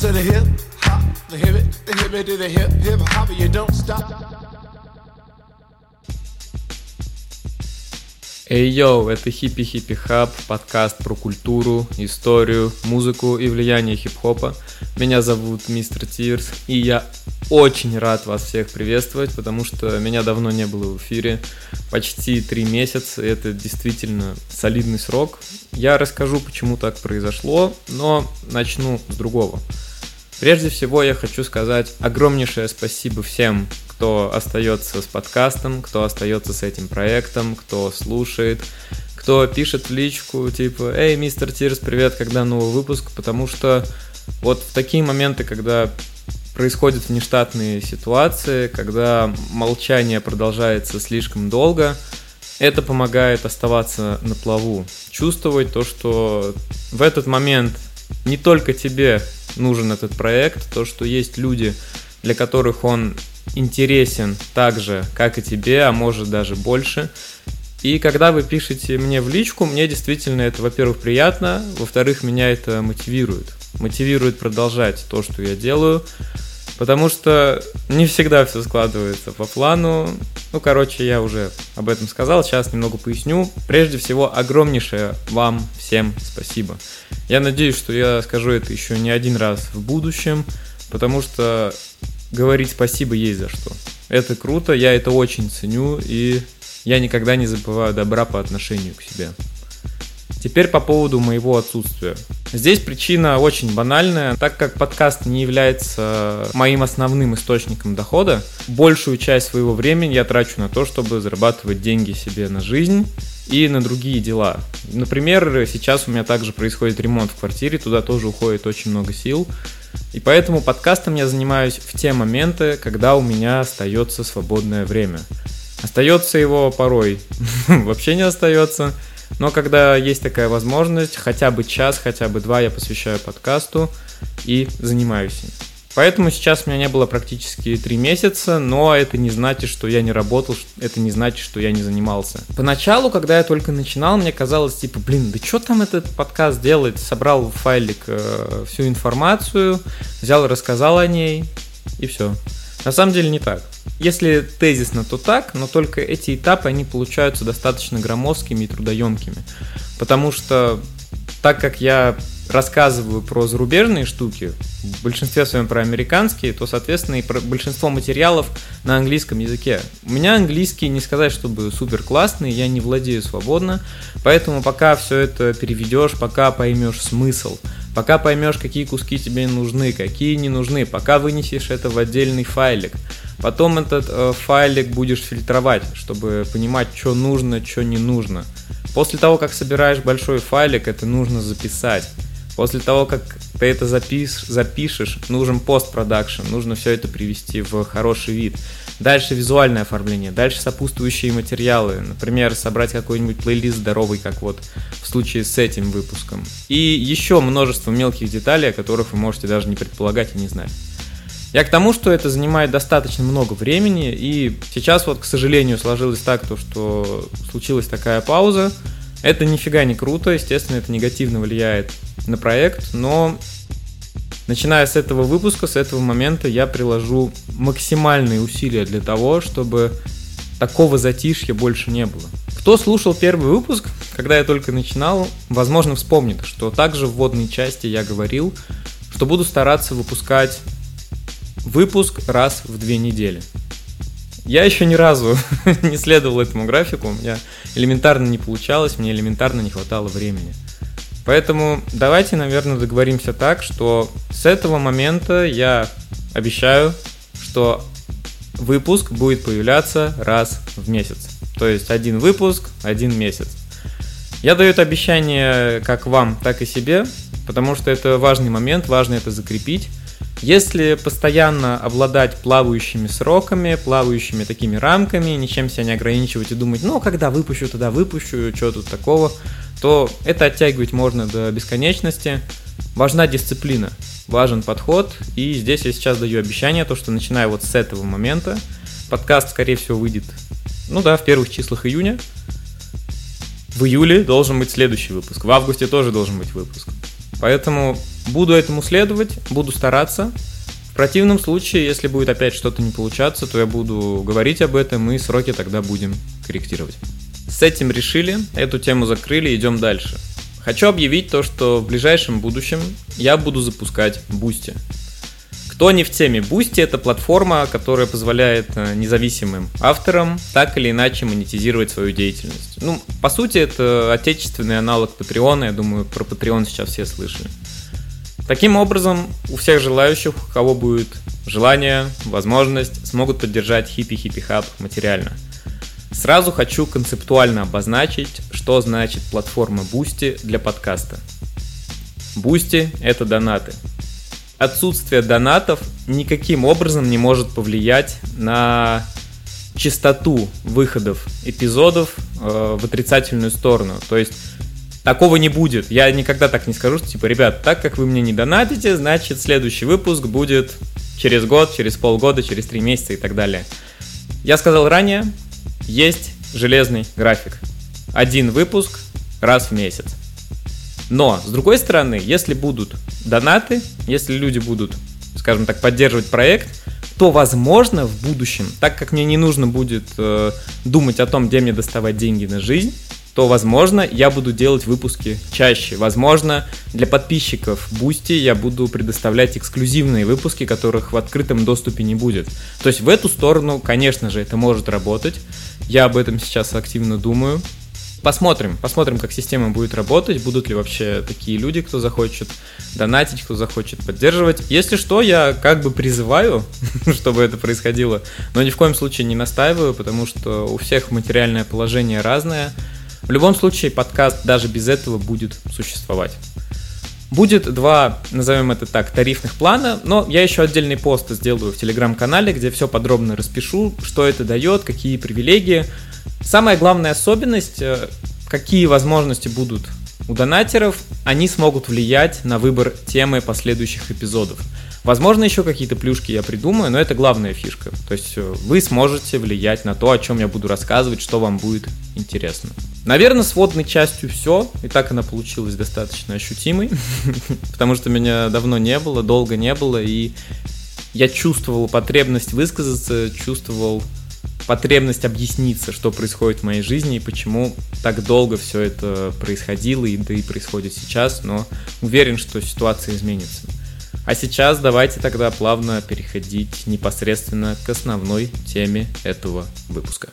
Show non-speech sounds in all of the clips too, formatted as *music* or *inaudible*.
to the hip hop, the hip it, the hip it the hip hip hop, you don't stop. Эй, йоу, это Хиппи Хиппи Хаб, подкаст про культуру, историю, музыку и влияние хип-хопа. Меня зовут Мистер Тирс, и я очень рад вас всех приветствовать, потому что меня давно не было в эфире, почти три месяца, и это действительно солидный срок. Я расскажу, почему так произошло, но начну с другого. Прежде всего я хочу сказать огромнейшее спасибо всем, кто остается с подкастом, кто остается с этим проектом, кто слушает, кто пишет в личку, типа, «Эй, мистер Тирс, привет, когда новый выпуск?» Потому что вот в такие моменты, когда происходят внештатные ситуации, когда молчание продолжается слишком долго, это помогает оставаться на плаву, чувствовать то, что в этот момент не только тебе нужен этот проект, то, что есть люди, для которых он интересен так же, как и тебе, а может даже больше. И когда вы пишете мне в личку, мне действительно это, во-первых, приятно, во-вторых, меня это мотивирует. Мотивирует продолжать то, что я делаю, потому что не всегда все складывается по плану. Ну, короче, я уже об этом сказал, сейчас немного поясню. Прежде всего, огромнейшее вам всем спасибо. Я надеюсь, что я скажу это еще не один раз в будущем, потому что говорить спасибо есть за что. Это круто, я это очень ценю, и я никогда не забываю добра по отношению к себе. Теперь по поводу моего отсутствия. Здесь причина очень банальная. Так как подкаст не является моим основным источником дохода, большую часть своего времени я трачу на то, чтобы зарабатывать деньги себе на жизнь и на другие дела. Например, сейчас у меня также происходит ремонт в квартире, туда тоже уходит очень много сил. И поэтому подкастом я занимаюсь в те моменты, когда у меня остается свободное время. Остается его порой *laughs* вообще не остается, но когда есть такая возможность, хотя бы час, хотя бы два я посвящаю подкасту и занимаюсь им. Поэтому сейчас у меня не было практически три месяца, но это не значит, что я не работал, это не значит, что я не занимался. Поначалу, когда я только начинал, мне казалось, типа, блин, да что там этот подкаст делает? Собрал в файлик э, всю информацию, взял и рассказал о ней, и все. На самом деле не так. Если тезисно, то так, но только эти этапы, они получаются достаточно громоздкими и трудоемкими. Потому что так как я рассказываю про зарубежные штуки, в большинстве своем про американские, то, соответственно, и про большинство материалов на английском языке. У меня английский не сказать, чтобы супер классный, я не владею свободно, поэтому пока все это переведешь, пока поймешь смысл, пока поймешь, какие куски тебе нужны, какие не нужны, пока вынесешь это в отдельный файлик, потом этот э, файлик будешь фильтровать, чтобы понимать, что нужно, что не нужно. После того, как собираешь большой файлик, это нужно записать. После того, как ты это запиш, запишешь, нужен постпродакшн, нужно все это привести в хороший вид. Дальше визуальное оформление, дальше сопутствующие материалы, например, собрать какой-нибудь плейлист здоровый, как вот в случае с этим выпуском. И еще множество мелких деталей, о которых вы можете даже не предполагать и не знать. Я к тому, что это занимает достаточно много времени, и сейчас вот, к сожалению, сложилось так, то, что случилась такая пауза. Это нифига не круто, естественно, это негативно влияет на проект, но начиная с этого выпуска, с этого момента я приложу максимальные усилия для того, чтобы такого затишья больше не было. Кто слушал первый выпуск, когда я только начинал, возможно вспомнит, что также в вводной части я говорил, что буду стараться выпускать выпуск раз в две недели. Я еще ни разу *laughs* не следовал этому графику, у меня элементарно не получалось, мне элементарно не хватало времени. Поэтому давайте, наверное, договоримся так, что с этого момента я обещаю, что выпуск будет появляться раз в месяц. То есть один выпуск, один месяц. Я даю это обещание как вам, так и себе, потому что это важный момент, важно это закрепить. Если постоянно обладать плавающими сроками, плавающими такими рамками, ничем себя не ограничивать и думать, ну, когда выпущу, тогда выпущу, что тут такого, то это оттягивать можно до бесконечности. Важна дисциплина, важен подход, и здесь я сейчас даю обещание, то, что начиная вот с этого момента, подкаст, скорее всего, выйдет, ну да, в первых числах июня. В июле должен быть следующий выпуск, в августе тоже должен быть выпуск. Поэтому буду этому следовать, буду стараться. В противном случае, если будет опять что-то не получаться, то я буду говорить об этом и сроки тогда будем корректировать. С этим решили, эту тему закрыли, идем дальше. Хочу объявить то, что в ближайшем будущем я буду запускать Boosty. Кто не в теме, Boosty это платформа, которая позволяет э, независимым авторам так или иначе монетизировать свою деятельность. Ну, по сути, это отечественный аналог Patreon, я думаю, про Patreon сейчас все слышали. Таким образом, у всех желающих, у кого будет желание, возможность, смогут поддержать хиппи-хиппи хаб материально. Сразу хочу концептуально обозначить, что значит платформа Boosty для подкаста. Boosty — это донаты — отсутствие донатов никаким образом не может повлиять на частоту выходов эпизодов э, в отрицательную сторону. То есть такого не будет. Я никогда так не скажу, что типа, ребят, так как вы мне не донатите, значит следующий выпуск будет через год, через полгода, через три месяца и так далее. Я сказал ранее, есть железный график. Один выпуск раз в месяц. Но, с другой стороны, если будут донаты, если люди будут, скажем так, поддерживать проект, то, возможно, в будущем, так как мне не нужно будет э, думать о том, где мне доставать деньги на жизнь, то, возможно, я буду делать выпуски чаще. Возможно, для подписчиков Boosty я буду предоставлять эксклюзивные выпуски, которых в открытом доступе не будет. То есть в эту сторону, конечно же, это может работать. Я об этом сейчас активно думаю. Посмотрим, посмотрим, как система будет работать, будут ли вообще такие люди, кто захочет донатить, кто захочет поддерживать. Если что, я как бы призываю, *laughs* чтобы это происходило, но ни в коем случае не настаиваю, потому что у всех материальное положение разное. В любом случае, подкаст даже без этого будет существовать. Будет два, назовем это так, тарифных плана, но я еще отдельный пост сделаю в телеграм-канале, где все подробно распишу, что это дает, какие привилегии. Самая главная особенность, э, какие возможности будут у донатеров, они смогут влиять на выбор темы последующих эпизодов. Возможно, еще какие-то плюшки я придумаю, но это главная фишка. То есть э, вы сможете влиять на то, о чем я буду рассказывать, что вам будет интересно. Наверное, с водной частью все. И так она получилась достаточно ощутимой, *laughs* потому что меня давно не было, долго не было, и я чувствовал потребность высказаться, чувствовал потребность объясниться, что происходит в моей жизни и почему так долго все это происходило и да и происходит сейчас, но уверен, что ситуация изменится. А сейчас давайте тогда плавно переходить непосредственно к основной теме этого выпуска.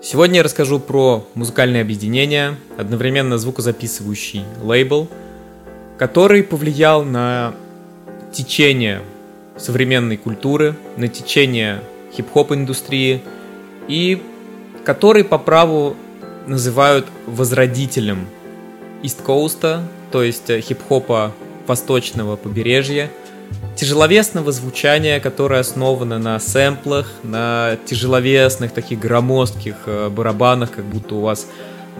Сегодня я расскажу про музыкальное объединение, одновременно звукозаписывающий лейбл, который повлиял на течение современной культуры, на течение хип-хоп индустрии и который по праву называют возродителем Coast, то есть э, хип-хопа восточного побережья, тяжеловесного звучания, которое основано на сэмплах, на тяжеловесных таких громоздких э, барабанах, как будто у вас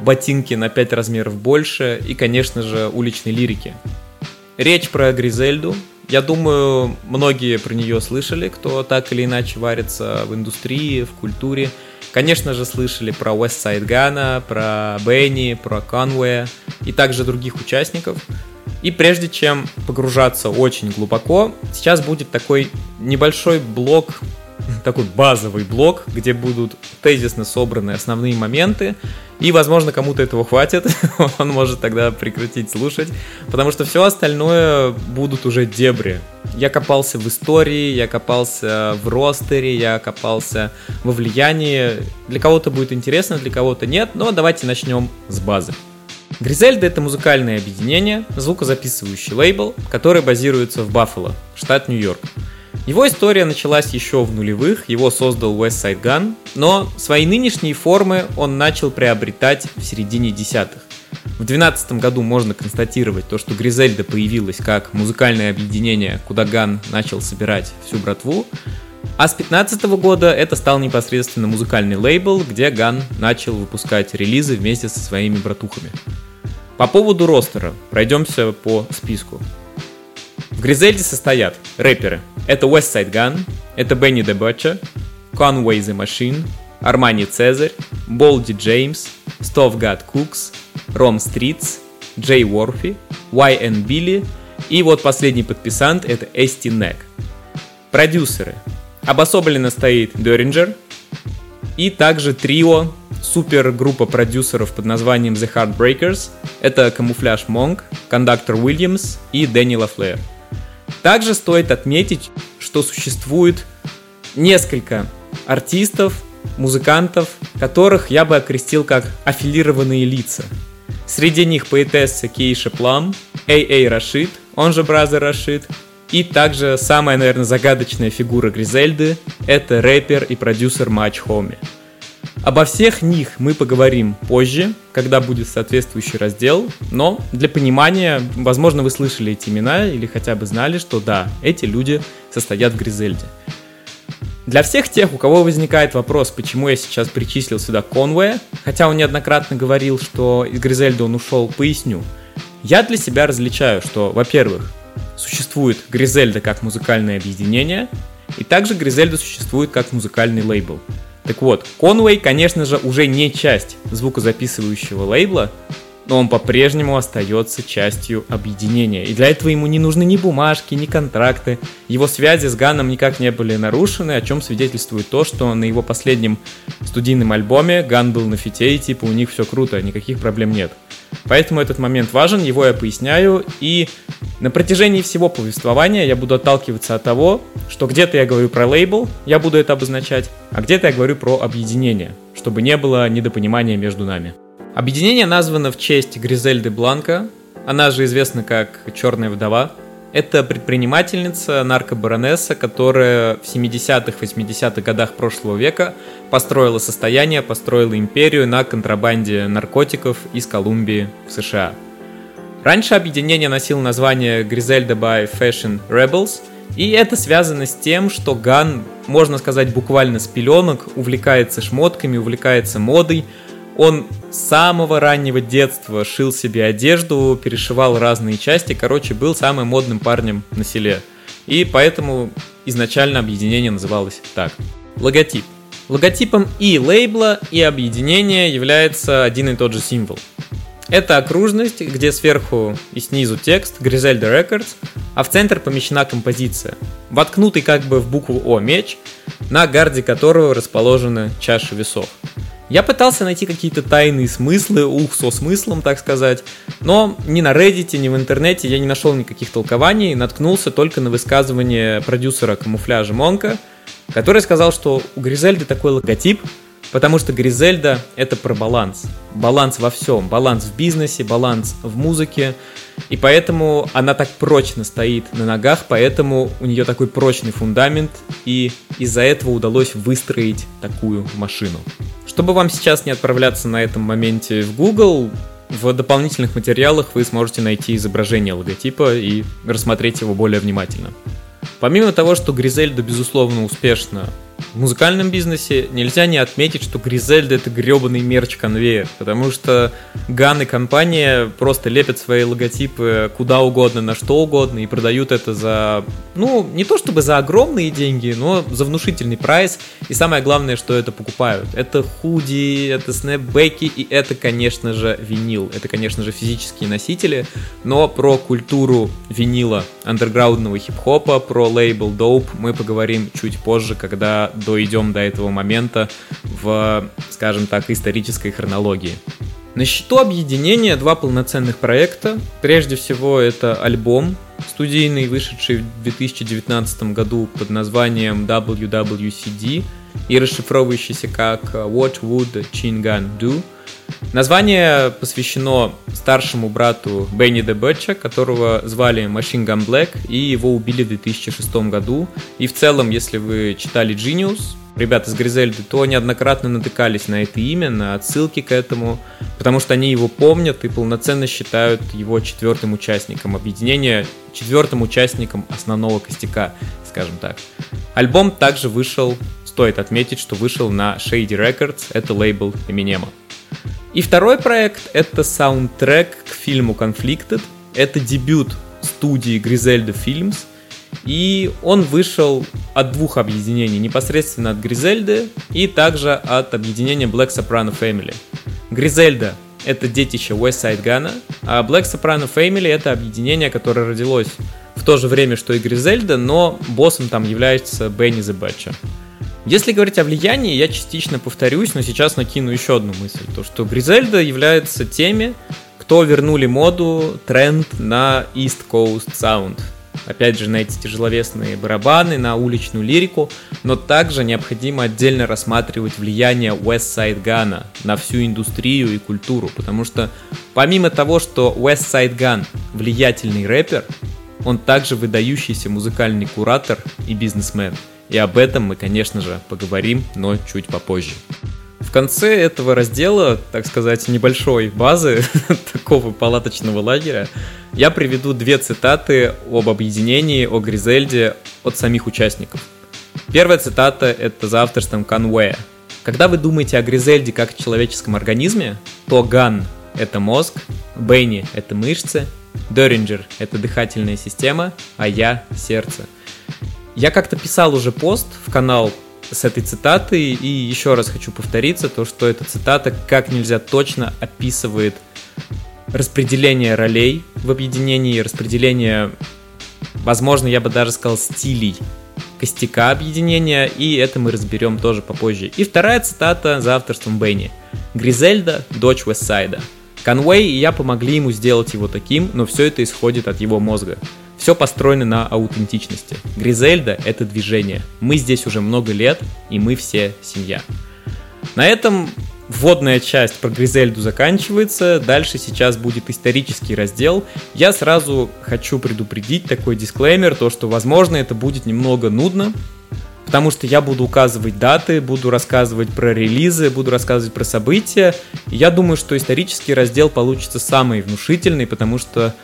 ботинки на 5 размеров больше, и, конечно же, уличной лирики. Речь про Гризельду, я думаю, многие про нее слышали, кто так или иначе варится в индустрии, в культуре. Конечно же, слышали про West Side Gun, про Бенни, про Conway и также других участников. И прежде чем погружаться очень глубоко, сейчас будет такой небольшой блок такой базовый блок, где будут тезисно собраны основные моменты, и, возможно, кому-то этого хватит, *laughs* он может тогда прекратить слушать, потому что все остальное будут уже дебри. Я копался в истории, я копался в ростере, я копался во влиянии. Для кого-то будет интересно, для кого-то нет, но давайте начнем с базы. Гризельда — это музыкальное объединение, звукозаписывающий лейбл, который базируется в Баффало, штат Нью-Йорк. Его история началась еще в нулевых, его создал West Side Gun, но свои нынешние формы он начал приобретать в середине десятых. В 2012 году можно констатировать то, что Гризельда появилась как музыкальное объединение, куда Ган начал собирать всю братву, а с 2015 года это стал непосредственно музыкальный лейбл, где Ган начал выпускать релизы вместе со своими братухами. По поводу ростера пройдемся по списку. В Гризельде состоят рэперы. Это West Side Gun, это Benny the Butcher, Conway the Machine, Армани Цезарь, Болди Джеймс, Стов Гад Кукс, Ром Стритс, Джей Уорфи, YN Билли и вот последний подписант это Эсти Нек. Продюсеры. Обособленно стоит Деринджер и также трио, супергруппа продюсеров под названием The Heartbreakers. Это Камуфляж Монг, Кондактор Уильямс и Дэнни Лафлеер. Также стоит отметить, что существует несколько артистов, музыкантов, которых я бы окрестил как аффилированные лица. Среди них поэтесса Keisha Plum, AA Rashid, он же Brother Rashid, и также самая, наверное, загадочная фигура Гризельды – это рэпер и продюсер Mach-Hommy. Обо всех них мы поговорим позже, когда будет соответствующий раздел, но для понимания, возможно, вы слышали эти имена или хотя бы знали, что да, эти люди состоят в Гризельде. Для всех тех, у кого возникает вопрос, почему я сейчас причислил сюда Конвея, хотя он неоднократно говорил, что из Гризельда он ушел, поясню. Я для себя различаю, что, во-первых, существует Гризельда как музыкальное объединение, и также Гризельда существует как музыкальный лейбл. Так вот, Конвей, конечно же, уже не часть звукозаписывающего лейбла, но он по-прежнему остается частью объединения. И для этого ему не нужны ни бумажки, ни контракты. Его связи с Ганом никак не были нарушены, о чем свидетельствует то, что на его последнем студийном альбоме Ган был на фите, и типа у них все круто, никаких проблем нет. Поэтому этот момент важен, его я поясняю, и на протяжении всего повествования я буду отталкиваться от того, что где-то я говорю про лейбл, я буду это обозначать, а где-то я говорю про объединение, чтобы не было недопонимания между нами. Объединение названо в честь Гризельды Бланка, она же известна как Черная вдова. Это предпринимательница, наркобаронесса, которая в 70-х, 80-х годах прошлого века построила состояние, построила империю на контрабанде наркотиков из Колумбии в США. Раньше объединение носило название Griselda by Fashion Rebels, и это связано с тем, что Ган, можно сказать, буквально с пеленок увлекается шмотками, увлекается модой, он с самого раннего детства шил себе одежду, перешивал разные части, короче, был самым модным парнем на селе. И поэтому изначально объединение называлось так. Логотип. Логотипом и лейбла, и объединения является один и тот же символ. Это окружность, где сверху и снизу текст Griselda Records, а в центр помещена композиция, воткнутый как бы в букву О меч, на гарде которого расположена чаша весов. Я пытался найти какие-то тайные смыслы, ух, со смыслом, так сказать, но ни на Reddit, ни в интернете я не нашел никаких толкований, наткнулся только на высказывание продюсера камуфляжа Монка, который сказал, что у Гризельды такой логотип, потому что Гризельда — это про баланс. Баланс во всем. Баланс в бизнесе, баланс в музыке. И поэтому она так прочно стоит на ногах, поэтому у нее такой прочный фундамент, и из-за этого удалось выстроить такую машину. Чтобы вам сейчас не отправляться на этом моменте в Google, в дополнительных материалах вы сможете найти изображение логотипа и рассмотреть его более внимательно. Помимо того, что Гризельда безусловно успешна в музыкальном бизнесе нельзя не отметить, что Гризельда это гребаный мерч-конвейер, потому что Ган и компания просто лепят свои логотипы куда угодно, на что угодно и продают это за, ну, не то чтобы за огромные деньги, но за внушительный прайс. И самое главное, что это покупают. Это худи, это снэпбэки и это, конечно же, винил. Это, конечно же, физические носители, но про культуру винила андерграундного хип-хопа, про лейбл Dope мы поговорим чуть позже, когда дойдем до этого момента в, скажем так, исторической хронологии. На счету объединения два полноценных проекта. Прежде всего, это альбом студийный, вышедший в 2019 году под названием WWCD и расшифровывающийся как What Would Chin Gun Do – Название посвящено старшему брату Бенни де Бетча, которого звали Machine Gun Black, и его убили в 2006 году. И в целом, если вы читали Genius, ребята из Гризельды, то неоднократно натыкались на это имя, на отсылки к этому, потому что они его помнят и полноценно считают его четвертым участником объединения, четвертым участником основного костяка, скажем так. Альбом также вышел, стоит отметить, что вышел на Shady Records, это лейбл Эминема. И второй проект — это саундтрек к фильму Conflicted. Это дебют студии Griselda Films. И он вышел от двух объединений, непосредственно от Гризельды и также от объединения Black Soprano Family. Гризельда — это детище West Side Gun, а Black Soprano Family — это объединение, которое родилось в то же время, что и Гризельда, но боссом там является Бенни the. Если говорить о влиянии, я частично повторюсь, но сейчас накину еще одну мысль. То, что Гризельда является теми, кто вернули моду, тренд на East Coast Sound. Опять же, на эти тяжеловесные барабаны, на уличную лирику, но также необходимо отдельно рассматривать влияние West Side Gun на всю индустрию и культуру, потому что помимо того, что West Side Gun влиятельный рэпер, он также выдающийся музыкальный куратор и бизнесмен. И об этом мы, конечно же, поговорим, но чуть попозже. В конце этого раздела, так сказать, небольшой базы *laughs* такого палаточного лагеря, я приведу две цитаты об объединении, о Гризельде от самих участников. Первая цитата — это за авторством Кануэя. Когда вы думаете о Гризельде как о человеческом организме, то Ган — это мозг, Бенни — это мышцы, Деринджер — это дыхательная система, а я — сердце. Я как-то писал уже пост в канал с этой цитатой, и еще раз хочу повториться, то, что эта цитата как нельзя точно описывает распределение ролей в объединении, распределение, возможно, я бы даже сказал, стилей костяка объединения, и это мы разберем тоже попозже. И вторая цитата за авторством Бенни. Гризельда, дочь Вестсайда. Конвей и я помогли ему сделать его таким, но все это исходит от его мозга. Все построено на аутентичности. Гризельда — это движение. Мы здесь уже много лет, и мы все семья. На этом вводная часть про Гризельду заканчивается. Дальше сейчас будет исторический раздел. Я сразу хочу предупредить такой дисклеймер, то что, возможно, это будет немного нудно, потому что я буду указывать даты, буду рассказывать про релизы, буду рассказывать про события. Я думаю, что исторический раздел получится самый внушительный, потому что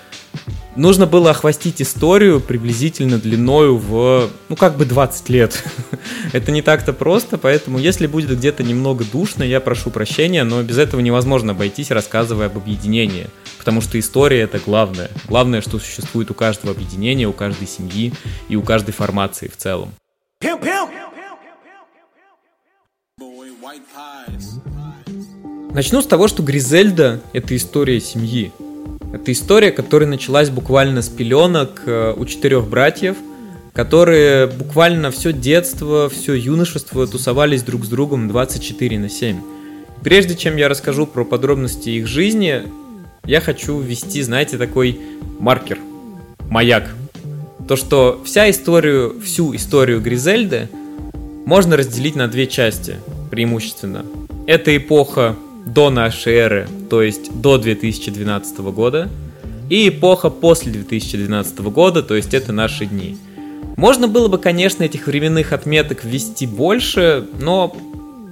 нужно было охвастить историю приблизительно длиною в, ну, как бы 20 лет. *laughs* это не так-то просто, поэтому если будет где-то немного душно, я прошу прощения, но без этого невозможно обойтись, рассказывая об объединении. Потому что история — это главное. Главное, что существует у каждого объединения, у каждой семьи и у каждой формации в целом. Начну с того, что Гризельда — это история семьи. Это история, которая началась буквально с пеленок э, у четырех братьев, которые буквально все детство, все юношество тусовались друг с другом 24 на 7. Прежде чем я расскажу про подробности их жизни, я хочу ввести, знаете, такой маркер, маяк. То, что вся историю, всю историю Гризельды можно разделить на две части, преимущественно. Это эпоха до нашей эры, то есть до 2012 года, и эпоха после 2012 года, то есть это наши дни. Можно было бы, конечно, этих временных отметок ввести больше, но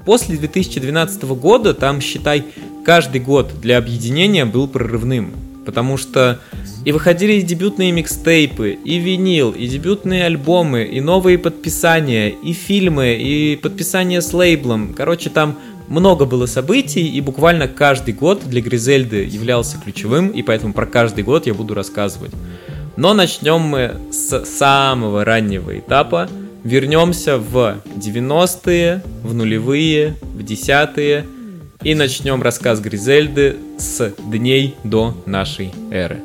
после 2012 года там, считай, каждый год для объединения был прорывным, потому что и выходили и дебютные микстейпы, и винил, и дебютные альбомы, и новые подписания, и фильмы, и подписания с лейблом. Короче, там много было событий, и буквально каждый год для Гризельды являлся ключевым, и поэтому про каждый год я буду рассказывать. Но начнем мы с самого раннего этапа. Вернемся в 90-е, в нулевые, в десятые и начнем рассказ Гризельды с дней до нашей эры.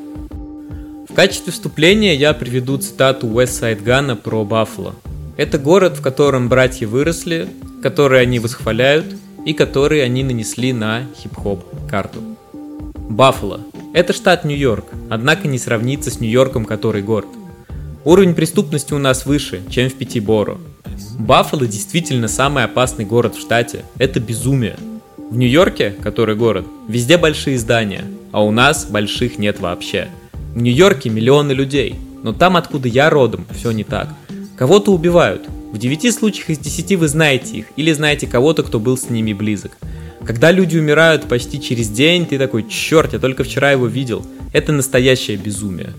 В качестве вступления я приведу цитату West Gun про Баффало. Это город, в котором братья выросли, который они восхваляют – и которые они нанесли на хип-хоп карту. Баффало. Это штат Нью-Йорк, однако не сравнится с Нью-Йорком, который город. Уровень преступности у нас выше, чем в Питтиборо. Баффало действительно самый опасный город в штате. Это безумие. В Нью-Йорке, который город, везде большие здания, а у нас больших нет вообще. В Нью-Йорке миллионы людей, но там, откуда я родом, все не так. Кого-то убивают, в 9 случаях из 10 вы знаете их или знаете кого-то, кто был с ними близок. Когда люди умирают почти через день, ты такой, черт, я только вчера его видел. Это настоящее безумие.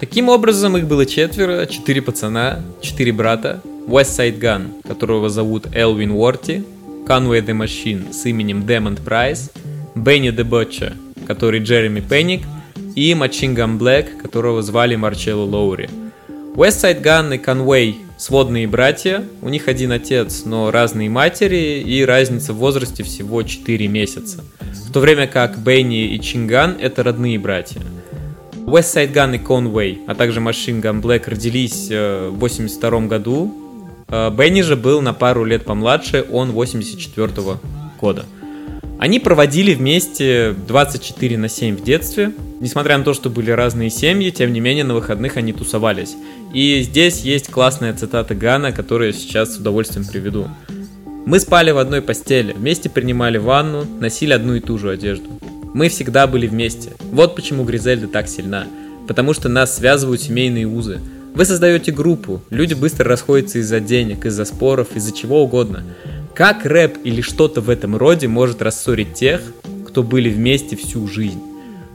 Таким образом, их было четверо, четыре пацана, четыре брата. West Side Gun, которого зовут Элвин Уорти, Conway the Machine с именем Демонд Прайс, Бенни the Butcher, который Джереми Пенник, и Machine Gun Black, которого звали Марчелло Лоури. West Side Gun и Conway сводные братья, у них один отец, но разные матери, и разница в возрасте всего 4 месяца. В то время как Бенни и Чинган — это родные братья. West Side Gun и Conway, а также Machine Gun Black родились э, в 82 году. Э, Бенни же был на пару лет помладше, он 84 -го года. Они проводили вместе 24 на 7 в детстве. Несмотря на то, что были разные семьи, тем не менее на выходных они тусовались. И здесь есть классная цитата Гана, которую я сейчас с удовольствием приведу. Мы спали в одной постели, вместе принимали ванну, носили одну и ту же одежду. Мы всегда были вместе. Вот почему Гризельда так сильна. Потому что нас связывают семейные узы. Вы создаете группу, люди быстро расходятся из-за денег, из-за споров, из-за чего угодно. Как рэп или что-то в этом роде может рассорить тех, кто были вместе всю жизнь?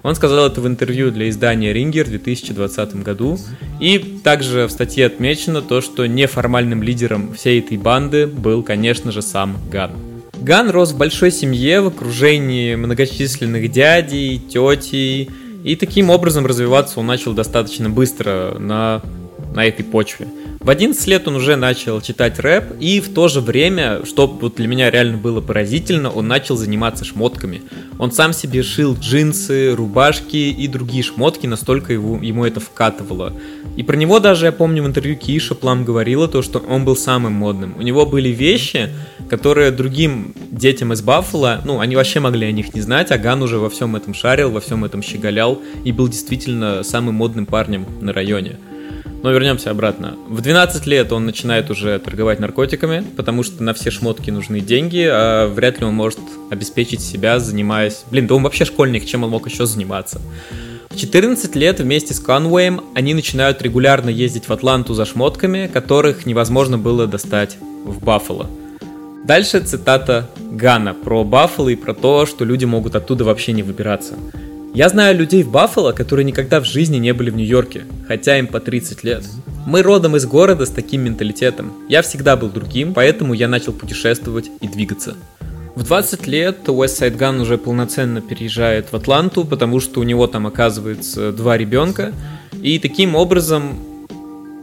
Он сказал это в интервью для издания Ringer в 2020 году. И также в статье отмечено то, что неформальным лидером всей этой банды был, конечно же, сам Ган. Ган рос в большой семье в окружении многочисленных дядей, тетей, и таким образом развиваться он начал достаточно быстро на, на этой почве. В 11 лет он уже начал читать рэп, и в то же время, что вот для меня реально было поразительно, он начал заниматься шмотками. Он сам себе шил джинсы, рубашки и другие шмотки, настолько его, ему это вкатывало. И про него даже, я помню, в интервью Киша Плам говорила то, что он был самым модным. У него были вещи, которые другим детям из Баффала, ну, они вообще могли о них не знать, а Ган уже во всем этом шарил, во всем этом щеголял и был действительно самым модным парнем на районе. Но вернемся обратно. В 12 лет он начинает уже торговать наркотиками, потому что на все шмотки нужны деньги, а вряд ли он может обеспечить себя, занимаясь... Блин, да он вообще школьник, чем он мог еще заниматься? В 14 лет вместе с Конвеем они начинают регулярно ездить в Атланту за шмотками, которых невозможно было достать в Баффало. Дальше цитата Гана про Баффало и про то, что люди могут оттуда вообще не выбираться. Я знаю людей в Баффало, которые никогда в жизни не были в Нью-Йорке, хотя им по 30 лет. Мы родом из города с таким менталитетом. Я всегда был другим, поэтому я начал путешествовать и двигаться. В 20 лет Westside Gun уже полноценно переезжает в Атланту, потому что у него там оказывается два ребенка. И таким образом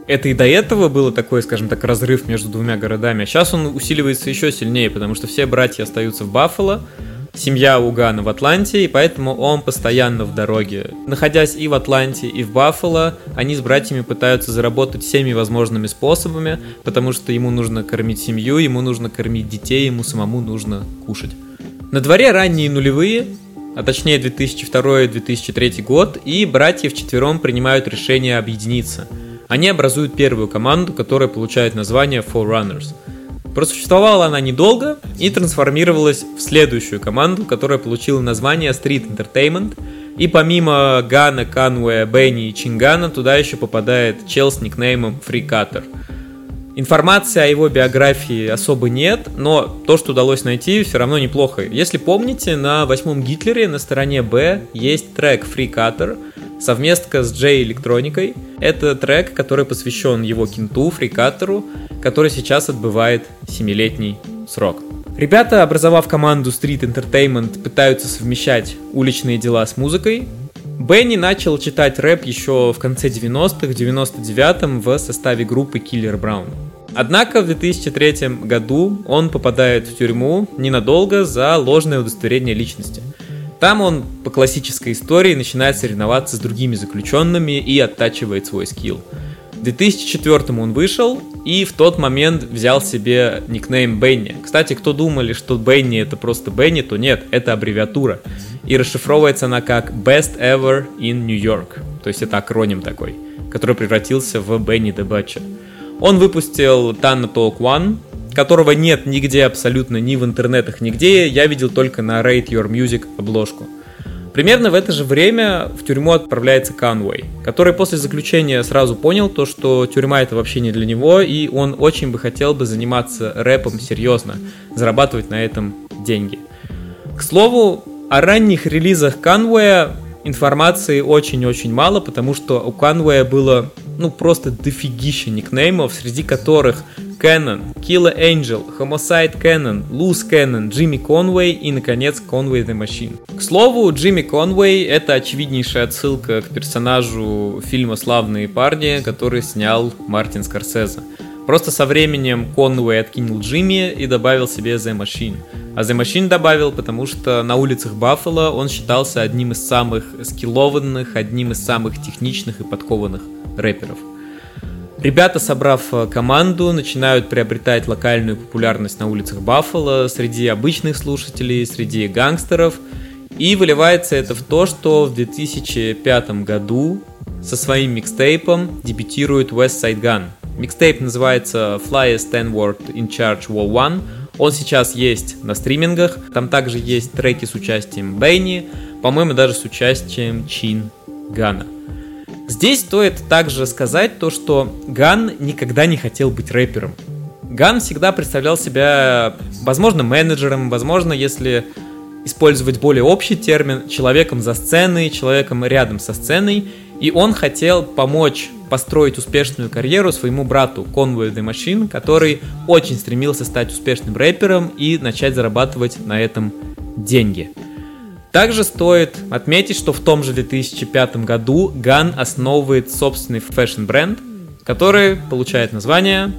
это и до этого было такой, скажем так, разрыв между двумя городами. А сейчас он усиливается еще сильнее, потому что все братья остаются в Баффало, семья Угана в Атланте, и поэтому он постоянно в дороге. Находясь и в Атланте, и в Баффало, они с братьями пытаются заработать всеми возможными способами, потому что ему нужно кормить семью, ему нужно кормить детей, ему самому нужно кушать. На дворе ранние нулевые, а точнее 2002-2003 год, и братья вчетвером принимают решение объединиться. Они образуют первую команду, которая получает название Forerunners – Просуществовала она недолго и трансформировалась в следующую команду, которая получила название Street Entertainment. И помимо Гана, Кануэ, Бенни и Чингана, туда еще попадает чел с никнеймом Фрикатор. Информации о его биографии особо нет, но то, что удалось найти, все равно неплохо. Если помните, на восьмом Гитлере на стороне Б есть трек Free Cutter, совместка с Джей Электроникой. Это трек, который посвящен его кенту, фрикатору, который сейчас отбывает 7-летний срок. Ребята, образовав команду Street Entertainment, пытаются совмещать уличные дела с музыкой. Бенни начал читать рэп еще в конце 90-х, в 99-м в составе группы Killer Brown. Однако в 2003 году он попадает в тюрьму ненадолго за ложное удостоверение личности – там он по классической истории начинает соревноваться с другими заключенными и оттачивает свой скилл. В 2004 он вышел и в тот момент взял себе никнейм Бенни. Кстати, кто думали, что Бенни это просто Бенни, то нет, это аббревиатура. И расшифровывается она как Best Ever in New York. То есть это акроним такой, который превратился в Бенни Butcher. Он выпустил Tana Talk One, которого нет нигде абсолютно, ни в интернетах, нигде. Я видел только на Rate Your Music обложку. Примерно в это же время в тюрьму отправляется Канвей, который после заключения сразу понял то, что тюрьма это вообще не для него, и он очень бы хотел бы заниматься рэпом серьезно, зарабатывать на этом деньги. К слову, о ранних релизах Канвея информации очень-очень мало, потому что у Канвея было ну просто дофигища никнеймов, среди которых Canon, Killer Angel, Homicide Canon, Loose Canon, Джимми Конвей и, наконец, Conway the Machine. К слову, Джимми Конвей — это очевиднейшая отсылка к персонажу фильма «Славные парни», который снял Мартин Скорсезе. Просто со временем Конуэй откинул Джимми и добавил себе The Machine. А The Machine добавил, потому что на улицах Баффало он считался одним из самых скиллованных, одним из самых техничных и подкованных рэперов. Ребята, собрав э, команду, начинают приобретать локальную популярность на улицах Баффало среди обычных слушателей, среди гангстеров. И выливается это в то, что в 2005 году со своим микстейпом дебютирует Westside Gunn. Микстейп называется Flyest N-word in Charge Vol. One. Он сейчас есть на стримингах. Там также есть треки с участием Бенни, по-моему, даже с участием ChineGun а. Здесь стоит также сказать то, что Ган никогда не хотел быть рэпером. Ган всегда представлял себя, возможно, менеджером, возможно, если использовать более общий термин, человеком за сценой, человеком рядом со сценой, и он хотел помочь построить успешную карьеру своему брату Conway the Machine, который очень стремился стать успешным рэпером и начать зарабатывать на этом деньги. Также стоит отметить, что в том же 2005 году Ган основывает собственный фэшн-бренд, который получает название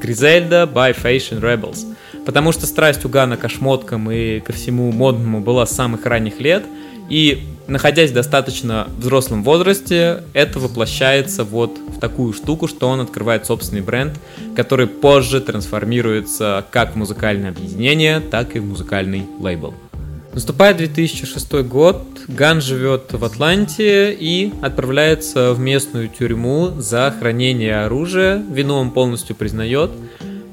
Griselda by Fashion Rebels. Потому что страсть у Гана к шмоткам и ко всему модному была с самых ранних лет, и находясь в достаточно взрослом возрасте, это воплощается вот в такую штуку, что он открывает собственный бренд, который позже трансформируется как в музыкальное объединение, так и в музыкальный лейбл. Наступает 2006 год, Ган живет в Атланте и отправляется в местную тюрьму за хранение оружия. Вину он полностью признает.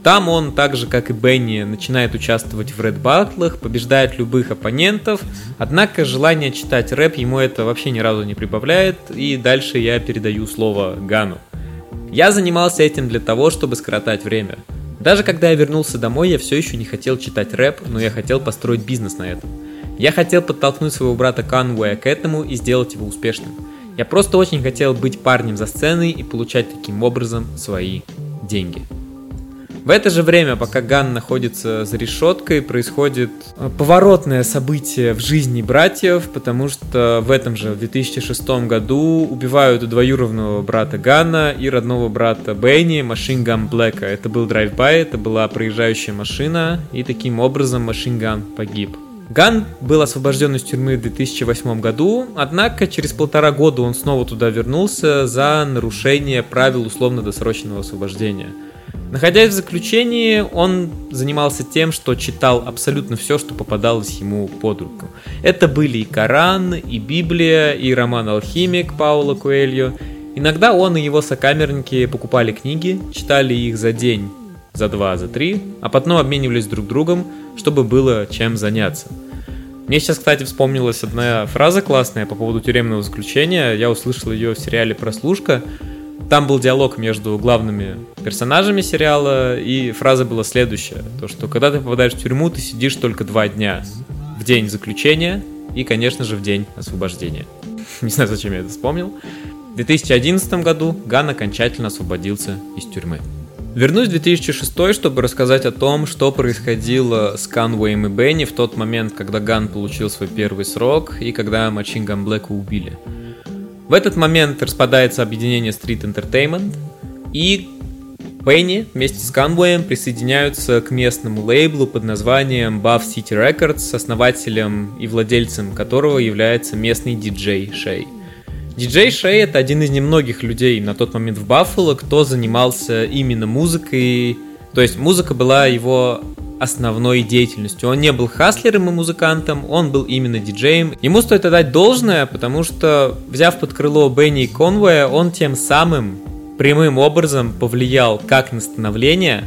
Там он, так же как и Бенни, начинает участвовать в рэп-баттлах, побеждает любых оппонентов, однако желание читать рэп ему это вообще ни разу не прибавляет, и дальше я передаю слово Гану. Я занимался этим для того, чтобы скоротать время. Даже когда я вернулся домой, я все еще не хотел читать рэп, но я хотел построить бизнес на этом. Я хотел подтолкнуть своего брата Канвуя к этому и сделать его успешным. Я просто очень хотел быть парнем за сценой и получать таким образом свои деньги. В это же время, пока Ган находится за решеткой, происходит э, поворотное событие в жизни братьев, потому что в этом же, в 2006 году, убивают двоюродного брата Гана и родного брата Бенни, Machine Gun Black а. Это был drive-by, это была проезжающая машина, и таким образом Machine Gun погиб. Ган был освобожден из тюрьмы в 2008 году, однако через полтора года он снова туда вернулся за нарушение правил условно-досрочного освобождения. Находясь в заключении, он занимался тем, что читал абсолютно все, что попадалось ему под руку. Это были и Коран, и Библия, и роман «Алхимик» Паула Куэльо. Иногда он и его сокамерники покупали книги, читали их за день, за два, за три, а потом обменивались друг другом, чтобы было чем заняться. Мне сейчас, кстати, вспомнилась одна фраза классная по поводу тюремного заключения. Я услышал ее в сериале «Прослушка». Там был диалог между главными персонажами сериала, и фраза была следующая. То, что когда ты попадаешь в тюрьму, ты сидишь только два дня. В день заключения и, конечно же, в день освобождения. *laughs* Не знаю, зачем я это вспомнил. В 2011 году Ган окончательно освободился из тюрьмы. Вернусь в 2006, чтобы рассказать о том, что происходило с Конвеем и Бенни в тот момент, когда Ган получил свой первый срок и когда Machine Gun Black а убили. В этот момент распадается объединение Street Entertainment, и Бенни вместе с Канвеем присоединяются к местному лейблу под названием Buff City Records, основателем и владельцем которого является местный диджей Шей. Диджей Шей это один из немногих людей на тот момент в Баффало, кто занимался именно музыкой. То есть музыка была его основной деятельностью. Он не был хаслером и музыкантом, он был именно диджеем. Ему стоит отдать должное, потому что, взяв под крыло Бенни и Конвоя, он тем самым прямым образом повлиял как на становление,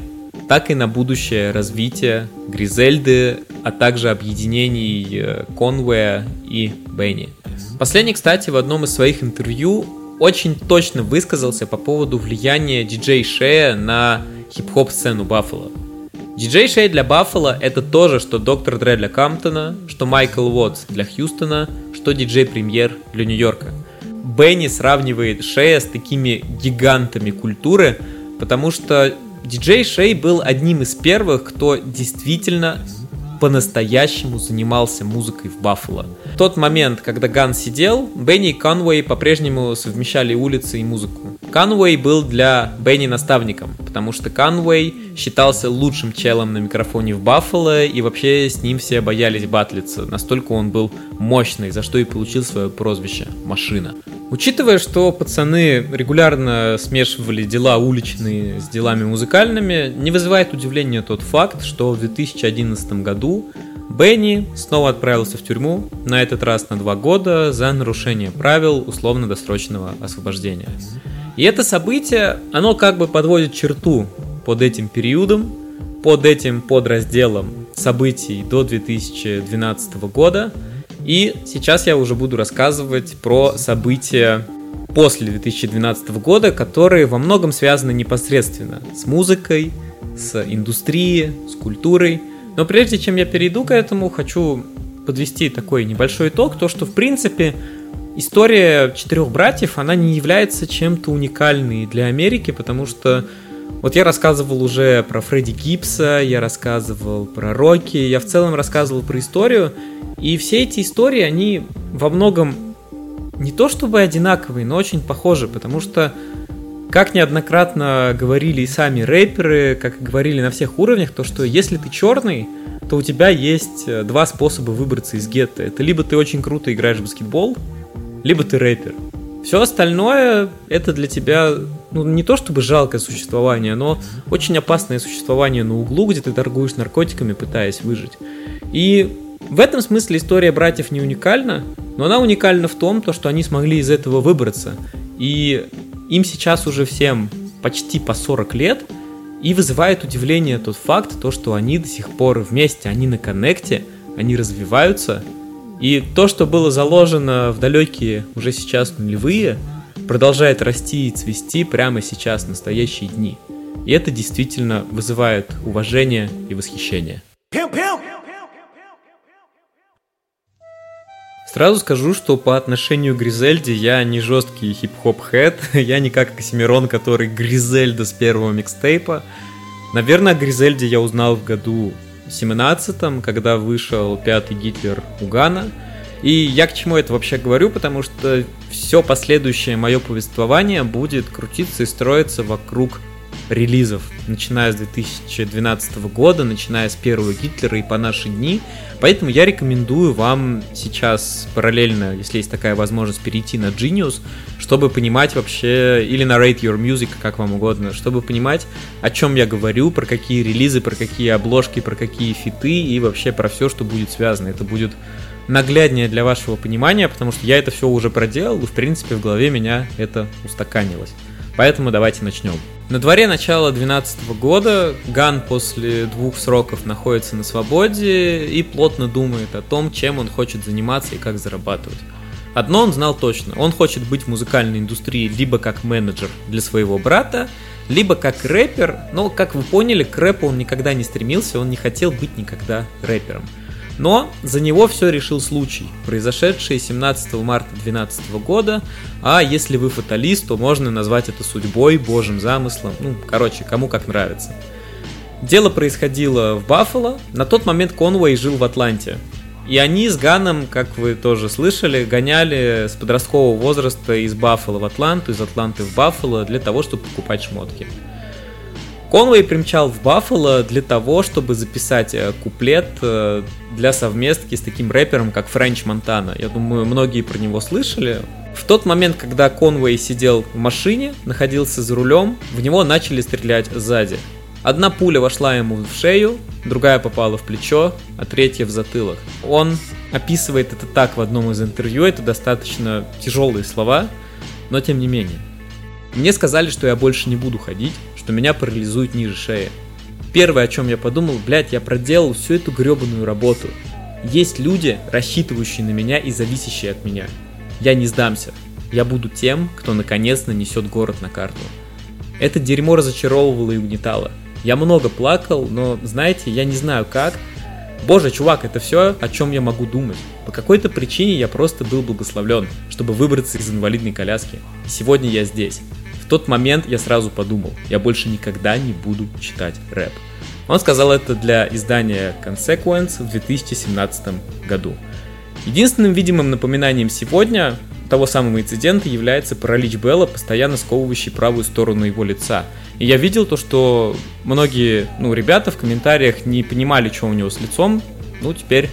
так и на будущее развитие Гризельды, а также объединений э, Конвоя и Бенни. Последний, кстати, в одном из своих интервью очень точно высказался по поводу влияния диджей Шея на хип-хоп сцену Баффало. Диджей Шей для Баффало это то же, что Доктор Дре для Камптона, что Майкл Уотс для Хьюстона, что диджей Премьер для Нью-Йорка. Бенни сравнивает Шея с такими гигантами культуры, потому что диджей Шей был одним из первых, кто действительно по-настоящему занимался музыкой в Баффало. В тот момент, когда Ган сидел, Бенни и Конвей по-прежнему совмещали улицы и музыку. Конвей был для Бенни наставником, потому что Конвей считался лучшим челом на микрофоне в Баффало, и вообще с ним все боялись батлиться, настолько он был мощный, за что и получил свое прозвище «Машина». Учитывая, что пацаны регулярно смешивали дела уличные с делами музыкальными, не вызывает удивления тот факт, что в 2011 году Бенни снова отправился в тюрьму, на этот раз на два года, за нарушение правил условно-досрочного освобождения. И это событие, оно как бы подводит черту под этим периодом, под этим подразделом событий до 2012 года – и сейчас я уже буду рассказывать про события после 2012 года, которые во многом связаны непосредственно с музыкой, с индустрией, с культурой. Но прежде чем я перейду к этому, хочу подвести такой небольшой итог, то что в принципе история четырех братьев, она не является чем-то уникальной для Америки, потому что вот я рассказывал уже про Фредди Гибса, я рассказывал про Рокки, я в целом рассказывал про историю, и все эти истории, они во многом не то чтобы одинаковые, но очень похожи, потому что, как неоднократно говорили и сами рэперы, как говорили на всех уровнях, то что если ты черный, то у тебя есть э, два способа выбраться из гетто. Это либо ты очень круто играешь в баскетбол, либо ты рэпер. Все остальное это для тебя ну, не то чтобы жалкое существование, но очень опасное существование на углу, где ты торгуешь наркотиками, пытаясь выжить. И в этом смысле история братьев не уникальна, но она уникальна в том, то, что они смогли из этого выбраться. И им сейчас уже всем почти по 40 лет, и вызывает удивление тот факт, то, что они до сих пор вместе, они на коннекте, они развиваются, и то, что было заложено в далекие уже сейчас нулевые, продолжает расти и цвести прямо сейчас, в настоящие дни. И это действительно вызывает уважение и восхищение. Сразу скажу, что по отношению к Гризельде я не жесткий хип-хоп-хэт, *laughs* я не как Оксимирон, который Гризельда с первого микстейпа. Наверное, о Гризельде я узнал в году 17-м, когда вышел пятый Гитлер Угана. И я к чему это вообще говорю, потому что все последующее мое повествование будет крутиться и строиться вокруг релизов, начиная с 2012 года, начиная с первого Гитлера и по наши дни. Поэтому я рекомендую вам сейчас параллельно, если есть такая возможность, перейти на Genius, чтобы понимать вообще, или на Rate Your Music, как вам угодно, чтобы понимать, о чем я говорю, про какие релизы, про какие обложки, про какие фиты и вообще про все, что будет связано. Это будет нагляднее для вашего понимания, потому что я это все уже проделал, и в принципе в голове меня это устаканилось. Поэтому давайте начнем. На дворе начала 2012 года Ган после двух сроков находится на свободе и плотно думает о том, чем он хочет заниматься и как зарабатывать. Одно он знал точно, он хочет быть в музыкальной индустрии либо как менеджер для своего брата, либо как рэпер, но, как вы поняли, к рэпу он никогда не стремился, он не хотел быть никогда рэпером. Но за него все решил случай, произошедший 17 марта 2012 года, а если вы фаталист, то можно назвать это судьбой, божьим замыслом, ну, короче, кому как нравится. Дело происходило в Баффало, на тот момент Конвей жил в Атланте, и они с Ганом, как вы тоже слышали, гоняли с подросткового возраста из Баффало в Атланту, из Атланты в Баффало для того, чтобы покупать шмотки. Конвей примчал в Баффало для того, чтобы записать э, куплет э, для совместки с таким рэпером, как Френч Монтана. Я думаю, многие про него слышали. В тот момент, когда Конвей сидел в машине, находился за рулем, в него начали стрелять сзади. Одна пуля вошла ему в шею, другая попала в плечо, а третья в затылок. Он описывает это так в одном из интервью, это достаточно тяжелые слова, но тем не менее. Мне сказали, что я больше не буду ходить, что меня парализует ниже шеи. Первое, о чем я подумал, блядь, я проделал всю эту гребаную работу. Есть люди, рассчитывающие на меня и зависящие от меня. Я не сдамся. Я буду тем, кто наконец нанесет город на карту. Это дерьмо разочаровывало и угнетало. Я много плакал, но, знаете, я не знаю как. Боже, чувак, это все, о чем я могу думать. По какой-то причине я просто был благословлен, чтобы выбраться из инвалидной коляски. Сегодня я здесь тот момент я сразу подумал, я больше никогда не буду читать рэп. Он сказал это для издания Consequence в 2017 году. Единственным видимым напоминанием сегодня того самого инцидента является паралич Белла, постоянно сковывающий правую сторону его лица. И я видел то, что многие ну, ребята в комментариях не понимали, что у него с лицом. Ну, теперь,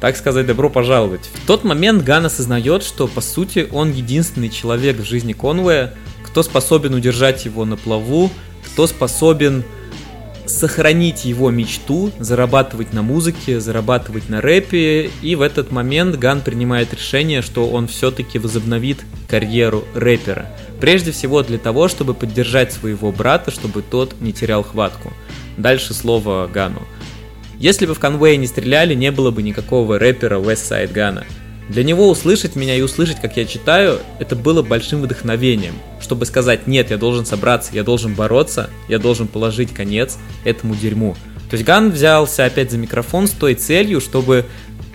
так сказать, добро пожаловать. В тот момент Ган осознает, что, по сути, он единственный человек в жизни Конвея, кто способен удержать его на плаву, кто способен сохранить его мечту, зарабатывать на музыке, зарабатывать на рэпе, и в этот момент Ган принимает решение, что он все-таки возобновит карьеру рэпера. Прежде всего для того, чтобы поддержать своего брата, чтобы тот не терял хватку. Дальше слово Гану. Если бы в конвее не стреляли, не было бы никакого рэпера Westside Гана. Для него услышать меня и услышать, как я читаю, это было большим вдохновением, чтобы сказать, нет, я должен собраться, я должен бороться, я должен положить конец этому дерьму. То есть Ган взялся опять за микрофон с той целью, чтобы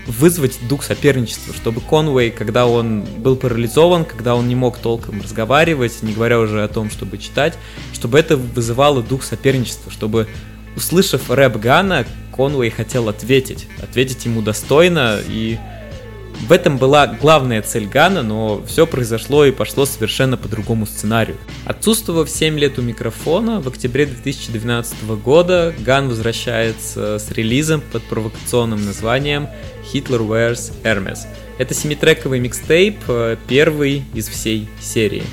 вызвать дух соперничества, чтобы Конвей, когда он был парализован, когда он не мог толком разговаривать, не говоря уже о том, чтобы читать, чтобы это вызывало дух соперничества, чтобы, услышав рэп Гана, Конвей хотел ответить, ответить ему достойно и в этом была главная цель Гана, но все произошло и пошло совершенно по другому сценарию. Отсутствовав 7 лет у микрофона, в октябре 2012 года Ган возвращается с релизом под провокационным названием Hitler Wears Hermes. Это семитрековый микстейп, э, первый из всей серии.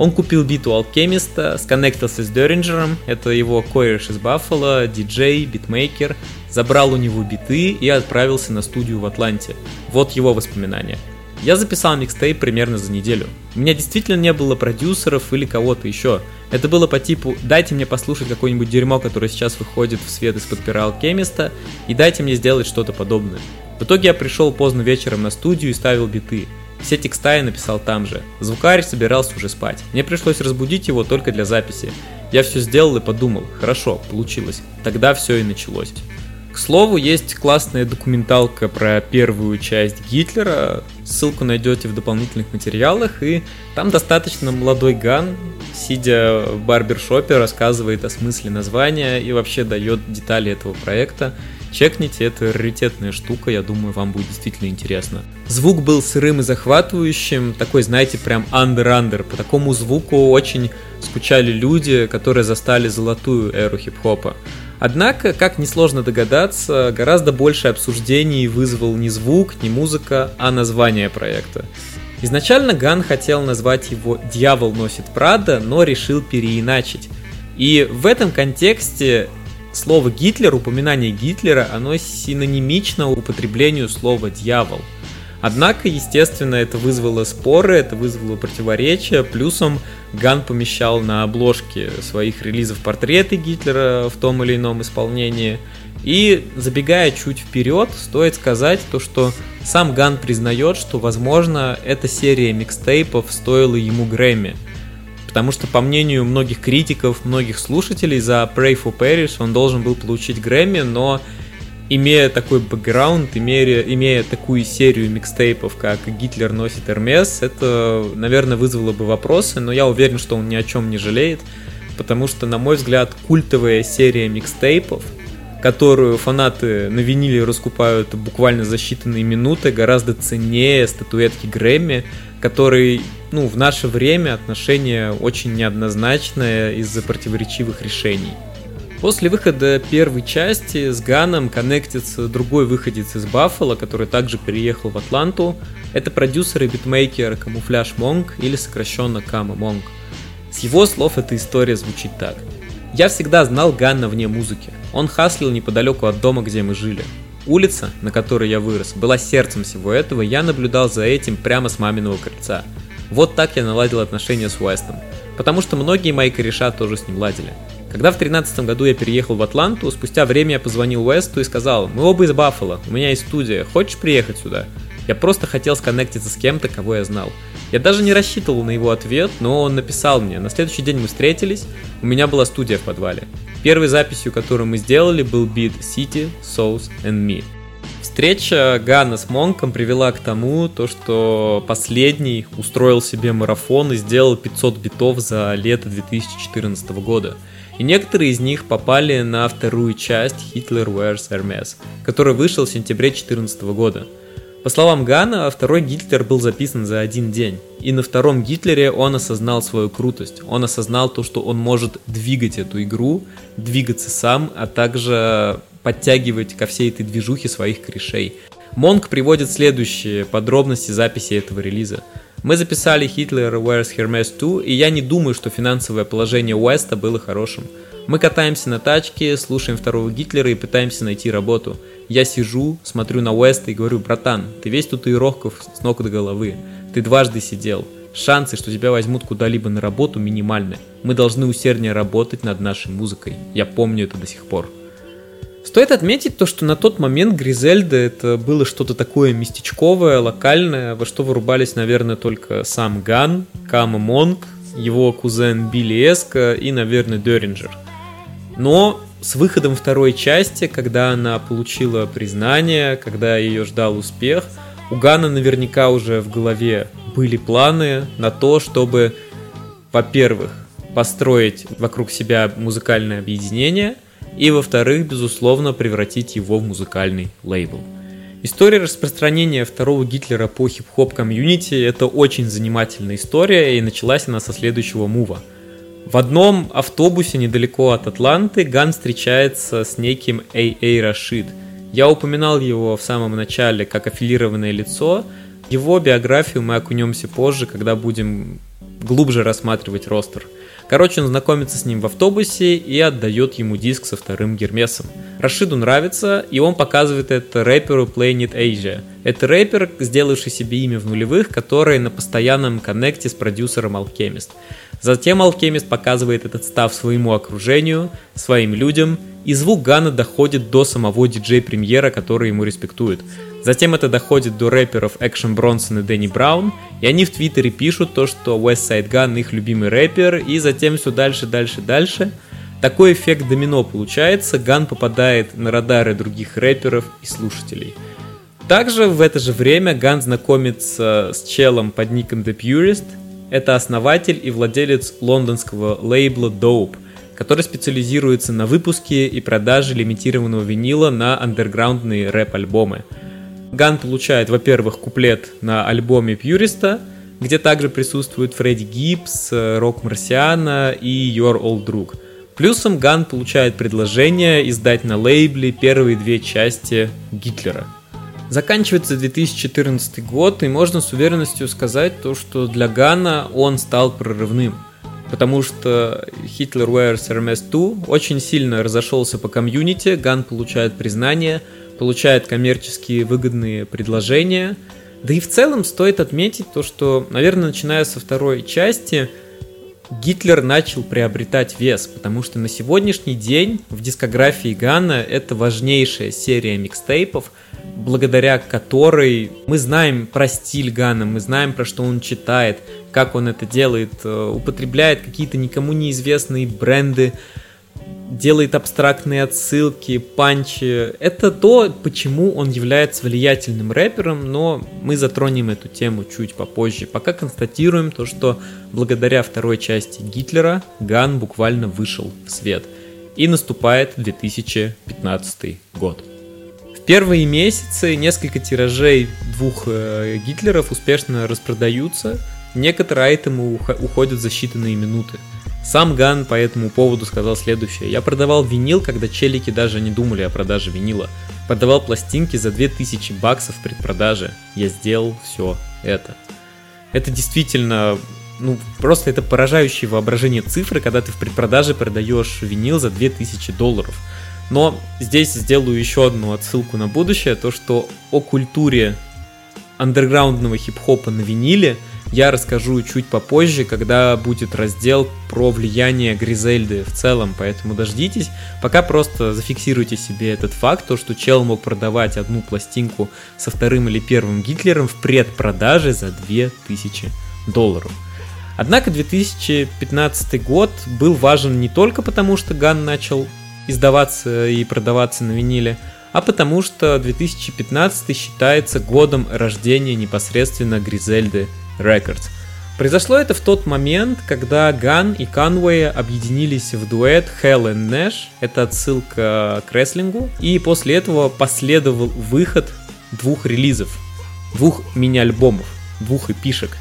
Он купил бит у Алкемиста, сконнектился с Деринджером, это его кореш из Баффало, диджей, битмейкер, забрал у него биты и отправился на студию в Атланте. Вот его воспоминания. Я записал микстейп примерно за неделю. У меня действительно не было продюсеров или кого-то еще. Это было по типу «дайте мне послушать какое-нибудь дерьмо, которое сейчас выходит в свет из-под пера алкемиста, и дайте мне сделать что-то подобное». В итоге я пришел поздно вечером на студию и ставил биты. Все текста я написал там же. Звукарь собирался уже спать. Мне пришлось разбудить его только для записи. Я все сделал и подумал, хорошо, получилось. Тогда все и началось. К слову, есть классная документалка про первую часть Гитлера. Ссылку найдете в дополнительных материалах. И там достаточно молодой Ган, сидя в барбершопе, рассказывает о смысле названия и вообще дает детали этого проекта. Чекните, это раритетная штука, я думаю, вам будет действительно интересно. Звук был сырым и захватывающим, такой, знаете, прям андер-андер. По такому звуку очень скучали люди, которые застали золотую эру хип-хопа. Однако, как несложно догадаться, гораздо больше обсуждений вызвал не звук, не музыка, а название проекта. Изначально Ган хотел назвать его «Дьявол носит Прада», но решил переиначить. И в этом контексте слово Гитлер, упоминание Гитлера, оно синонимично употреблению слова «дьявол». Однако, естественно, это вызвало споры, это вызвало противоречия. Плюсом Ган помещал на обложке своих релизов портреты Гитлера в том или ином исполнении. И забегая чуть вперед, стоит сказать то, что сам Ган признает, что, возможно, эта серия микстейпов стоила ему Грэмми. Потому что, по мнению многих критиков, многих слушателей, за Pray for Paris он должен был получить Грэмми, но имея такой бэкграунд, имея, имея такую серию микстейпов, как «Гитлер носит Эрмес», это, наверное, вызвало бы вопросы, но я уверен, что он ни о чем не жалеет, потому что, на мой взгляд, культовая серия микстейпов, которую фанаты на виниле раскупают буквально за считанные минуты, гораздо ценнее статуэтки Грэмми, который, ну, в наше время отношение очень неоднозначное из-за противоречивых решений. После выхода первой части с Ганом коннектится другой выходец из Баффало, который также переехал в Атланту. Это продюсер и битмейкер Camouflage Monk или сокращенно Camo Monk. С его слов эта история звучит так. Я всегда знал Ганна вне музыки. Он хаслил неподалеку от дома, где мы жили. Улица, на которой я вырос, была сердцем всего этого, я наблюдал за этим прямо с маминого крыльца. Вот так я наладил отношения с Уэстом. Потому что многие мои кореша тоже с ним ладили. Когда в 2013 году я переехал в Атланту, спустя время я позвонил Уэсту и сказал, мы оба из Баффало, у меня есть студия, хочешь приехать сюда? Я просто хотел сконнектиться с кем-то, кого я знал. Я даже не рассчитывал на его ответ, но он написал мне. На следующий день мы встретились, у меня была студия в подвале. Первой записью, которую мы сделали, был бит City, Souls and Me. Встреча Гана с Монком привела к тому, то, что последний устроил себе марафон и сделал 500 битов за лето 2014 года. и некоторые из них попали на вторую часть Hitler Wears Hermes, который вышел в сентябре 2014 года. По словам Гана, второй Гитлер был записан за один день, и на втором Гитлере он осознал свою крутость, он осознал то, что он может двигать эту игру, двигаться сам, а также подтягивать ко всей этой движухе своих корешей. Монк приводит следующие подробности записи этого релиза. Мы записали Hitler Wears Hermes 2, и я не думаю, что финансовое положение Уэста было хорошим. Мы катаемся на тачке, слушаем второго Гитлера и пытаемся найти работу. Я сижу, смотрю на Уэста и говорю, братан, ты весь татуировков с ног до головы. Ты дважды сидел. Шансы, что тебя возьмут куда-либо на работу, минимальны. Мы должны усерднее работать над нашей музыкой. Я помню это до сих пор. Стоит отметить то, что на тот момент Гризельда это было что-то такое местечковое, локальное, во что вырубались, наверное, только сам Ган, Кама Монг, его кузен Билли Эска и, наверное, Деринджер. Но с выходом второй части, когда она получила признание, когда ее ждал успех, у Гана наверняка уже в голове были планы на то, чтобы, во-первых, построить вокруг себя музыкальное объединение – и, во-вторых, безусловно, превратить его в музыкальный лейбл. История распространения второго Гитлера по хип-хоп комьюнити – это очень занимательная история, и началась она со следующего мува. В одном автобусе недалеко от Атланты Ган встречается с неким А.А. Рашид. Я упоминал его в самом начале как аффилированное лицо. Его биографию мы окунемся позже, когда будем глубже рассматривать ростер – Короче, он знакомится с ним в автобусе и отдает ему диск со вторым Гермесом. Рашиду нравится, и он показывает это рэперу Planet Asia. Это рэпер, сделавший себе имя в нулевых, который на постоянном коннекте с продюсером Alchemist. Затем Alchemist показывает этот став своему окружению, своим людям, и звук Гана доходит до самого диджей-премьера, который ему респектует. Затем это доходит до рэперов Экшен Бронсон и Дэнни Браун, и они в Твиттере пишут то, что Westside Gun их любимый рэпер, и затем все дальше, дальше, дальше. Такой эффект домино получается, Ган попадает на радары других рэперов и слушателей. Также в это же время Ган знакомится с челом под ником The Purist. Это основатель и владелец лондонского лейбла Dope, который специализируется на выпуске и продаже лимитированного винила на андерграундные рэп-альбомы – Ган получает, во-первых, куплет на альбоме Пьюриста, где также присутствует Фредди Гибс, Рок Марсиана и Your Old Drug. Плюсом Ган получает предложение издать на лейбле первые две части Гитлера. Заканчивается 2014 год, и можно с уверенностью сказать то, что для Гана он стал прорывным. Потому что Hitler Wears Hermes 2 очень сильно разошелся по комьюнити, Ган получает признание – получает коммерческие выгодные предложения. Да и в целом стоит отметить то, что, наверное, начиная со второй части, Гитлер начал приобретать вес, потому что на сегодняшний день в дискографии Гана это важнейшая серия микстейпов, благодаря которой мы знаем про стиль Гана, мы знаем про что он читает, как он это делает, э, употребляет какие-то никому неизвестные бренды, делает абстрактные отсылки, панчи. Это то, почему он является влиятельным рэпером, но мы затронем эту тему чуть попозже. Пока констатируем то, что благодаря второй части Гитлера Ган буквально вышел в свет. И наступает 2015 год. В первые месяцы несколько тиражей двух э, Гитлеров успешно распродаются, некоторые айтемы уходят за считанные минуты. Сам Ган по этому поводу сказал следующее. Я продавал винил, когда челики даже не думали о продаже винила. Продавал пластинки за 2000 баксов в предпродаже. Я сделал все это. Это действительно, ну, просто это поражающее воображение цифры, когда ты в предпродаже продаешь винил за 2000 долларов. Но здесь сделаю еще одну отсылку на будущее, то что о культуре андерграундного хип-хопа на виниле – я расскажу чуть попозже, когда будет раздел про влияние Гризельды в целом, поэтому дождитесь. Пока просто зафиксируйте себе этот факт, то что чел мог продавать одну пластинку со вторым или первым Гитлером в предпродаже за 2000 долларов. Однако 2015 год был важен не только потому, что Ган начал издаваться и продаваться на виниле, а потому что 2015 считается годом рождения непосредственно Гризельды Records. Произошло это в тот момент, когда Ган и Канвей объединились в дуэт Hall and Nash. Это отсылка к рестлингу. И после этого последовал выход двух релизов, двух мини-альбомов, двух эпишек.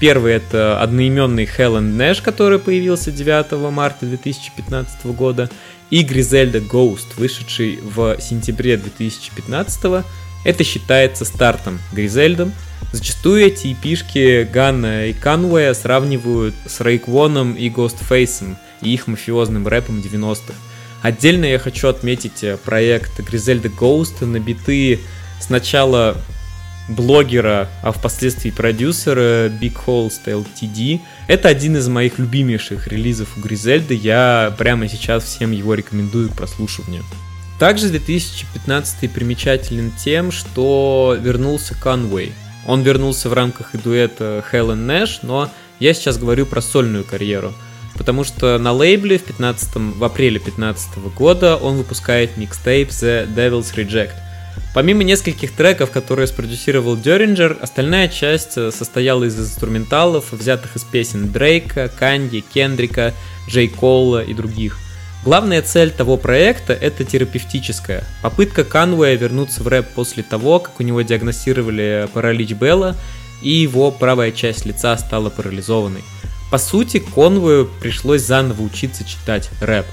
Первый это одноименный Hell and Nash, который появился 9 марта 2015 года, и Griselda Ghost, вышедший в сентябре 2015. Это считается стартом Гризельдом, Зачастую эти эпишки Ганна и Кануэя сравнивают с Рейквоном и Гостфейсом и их мафиозным рэпом 90-х. Отдельно я хочу отметить э, проект Griselda Ghost на биты сначала блогера, а впоследствии продюсера Big Hole Style TD. Это один из моих любимейших релизов у Гризельды. Я прямо сейчас всем его рекомендую к прослушиванию. Также 2015 примечателен тем, что вернулся Conway. Он вернулся в рамках и дуэта and Nash, но я сейчас говорю про сольную карьеру. Потому что на лейбле в, 15, в апреле 2015 года он выпускает микстейп The Devil's Reject. Помимо нескольких треков, которые спродюсировал Деринджер, остальная часть состояла из инструменталов, взятых из песен Дрейка, Канди, Кендрика, Джей Колла и других. Главная цель того проекта – это терапевтическая. Попытка Канвея вернуться в рэп после того, как у него диагностировали паралич Белла, и его правая часть лица стала парализованной. По сути, Конвою пришлось заново учиться читать рэп.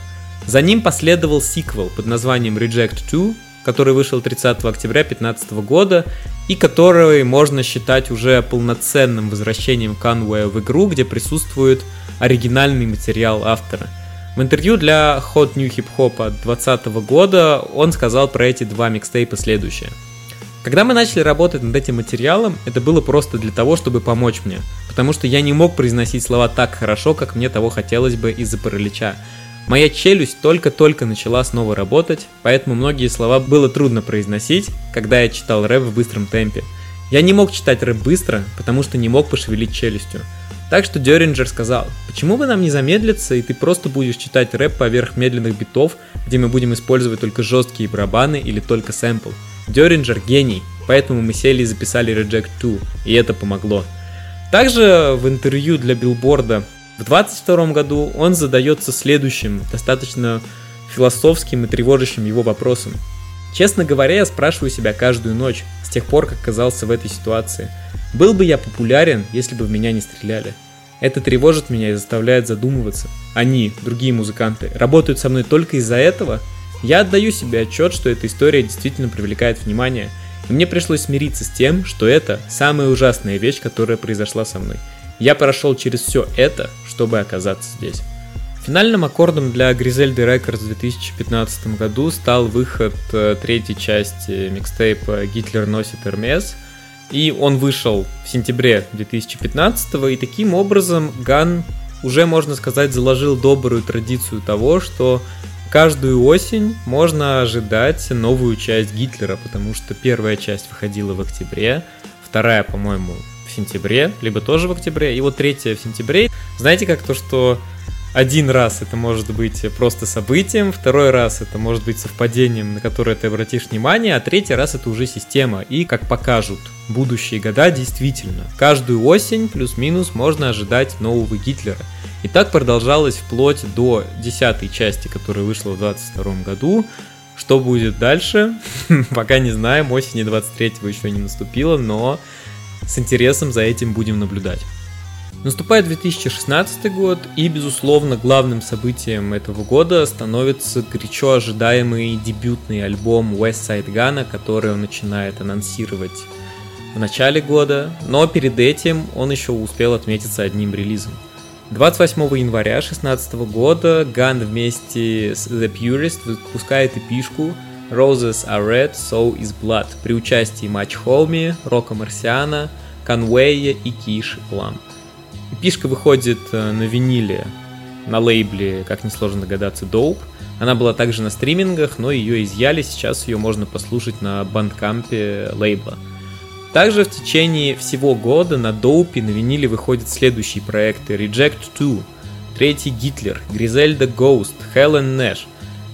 За ним последовал сиквел под названием Reject 2, который вышел 30 октября 2015 года и который можно считать уже полноценным возвращением Канвея в игру, где присутствует оригинальный материал автора – в интервью для Hot New Hip Hop 2020 года он сказал про эти два микстейпа следующее. Когда мы начали работать над этим материалом, это было просто для того, чтобы помочь мне, потому что я не мог произносить слова так хорошо, как мне того хотелось бы из-за паралича. Моя челюсть только-только начала снова работать, поэтому многие слова было трудно произносить, когда я читал рэп в быстром темпе. Я не мог читать рэп быстро, потому что не мог пошевелить челюстью. Так что Деринджер сказал, почему бы нам не замедлиться, и ты просто будешь читать рэп поверх медленных битов, где мы будем использовать только жесткие барабаны или только сэмпл. Деринджер гений, поэтому мы сели и записали Reject 2, и это помогло. Также в интервью для Билборда в 22 году он задается следующим, достаточно философским и тревожащим его вопросом. Честно говоря, я спрашиваю себя каждую ночь, с тех пор, как оказался в этой ситуации. Был бы я популярен, если бы в меня не стреляли? Это тревожит меня и заставляет задумываться. Они, другие музыканты, работают со мной только из-за этого? Я отдаю себе отчет, что эта история действительно привлекает внимание, и мне пришлось смириться с тем, что это самая ужасная вещь, которая произошла со мной. Я прошел через все это, чтобы оказаться здесь. Финальным аккордом для Griselda Records в 2015 году стал выход э, третьей части микстейпа «Гитлер носит Эрмес», и он вышел в сентябре 2015 и таким образом Ган уже, можно сказать, заложил добрую традицию того, что каждую осень можно ожидать новую часть Гитлера, потому что первая часть выходила в октябре, вторая, по-моему, в сентябре, либо тоже в октябре, и вот третья в сентябре. Знаете, как то, что один раз это может быть просто событием, второй раз это может быть совпадением, на которое ты обратишь внимание, а третий раз это уже система. И, как покажут будущие года, действительно, каждую осень плюс-минус можно ожидать нового Гитлера. И так продолжалось вплоть до десятой части, которая вышла в 22 году. Что будет дальше? *laughs* Пока не знаем, осени 23-го еще не наступило, но с интересом за этим будем наблюдать. Наступает 2016 год, и, безусловно, главным событием этого года становится горячо ожидаемый дебютный альбом West Side Gun, который он начинает анонсировать в начале года, но перед этим он еще успел отметиться одним релизом. 28 января 2016 года Gun вместе с The Purist выпускает эпишку Roses are Red, So is Blood при участии Матч Холми, Рока Марсиана, Конвея и Киш Ламп. Пишка выходит э, на виниле на лейбле, как несложно догадаться, Dope. Она была также на стримингах, но ее изъяли, сейчас ее можно послушать на бандкампе лейбла. Также в течение всего года на Доупе на виниле выходят следующие проекты Reject 2, Третий Гитлер, Griselda Ghost, Helen Nash.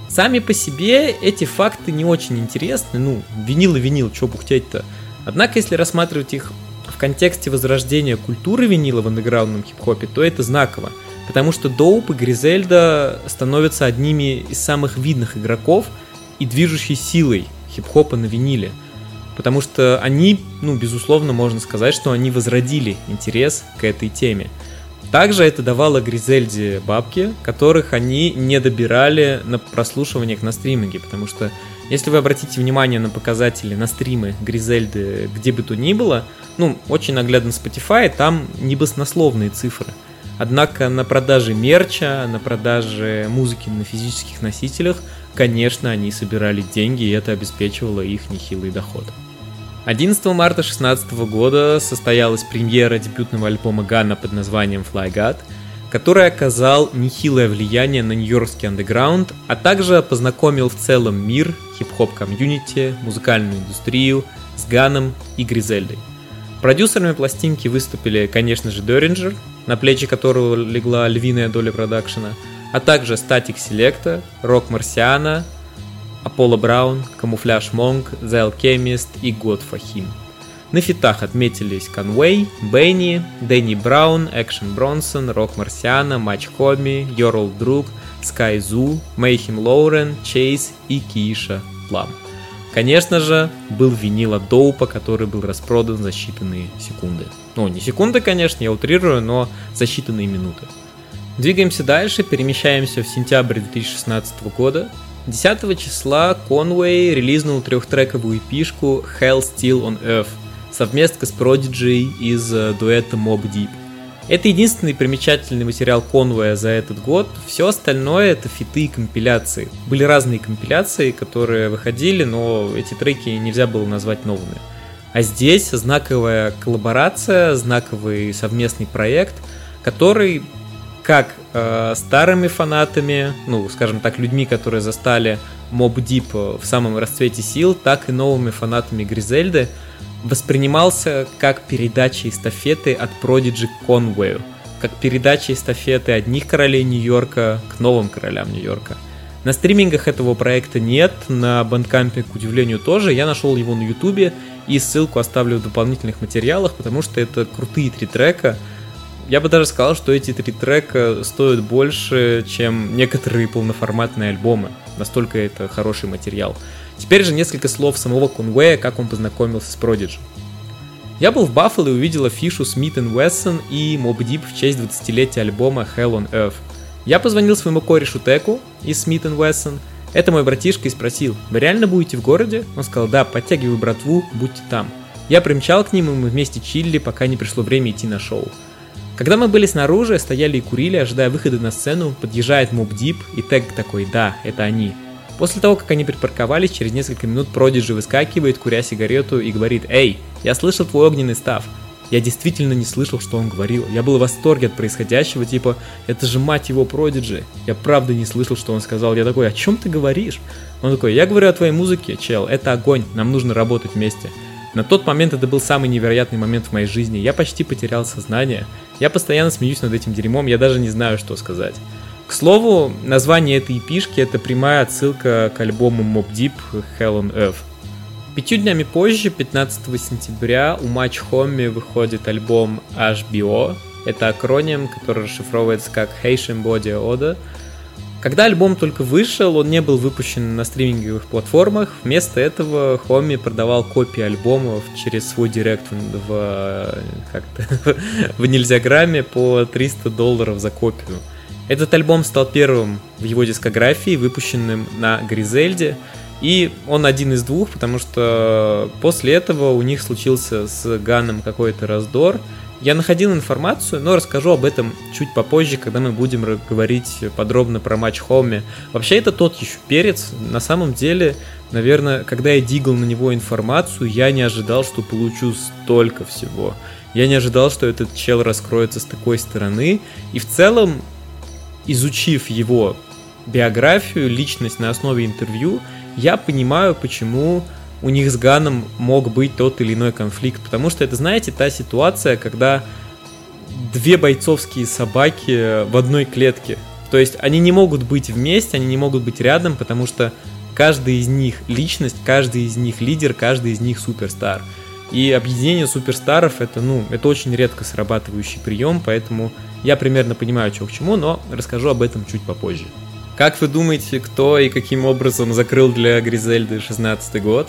Сами по себе эти факты не очень интересны, ну, винил и винил, что бухтеть-то. Однако, если рассматривать их контексте возрождения культуры винила в андеграундном хип-хопе, то это знаково. Потому что Доуп и Гризельда становятся одними из самых видных игроков и движущей силой хип-хопа на виниле. Потому что они, ну, безусловно, можно сказать, что они возродили интерес к этой теме. Также это давало Гризельде бабки, которых они не добирали на прослушиваниях на стриминге, потому что если вы обратите внимание на показатели на стримы Гризельды где бы то ни было, ну, очень наглядно Spotify, там небоснословные цифры. Однако на продаже мерча, на продаже музыки на физических носителях, конечно, они собирали деньги, и это обеспечивало их нехилый доход. 11 марта 2016 года состоялась премьера дебютного альбома Ганна под названием Fly God, который оказал нехилое влияние на нью-йоркский андеграунд, а также познакомил в целом мир, хип-хоп комьюнити, музыкальную индустрию с Ганом и Гризельдой. Продюсерами пластинки выступили, конечно же, Доринджер, на плечи которого легла львиная доля продакшена, а также Statik Selektah, Roc Marciano, Apollo Brown, Camouflage Monk, The Alchemist и God Fahim. На фитах отметились Конвей, Бенни, Дэнни Браун, Action Bronson, Roc Marciano, Mach-Hommy, Your Old Droog, Skyzoo, Meyhem Lauren, Чейз и Keisha Plum. Конечно же, был винил от Daupe а, который был распродан за считанные секунды. Ну, не секунды, конечно, я утрирую, но за считанные минуты. Двигаемся дальше, перемещаемся в сентябрь 2016 года. 10 числа Conway релизнул трехтрековую эпишку Hell Still on Earth, совместно с Prodigy из э, дуэта Mob Deep. Это единственный примечательный материал Конвоя за этот год. Все остальное это фиты и компиляции. Были разные компиляции, которые выходили, но эти треки нельзя было назвать новыми. А здесь знаковая коллаборация, знаковый совместный проект, который как э, старыми фанатами, ну, скажем так, людьми, которые застали Mob Deep в самом расцвете сил, так и новыми фанатами Гризельды, воспринимался как передача эстафеты от Prodigy к Conway, как передача эстафеты одних королей Нью-Йорка к новым королям Нью-Йорка. На стримингах этого проекта нет, на Бандкампе, к удивлению, тоже. Я нашел его на Ютубе и ссылку оставлю в дополнительных материалах, потому что это крутые три трека, я бы даже сказал, что эти три трека стоят больше, чем некоторые полноформатные альбомы. Настолько это хороший материал. Теперь же несколько слов самого Конвея, как он познакомился с Prodigy. Я был в Баффало и увидел афишу Смит Вессон и Mob Deep в честь 20-летия альбома Hell on Earth. Я позвонил своему корешу Теку из Смит Вессон. Это мой братишка и спросил, вы реально будете в городе? Он сказал, да, подтягиваю братву, будьте там. Я примчал к ним, и мы вместе чилили, пока не пришло время идти на шоу. Когда мы были снаружи, стояли и курили, ожидая выхода на сцену, подъезжает Моб Дип, и Тег такой, да, это они. После того, как они припарковались, через несколько минут Продиджи выскакивает, куря сигарету, и говорит, «Эй, я слышал твой огненный став». Я действительно не слышал, что он говорил. Я был в восторге от происходящего, типа, это же мать его Продиджи. Я правда не слышал, что он сказал. Я такой, о чем ты говоришь? Он такой, я говорю о твоей музыке, чел, это огонь, нам нужно работать вместе. На тот момент это был самый невероятный момент в моей жизни. Я почти потерял сознание. Я постоянно смеюсь над этим дерьмом, я даже не знаю, что сказать. К слову, название этой эпишки это прямая отсылка к альбому Mob Deep Hell on Earth. Пятью днями позже, 15 сентября, у Match Home выходит альбом HBO. Это акроним, который расшифровывается как Haitian Body Order – когда альбом только вышел, он не был выпущен на стриминговых платформах. Вместо этого Хоми продавал копии альбомов через свой директ в, как-то, *laughs* в нельзяграмме по 300 долларов за копию. Этот альбом стал первым в его дискографии, выпущенным на Гризельде. И он один из двух, потому что после этого у них случился с Ганом какой-то раздор – я находил информацию, но расскажу об этом чуть попозже, когда мы будем говорить подробно про матч Хоуми. Вообще это тот еще перец. На самом деле, наверное, когда я дигал на него информацию, я не ожидал, что получу столько всего. Я не ожидал, что этот чел раскроется с такой стороны. И в целом, изучив его биографию, личность на основе интервью, я понимаю, почему у них с Ганом мог быть тот или иной конфликт. Потому что это, знаете, та ситуация, когда две бойцовские собаки в одной клетке. То есть они не могут быть вместе, они не могут быть рядом, потому что каждый из них личность, каждый из них лидер, каждый из них суперстар. И объединение суперстаров это, ну, это очень редко срабатывающий прием, поэтому я примерно понимаю, что к чему, но расскажу об этом чуть попозже. Как вы думаете, кто и каким образом закрыл для Гризельды 16 год?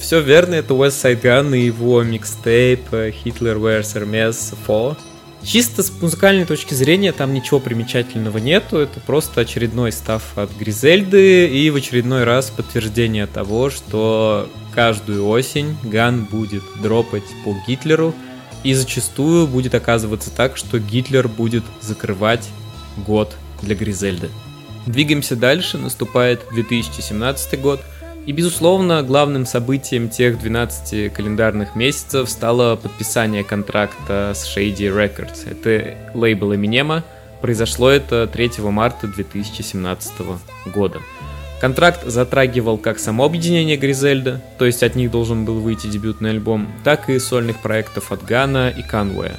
Все верно, это West Side и его микстейп Hitler Wears Hermes 4. Чисто с музыкальной точки зрения там ничего примечательного нету, это просто очередной став от Гризельды и в очередной раз подтверждение того, что каждую осень Ган будет дропать по Гитлеру, и зачастую будет оказываться так, что Гитлер будет закрывать год для Гризельды. Двигаемся дальше, наступает 2017 год, и, безусловно, главным событием тех 12 календарных месяцев стало подписание контракта с Shady Records. Это лейбл Эминема. Произошло это 3 марта 2017 года. Контракт затрагивал как само объединение Гризельда, то есть от них должен был выйти дебютный альбом, так и сольных проектов от Гана и Канвея.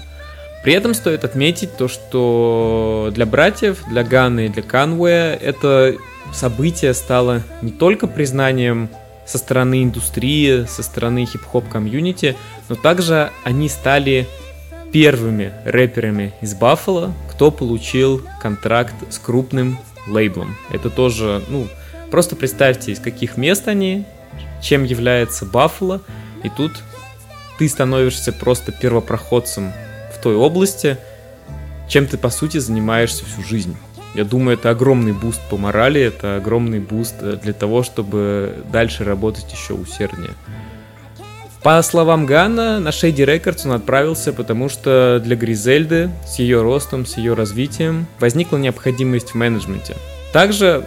При этом стоит отметить то, что для братьев, для Гана и для Канвея это событие стало не только признанием со стороны индустрии, со стороны хип-хоп комьюнити, но также они стали первыми рэперами из Баффало, кто получил контракт с крупным лейблом. Это тоже, ну, просто представьте, из каких мест они, чем является Баффало, и тут ты становишься просто первопроходцем в той области, чем ты, по сути, занимаешься всю жизнь. Я думаю, это огромный буст по морали, это огромный буст э, для того, чтобы дальше работать еще усерднее. По словам Гана, на Shady Records он отправился, потому что для Гризельды с ее ростом, с ее развитием возникла необходимость в менеджменте. Также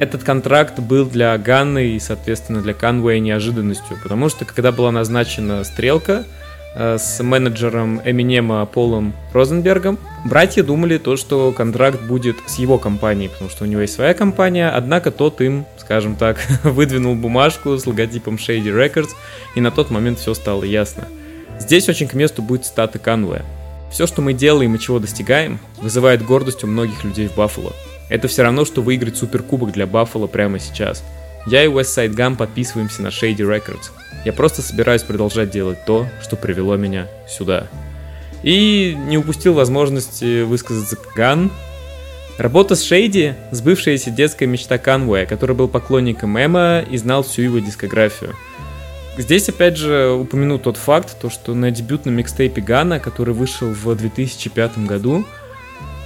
этот контракт был для Ганны и, соответственно, для Канвея неожиданностью, потому что когда была назначена стрелка, с менеджером Эминема Полом Розенбергом. Братья думали то, что контракт будет с его компанией, потому что у него есть своя компания, однако тот им, скажем так, *laughs* выдвинул бумажку с логотипом Shady Records, и на тот момент все стало ясно. Здесь очень к месту будет статы Канвея. Все, что мы делаем и чего достигаем, вызывает гордость у многих людей в Баффало. Это все равно, что выиграть суперкубок для Баффало прямо сейчас – я и Westside Gun подписываемся на Shady Records. Я просто собираюсь продолжать делать то, что привело меня сюда. И не упустил возможности высказаться Ган. Работа с Шейди – сбывшаяся детская мечта Канвея, который был поклонником Эма и знал всю его дискографию. Здесь, опять же, упомяну тот факт, то, что на дебютном микстейпе Гана, который вышел в 2005 году,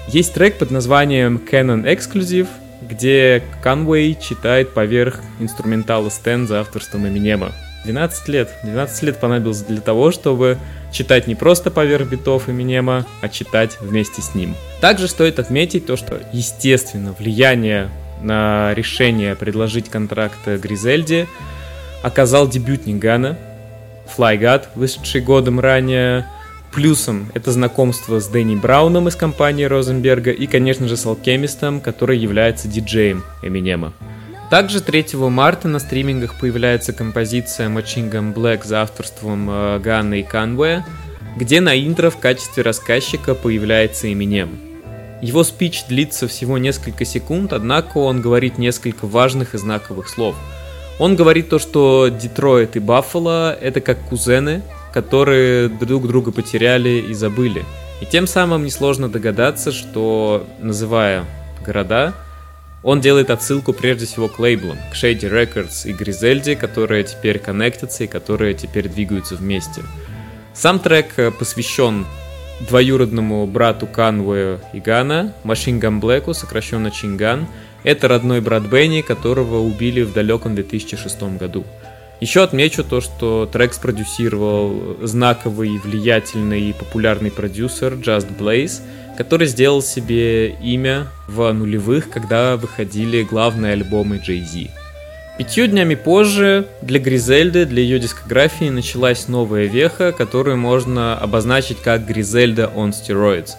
есть трек под названием Canon Exclusive – где Канвей читает поверх инструментала Стэн за авторством Эминема. 12 лет. 12 лет понадобилось для того, чтобы читать не просто поверх битов Эминема, а читать вместе с ним. Также стоит отметить то, что, естественно, влияние на решение предложить контракт Гризельде оказал дебютник Гана, God, вышедший годом ранее, Плюсом это знакомство с Дэнни Брауном из компании Розенберга и, конечно же, с Алкемистом, который является диджеем Эминема. Также 3 марта на стримингах появляется композиция Machine Gun Black за авторством э, Ганна и Канвея, где на интро в качестве рассказчика появляется Эминем. Его спич длится всего несколько секунд, однако он говорит несколько важных и знаковых слов. Он говорит то, что Детройт и Баффало это как кузены, которые друг друга потеряли и забыли. И тем самым несложно догадаться, что, называя города, он делает отсылку прежде всего к лейблам, к Shady Records и Гризельде, которые теперь коннектятся и которые теперь двигаются вместе. Сам трек э, посвящен двоюродному брату Канвою и Гана, Gun Black'у, сокращенно Чинган. Это родной брат Бенни, которого убили в далеком 2006 году. Еще отмечу то, что трек спродюсировал знаковый, влиятельный и популярный продюсер Just Blaze, который сделал себе имя в нулевых, когда выходили главные альбомы Jay-Z. Пятью днями позже для Гризельды, для ее дискографии началась новая веха, которую можно обозначить как Гризельда on Steroids.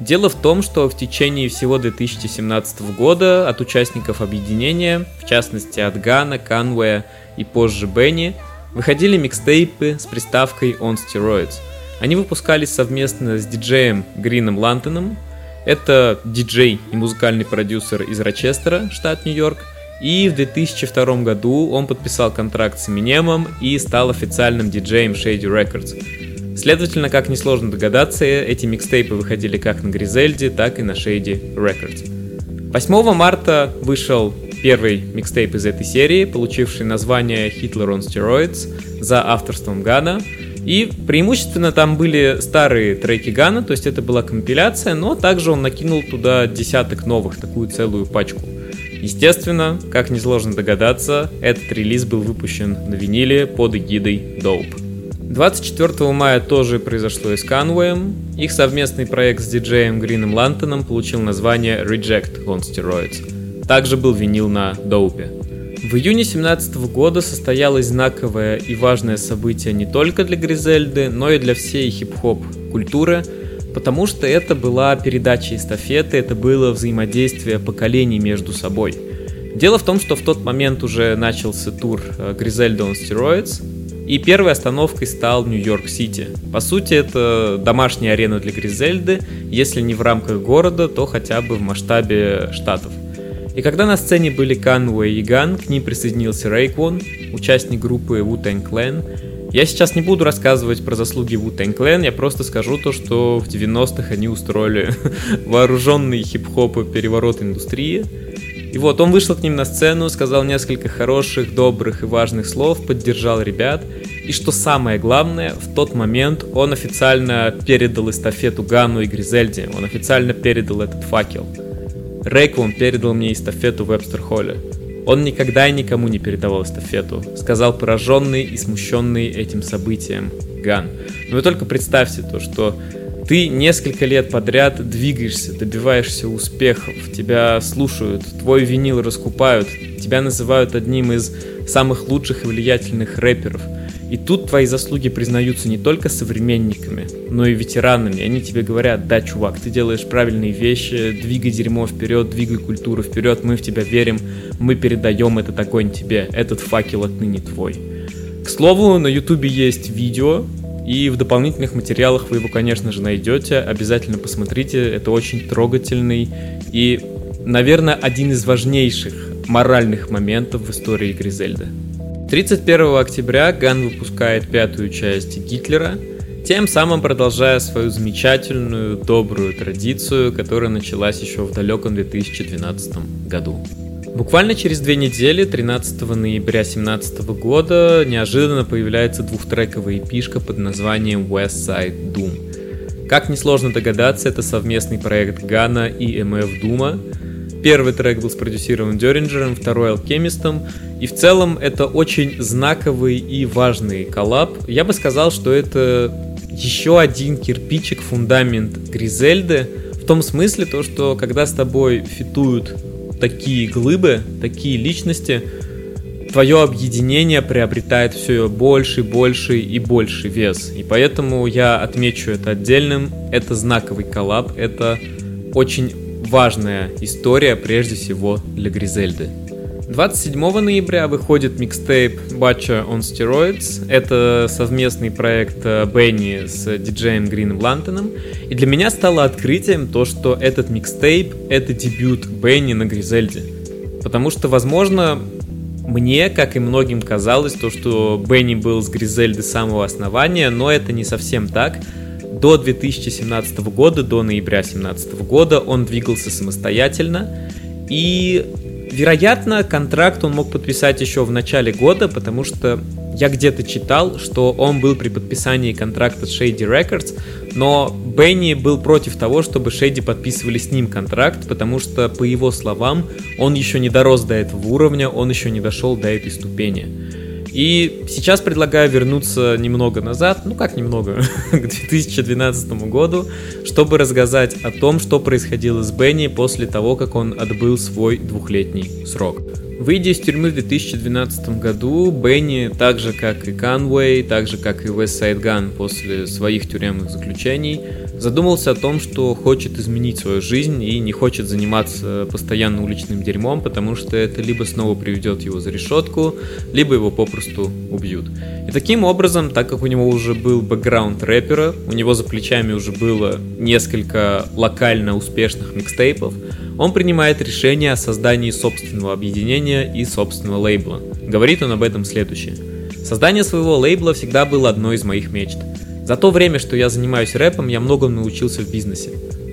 Дело в том, что в течение всего 2017 года от участников объединения, в частности от Гана, Канвея и позже Бенни, выходили микстейпы с приставкой On Steroids. Они выпускались совместно с диджеем Грином Лантоном. Это диджей и музыкальный продюсер из Рочестера, штат Нью-Йорк. И в 2002 году он подписал контракт с Eminem и стал официальным диджеем Shady Records. Следовательно, как несложно догадаться, эти микстейпы выходили как на Гризельде, так и на Shady Records. 8 марта вышел первый микстейп из этой серии, получивший название Hitler on Steroids за авторством Гана. И преимущественно там были старые треки Гана, то есть это была компиляция, но также он накинул туда десяток новых, такую целую пачку. Естественно, как несложно догадаться, этот релиз был выпущен на виниле под эгидой Dope. 24 мая тоже произошло и с Conway. Их совместный проект с диджеем Грином Лантоном получил название Reject on Steroids. Также был винил на Доупе. В июне 2017 года состоялось знаковое и важное событие не только для Гризельды, но и для всей хип-хоп культуры, потому что это была передача эстафеты, это было взаимодействие поколений между собой. Дело в том, что в тот момент уже начался тур Гризельда on Steroids, и первой остановкой стал Нью-Йорк-Сити. По сути, это домашняя арена для Гризельды, если не в рамках города, то хотя бы в масштабе штатов. И когда на сцене были Канвей и Ган, к ним присоединился Рейквон, участник группы Wu-Tang Clan. Я сейчас не буду рассказывать про заслуги Wu-Tang Clan, я просто скажу то, что в 90-х они устроили *laughs* вооруженный хип-хоп переворот индустрии, и вот он вышел к ним на сцену, сказал несколько хороших, добрых и важных слов, поддержал ребят. И что самое главное, в тот момент он официально передал эстафету Гану и Гризельде. Он официально передал этот факел. Рейквон передал мне эстафету в Эбстер-Холле. Он никогда и никому не передавал эстафету, сказал пораженный и смущенный этим событием Ган. Но вы только представьте то, что ты несколько лет подряд двигаешься, добиваешься успехов, тебя слушают, твой винил раскупают, тебя называют одним из самых лучших и влиятельных рэперов. И тут твои заслуги признаются не только современниками, но и ветеранами. Они тебе говорят, да, чувак, ты делаешь правильные вещи, двигай дерьмо вперед, двигай культуру вперед, мы в тебя верим, мы передаем этот огонь тебе, этот факел отныне твой. К слову, на ютубе есть видео, и в дополнительных материалах вы его, конечно же, найдете. Обязательно посмотрите. Это очень трогательный и, наверное, один из важнейших моральных моментов в истории Гризельда. 31 октября Ган выпускает пятую часть Гитлера, тем самым продолжая свою замечательную, добрую традицию, которая началась еще в далеком 2012 году. Буквально через две недели, 13 ноября 2017 года, неожиданно появляется двухтрековая эпишка под названием West Side Doom. Как несложно догадаться, это совместный проект Гана и MF Дума. Первый трек был спродюсирован Деринджером, второй Алкемистом, и в целом это очень знаковый и важный коллаб. Я бы сказал, что это еще один кирпичик, фундамент Гризельды, в том смысле, то, что когда с тобой фитуют такие глыбы, такие личности, твое объединение приобретает все больше, больше и больше вес. И поэтому я отмечу это отдельным. Это знаковый коллаб, это очень важная история, прежде всего, для Гризельды. 27 ноября выходит микстейп Batcha on Steroids. Это совместный проект э, Бенни с диджеем Грином Лантоном. И для меня стало открытием то, что этот микстейп — это дебют Бенни на Гризельде. Потому что, возможно, мне, как и многим казалось, то, что Бенни был с Гризельды с самого основания, но это не совсем так. До 2017 года, до ноября 2017 года он двигался самостоятельно, и Вероятно, контракт он мог подписать еще в начале года, потому что я где-то читал, что он был при подписании контракта с Shady Records, но Бенни был против того, чтобы Shady подписывали с ним контракт, потому что, по его словам, он еще не дорос до этого уровня, он еще не дошел до этой ступени. И сейчас предлагаю вернуться немного назад, ну как немного, *laughs* к 2012 году, чтобы рассказать о том, что происходило с Бенни после того, как он отбыл свой двухлетний срок. Выйдя из тюрьмы в 2012 году, Бенни, так же как и Канвей, так же как и West Side Gun после своих тюремных заключений, задумался о том, что хочет изменить свою жизнь и не хочет заниматься постоянно уличным дерьмом, потому что это либо снова приведет его за решетку, либо его попросту убьют. И таким образом, так как у него уже был бэкграунд рэпера, у него за плечами уже было несколько локально успешных микстейпов, он принимает решение о создании собственного объединения и собственного лейбла. Говорит он об этом следующее. Создание своего лейбла всегда было одной из моих мечт. За то время, что я занимаюсь рэпом, я многому научился в бизнесе.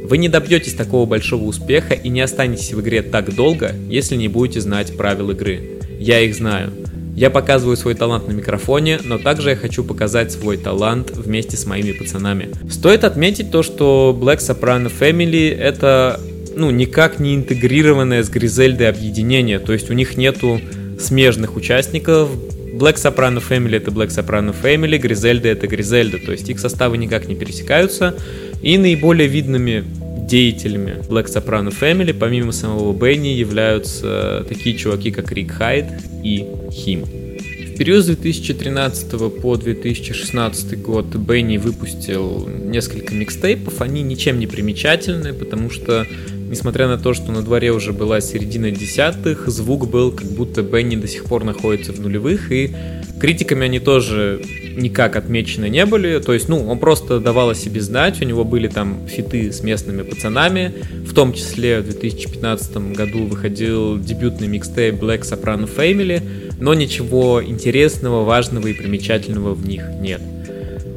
Вы не добьетесь такого большого успеха и не останетесь в игре так долго, если не будете знать правил игры. Я их знаю. Я показываю свой талант на микрофоне, но также я хочу показать свой талант вместе с моими пацанами. Стоит отметить то, что Black Soprano Family это ну, никак не интегрированное с Гризельдой объединение, то есть у них нету смежных участников. Black Soprano Family это Black Soprano Family, Гризельда это Гризельда, то есть их составы никак не пересекаются. И наиболее видными деятелями Black Soprano Family, помимо самого Бенни, являются такие чуваки, как Рик Хайд и Хим. В период с 2013 по 2016 год Бенни выпустил несколько микстейпов, они ничем не примечательны, потому что Несмотря на то, что на дворе уже была середина десятых, звук был как будто Бенни до сих пор находится в нулевых, и критиками они тоже никак отмечены не были, то есть, ну, он просто давал о себе знать, у него были там фиты с местными пацанами, в том числе в 2015 году выходил дебютный микстейп Black Soprano Family, но ничего интересного, важного и примечательного в них нет.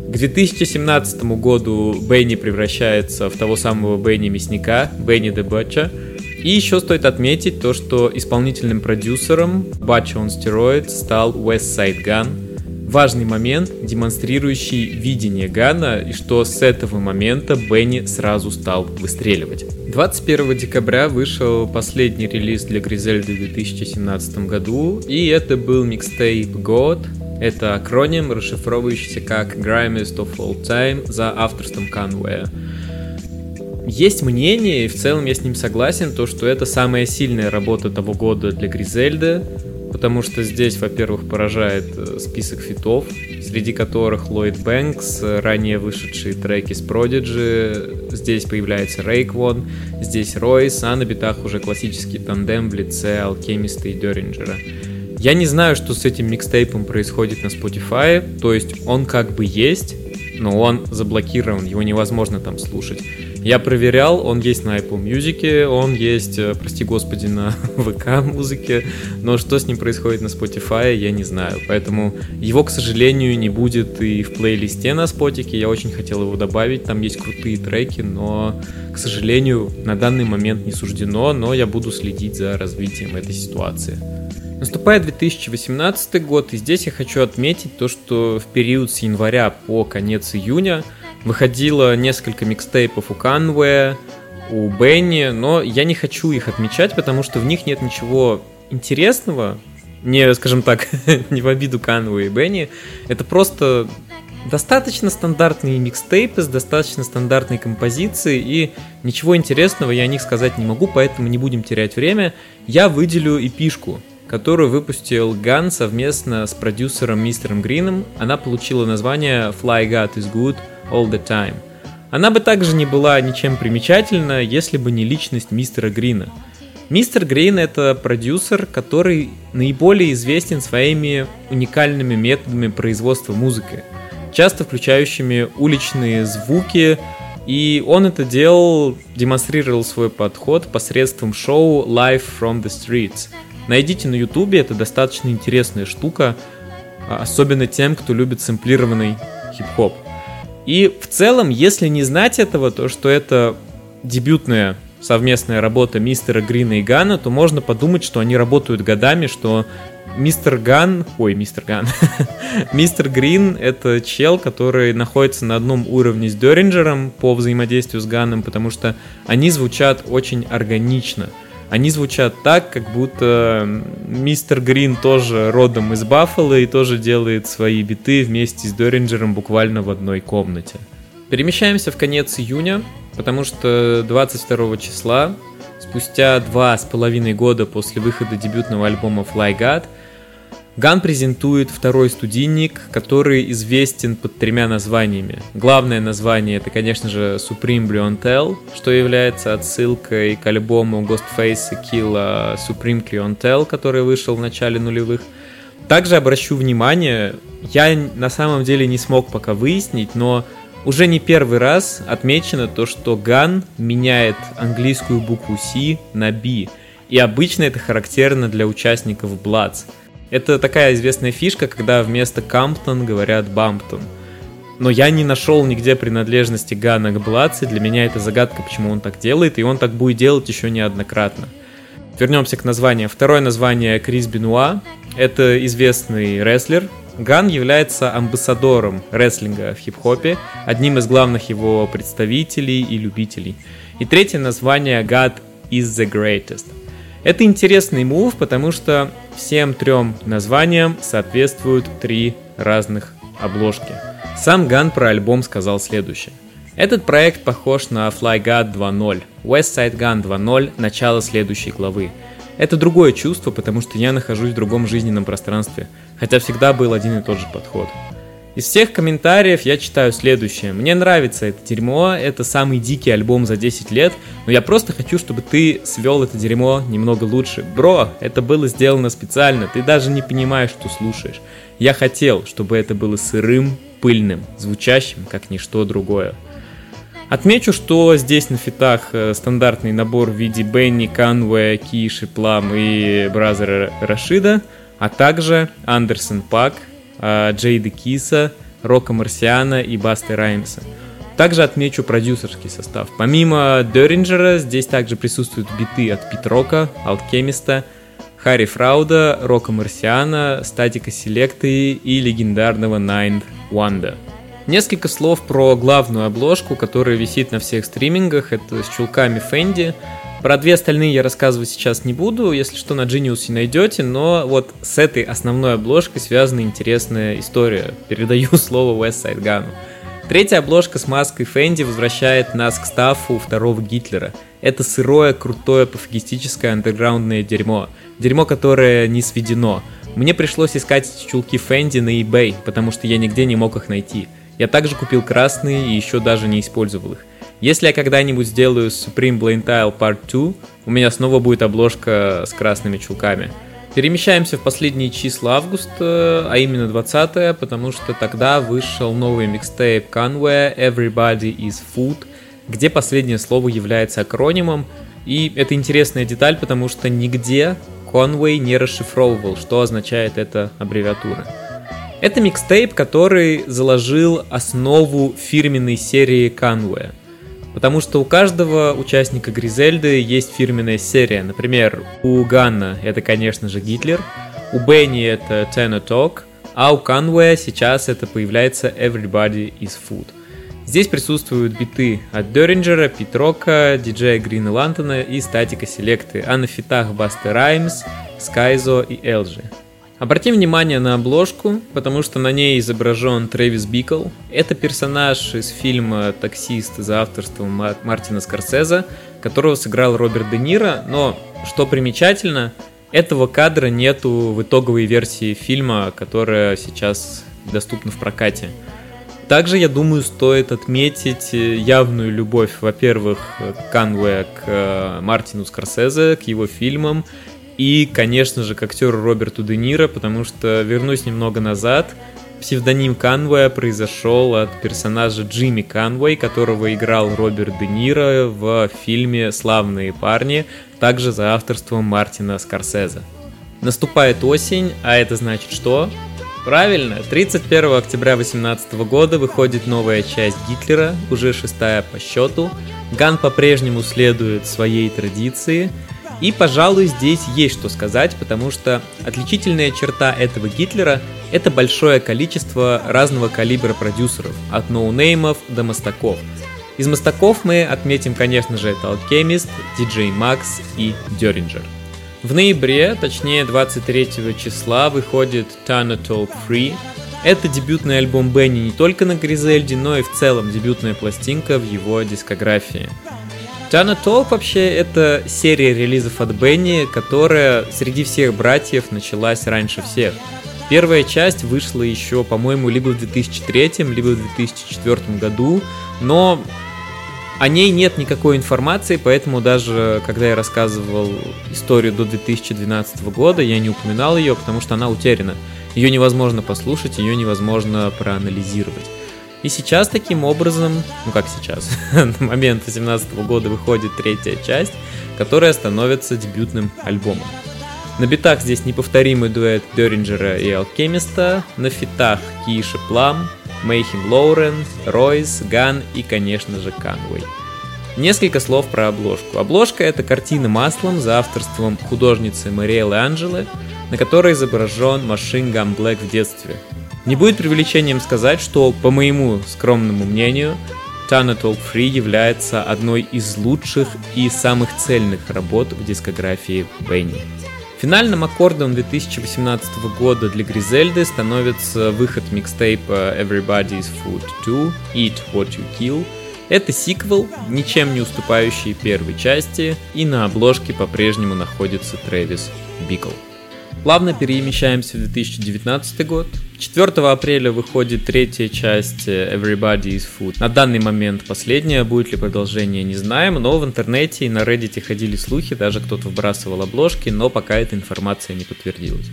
К 2017 году Бенни превращается в того самого Бенни Мясника, Бенни де Батча. И еще стоит отметить то, что исполнительным продюсером Батча on Steroids стал West Side Gun. Важный момент, демонстрирующий видение Гана, и что с этого момента Бенни сразу стал выстреливать. 21 декабря вышел последний релиз для Гризельды в 2017 году, и это был микстейп God, это акроним, расшифровывающийся как Grimiest of All Time за авторством Conway. Есть мнение, и в целом я с ним согласен, то, что это самая сильная работа того года для Гризельды, потому что здесь, во-первых, поражает э, список фитов, среди которых Ллойд Бэнкс, ранее вышедшие треки с Prodigy, здесь появляется Рейквон, здесь Ройс, а на битах уже классический тандем в лице Алкемиста и Деринджера. Я не знаю, что с этим микстейпом происходит на Spotify, то есть он как бы есть, но он заблокирован, его невозможно там слушать. Я проверял, он есть на Apple Music, он есть, э, прости господи, на *laughs* ВК музыке, но что с ним происходит на Spotify, я не знаю. Поэтому его, к сожалению, не будет и в плейлисте на Spotify. Я очень хотел его добавить, там есть крутые треки, но, к сожалению, на данный момент не суждено, но я буду следить за развитием этой ситуации. Наступает 2018 год, и здесь я хочу отметить то, что в период с января по конец июня выходило несколько микстейпов у Канвея, у Бенни, но я не хочу их отмечать, потому что в них нет ничего интересного, не, скажем так, *laughs* не в обиду Канвея и Бенни, это просто достаточно стандартные микстейпы с достаточно стандартной композицией, и ничего интересного я о них сказать не могу, поэтому не будем терять время. Я выделю эпишку, которую выпустил Ган совместно с продюсером Мистером Грином. Она получила название Fly God is Good All the Time. Она бы также не была ничем примечательна, если бы не личность Мистера Грина. Мистер Грин это продюсер, который наиболее известен своими уникальными методами производства музыки, часто включающими уличные звуки, и он это делал, демонстрировал свой подход посредством шоу Live from the Streets – Найдите на ютубе, это достаточно интересная штука, а, особенно тем, кто любит сэмплированный хип-хоп. И в целом, если не знать этого, то что это дебютная совместная работа мистера Грина и Гана, то можно подумать, что они работают годами, что мистер Ган, ой, мистер Ган, *laughs* мистер Грин — это чел, который находится на одном уровне с Деринджером по взаимодействию с Ганом, потому что они звучат очень органично — они звучат так, как будто мистер Грин тоже родом из Баффала и тоже делает свои биты вместе с Доринджером буквально в одной комнате. Перемещаемся в конец июня, потому что 22 числа, спустя два с половиной года после выхода дебютного альбома Fly God, Ган презентует второй студийник, который известен под тремя названиями. Главное название это, конечно же, Supreme Clientele, что является отсылкой к альбому Ghostface и Killa Supreme Clientele, который вышел в начале нулевых. Также обращу внимание, я на самом деле не смог пока выяснить, но Уже не первый раз отмечено то, что Ган меняет английскую букву C на B, и обычно это характерно для участников Bloods. Это такая известная фишка, когда вместо Камптон говорят Бамптон. Но я не нашел нигде принадлежности Гана к Бладс, и для меня это загадка, почему он так делает, и он так будет делать еще неоднократно. Вернемся к названию. Второе название Крис Бенуа. Это известный рестлер. Ган является амбассадором рестлинга в хип-хопе, одним из главных его представителей и любителей. И третье название God is the greatest. Это интересный move, потому что всем трем названиям соответствуют три разных обложки. Сам Ган про альбом сказал следующее. Этот проект похож на FLYGOD 2.0, Westside Gunn 2.0, начало следующей главы. Это другое чувство, потому что я нахожусь в другом жизненном пространстве, хотя всегда был один и тот же подход. Из всех комментариев я читаю следующее. Мне нравится это дерьмо, это самый дикий альбом за 10 лет, но я просто хочу, чтобы ты свел это дерьмо немного лучше. Бро, это было сделано специально, ты даже не понимаешь, что слушаешь. Я хотел, чтобы это было сырым, пыльным, звучащим, как ничто другое. Отмечу, что здесь на фитах э, стандартный набор в виде Бенни, Канве, Киши, Плам и Бразера Рашида, а также Андерсон Пак, Джейда Киса, Рока Марсиана и Басты Раймса. Также отмечу продюсерский состав. Помимо Деринджера, здесь также присутствуют биты от Питрока, Алкемиста, Харри Фрауда, Рока Марсиана, Статика Селекты и легендарного Найнд Wanda. Несколько слов про главную обложку, которая висит на всех стримингах. Это с чулками Фенди. Про две остальные я рассказывать сейчас не буду, если что, на Genius найдете, но вот с этой основной обложкой связана интересная история. Передаю *laughs* слово West Side Gun. Третья обложка с маской Фенди возвращает нас к стафу второго Гитлера. Это сырое, крутое, пофигистическое андерграундное дерьмо. Дерьмо, которое не сведено. Мне пришлось искать чулки Фенди на eBay, потому что я нигде не мог их найти. Я также купил красные и еще даже не использовал их. Если я когда-нибудь сделаю Supreme Blind Tile Part 2, у меня снова будет обложка с красными чулками. Перемещаемся в последние числа августа, а именно 20 потому что тогда вышел новый микстейп Conway Everybody is Food, где последнее слово является акронимом, и это интересная деталь, потому что нигде Конвей не расшифровывал, что означает эта аббревиатура. Это микстейп, который заложил основу фирменной серии Конвея. Потому что у каждого участника Гризельды есть фирменная серия. Например, у Ганна это, конечно же, Гитлер, у Бенни это Tenor Talk, а у Конвея сейчас это появляется Everybody is Food. Здесь присутствуют биты от Деринджера, Питрока, диджея Грина Лантона и статика селекты, а на фитах Басты Раймс, Скайзо и Элджи. Обратим внимание на обложку, потому что на ней изображен Трэвис Бикл. Это персонаж из фильма «Таксист» за авторством Мартина Скорсезе, которого сыграл Роберт Де Ниро, но, что примечательно, этого кадра нету в итоговой версии фильма, которая сейчас доступна в прокате. Также, я думаю, стоит отметить э, явную любовь, во-первых, Канвея к э, Мартину Скорсезе, к его фильмам, и, конечно же, к актеру Роберту Де Ниро, потому что, вернусь немного назад, псевдоним Канвея произошел от персонажа Джимми Канвей, которого играл Роберт Де Ниро в фильме «Славные парни», также за авторством Мартина Скорсезе. Наступает осень, а это значит что? Правильно, 31 октября 2018 года выходит новая часть Гитлера, уже шестая по счету. Ган по-прежнему следует своей традиции. И, пожалуй, здесь есть что сказать, потому что отличительная черта этого Гитлера — это большое количество разного калибра продюсеров, от ноунеймов до мастаков. Из мастаков мы отметим, конечно же, это Alchemist, DJ Max и Деринджер. В ноябре, точнее 23 числа, выходит Tana Talk Free. Это дебютный альбом Бенни не только на Гризельде, но и в целом дебютная пластинка в его дискографии. Tana Talk вообще это серия релизов от Бенни, которая среди всех братьев началась раньше всех. Первая часть вышла еще, по-моему, либо в 2003, либо в 2004 году, но о ней нет никакой информации, поэтому даже когда я рассказывал историю до 2012 года, я не упоминал ее, потому что она утеряна. Ее невозможно послушать, ее невозможно проанализировать. И сейчас таким образом, ну как сейчас, *laughs* на момент 2018 года выходит третья часть, которая становится дебютным альбомом. На битах здесь неповторимый дуэт Деринджера и Алкемиста, на фитах Keisha Plum, Meyhem Lauren, Ройс, Ган и, конечно же, Канвей. Несколько слов про обложку. Обложка — это картина маслом за авторством художницы Мариэлы Анджелы, на которой изображен Machine Gun Black в детстве. Не будет преувеличением сказать, что, по моему скромному мнению, Tana Talk Three является одной из лучших и самых цельных работ в дискографии Бенни. Финальным аккордом 2018 года для Гризельды становится выход микстейпа Everybody's Food 2 Eat What You Kill. Это сиквел, ничем не уступающий первой части, и на обложке по-прежнему находится Трэвис Бикл. Плавно перемещаемся в 2019 год. 4 апреля выходит третья часть Everybody is Food. На данный момент последняя, будет ли продолжение, не знаем, но в интернете и на Reddit ходили слухи, даже кто-то вбрасывал обложки, но пока эта информация не подтвердилась.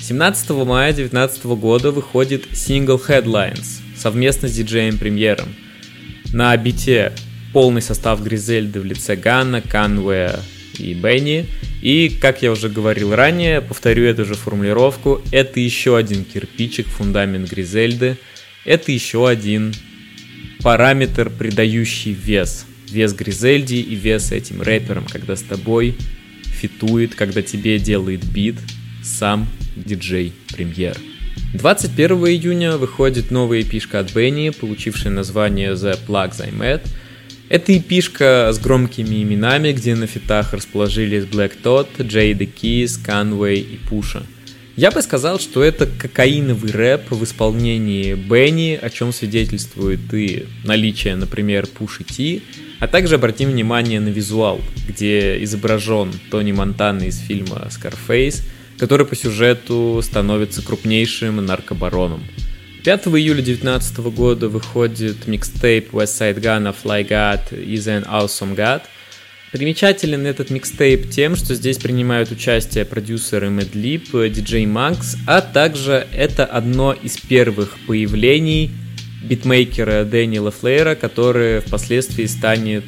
17 мая 2019 года выходит сингл Headlines совместно с диджеем-премьером. На бите полный состав Гризельды в лице Ганна, Канвея и Бенни – и, как я уже говорил ранее, повторю эту же формулировку, это еще один кирпичик фундамент Гризельды, это еще один параметр, придающий вес. Вес Гризельди и вес этим рэперам, когда с тобой фитует, когда тебе делает бит сам диджей премьер. 21 июня выходит новая эпишка от Бенни, получившая название The Plugs I Met – это эпишка с громкими именами, где на фитах расположились Black Todd, Jay The Keys, Conway и Пуша. Я бы сказал, что это кокаиновый рэп в исполнении Бенни, о чем свидетельствует и наличие, например, Пуши Ти, а также обратим внимание на визуал, где изображен Тони Монтана из фильма Scarface, который по сюжету становится крупнейшим наркобароном. 5 июля 2019 года выходит микстейп Westside Gun Fly God is an Awesome God. Примечателен этот микстейп тем, что здесь принимают участие продюсеры Madlib, диджей Max, а также это одно из первых появлений битмейкера Дэниела Флейра, который впоследствии станет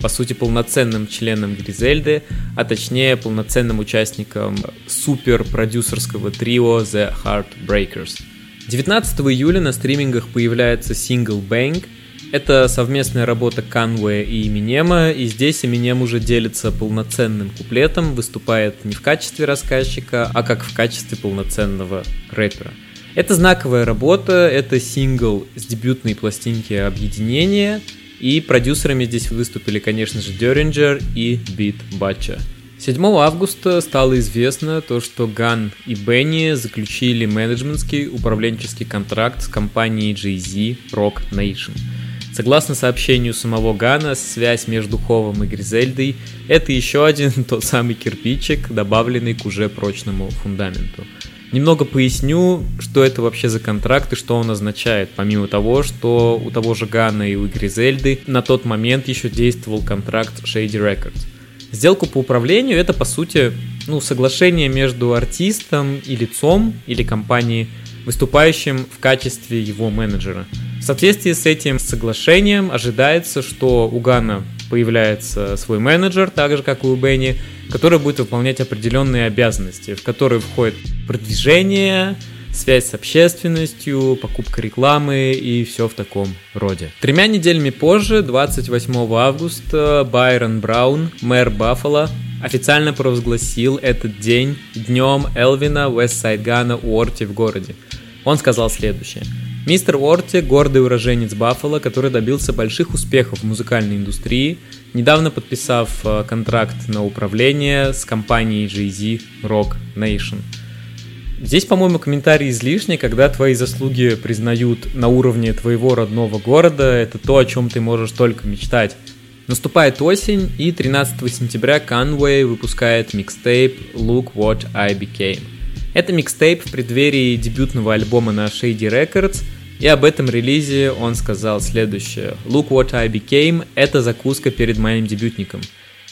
по сути, полноценным членом Гризельды, а точнее полноценным участником супер-продюсерского трио The Heartbreakers. 19 июля на стримингах появляется сингл Bang. Это совместная работа Канвея и Эминема, и здесь Эминем уже делится полноценным куплетом, выступает не в качестве рассказчика, а как в качестве полноценного рэпера. Это знаковая работа, это сингл с дебютной пластинки объединения, и продюсерами здесь выступили, конечно же, Деринджер и Бит Батча. 7 августа стало известно то, что Ган и Бенни заключили менеджментский управленческий контракт с компанией Jay-Z Rock Nation. Согласно сообщению самого Гана, связь между Ховом и Гризельдой – это еще один *laughs* тот самый кирпичик, добавленный к уже прочному фундаменту. Немного поясню, что это вообще за контракт и что он означает, помимо того, что у того же Гана и у Гризельды на тот момент еще действовал контракт Shady Records – Сделку по управлению это по сути ну, соглашение между артистом и лицом или компанией, выступающим в качестве его менеджера. В соответствии с этим соглашением ожидается, что у Гана появляется свой менеджер, так же как и у Бенни, который будет выполнять определенные обязанности, в которые входит продвижение, связь с общественностью, покупка рекламы и все в таком роде. Тремя неделями позже, 28 августа, Байрон Браун, мэр Баффало, официально провозгласил этот день днем Элвина Уэстсайдгана Уорти в городе. Он сказал следующее. Мистер Уорти – гордый уроженец Баффало, который добился больших успехов в музыкальной индустрии, недавно подписав э, контракт на управление с компанией Jay-Z Rock Nation – Здесь, по-моему, комментарий излишний, когда твои заслуги признают на уровне твоего родного города, это то, о чем ты можешь только мечтать. Наступает осень, и 13 сентября Conway выпускает микстейп Look What I Became. Это микстейп в преддверии дебютного альбома на Shady Records, и об этом релизе он сказал следующее. Look What I Became — это закуска перед моим дебютником.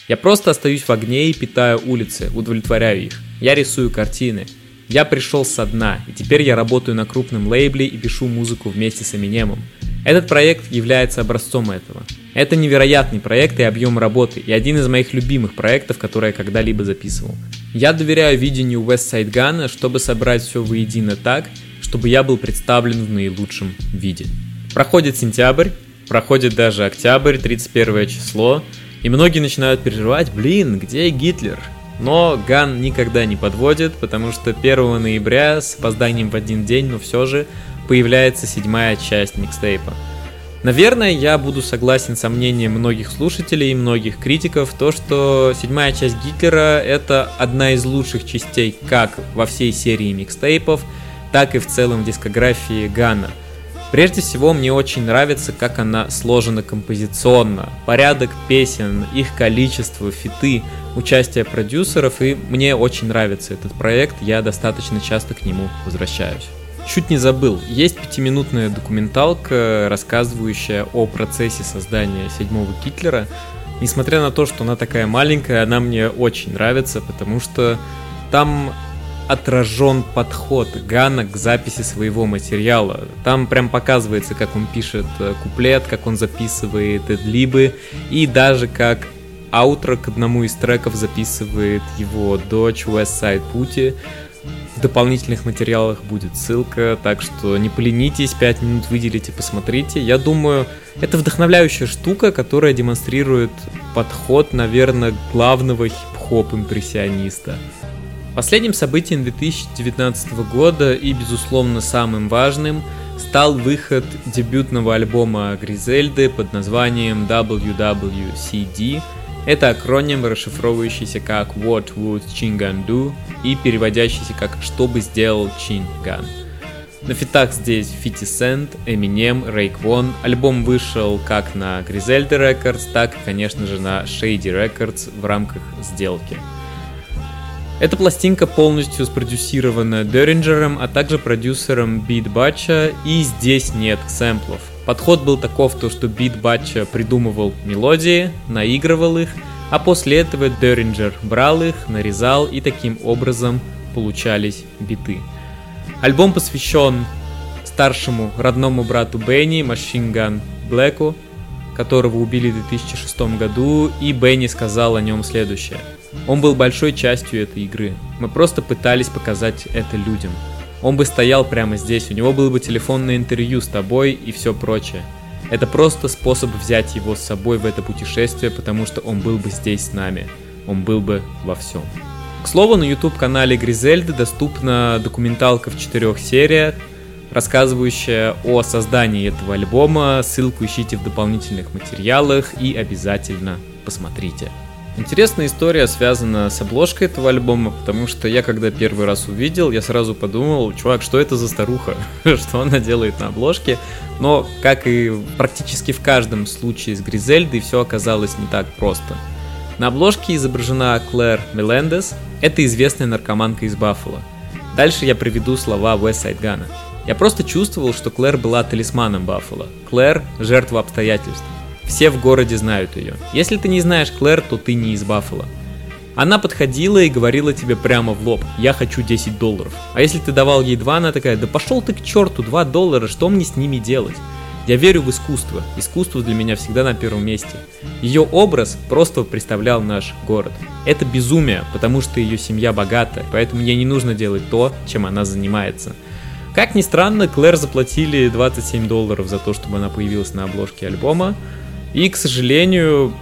Я просто остаюсь в огне и питаю улицы, удовлетворяю их. Я рисую картины. Я пришел со дна, и теперь я работаю на крупном лейбле и пишу музыку вместе с Эминемом. Этот проект является образцом этого. Это невероятный проект и объем работы, и один из моих любимых проектов, который я когда-либо записывал. Я доверяю видению West Side Gun, чтобы собрать все воедино так, чтобы я был представлен в наилучшем виде. Проходит сентябрь, проходит даже октябрь, 31 число, и многие начинают переживать, блин, где Гитлер? Но Ган никогда не подводит, потому что 1 ноября с опозданием в один день, но все же, появляется седьмая часть микстейпа. Наверное, я буду согласен со мнением многих слушателей и многих критиков, то, что седьмая часть Гитлера это одна из лучших частей как во всей серии микстейпов, так и в целом дискографии Гана. Прежде всего, мне очень нравится, как она сложена композиционно, порядок песен, их количество, фиты, участие продюсеров, и мне очень нравится этот проект, я достаточно часто к нему возвращаюсь. Чуть не забыл, есть пятиминутная документалка, рассказывающая о процессе создания седьмого Гитлера. Несмотря на то, что она такая маленькая, она мне очень нравится, потому что там отражен подход Гана к записи своего материала. Там прям показывается, как он пишет э, куплет, как он записывает эдлибы, и даже как аутро к одному из треков записывает его дочь West Side Putty дополнительных материалах будет ссылка, так что не поленитесь, 5 минут выделите, посмотрите. Я думаю, это вдохновляющая штука, которая демонстрирует подход, наверное, главного хип-хоп-импрессиониста. Последним событием 2019 года и, безусловно, самым важным стал выход дебютного альбома Гризельды под названием WWCD – это акроним, расшифровывающийся как What would Chingan do и переводящийся как Что бы сделал Чинган. На фитах здесь 50 Cent, Eminem, Рейк Вон. Альбом вышел как на Griselda Records, так и, конечно же, на Shady Records в рамках сделки. Эта пластинка полностью спродюсирована Деринджером, а также продюсером Beat Batcha, и здесь нет сэмплов. Подход был таков, то, что Бит Батча придумывал мелодии, наигрывал их, а после этого Деринджер брал их, нарезал и таким образом получались биты. Альбом посвящен старшему родному брату Бенни, Machine Gun Блэку, которого убили в 2006 году, и Бенни сказал о нем следующее. Он был большой частью этой игры. Мы просто пытались показать это людям он бы стоял прямо здесь, у него было бы телефонное интервью с тобой и все прочее. Это просто способ взять его с собой в это путешествие, потому что он был бы здесь с нами. Он был бы во всем. К слову, на YouTube-канале Гризельды доступна документалка в четырех сериях, рассказывающая о создании этого альбома. Ссылку ищите в дополнительных материалах и обязательно посмотрите. Интересная история связана с обложкой этого альбома, потому что я когда первый раз увидел, я сразу подумал, чувак, что это за старуха, *laughs* что она делает на обложке. Но, как и практически в каждом случае с Гризельдой, все оказалось не так просто. На обложке изображена Клэр Мелендес, это известная наркоманка из Баффало. Дальше я приведу слова West Гана. Я просто чувствовал, что Клэр была талисманом Баффало. Клэр – жертва обстоятельств. Все в городе знают ее. Если ты не знаешь Клэр, то ты не из Баффала. Она подходила и говорила тебе прямо в лоб, я хочу 10 долларов. А если ты давал ей 2, она такая, да пошел ты к черту, 2 доллара, что мне с ними делать? Я верю в искусство. Искусство для меня всегда на первом месте. Ее образ просто представлял наш город. Это безумие, потому что ее семья богатая, поэтому ей не нужно делать то, чем она занимается. Как ни странно, Клэр заплатили 27 долларов за то, чтобы она появилась на обложке альбома, и, к сожалению,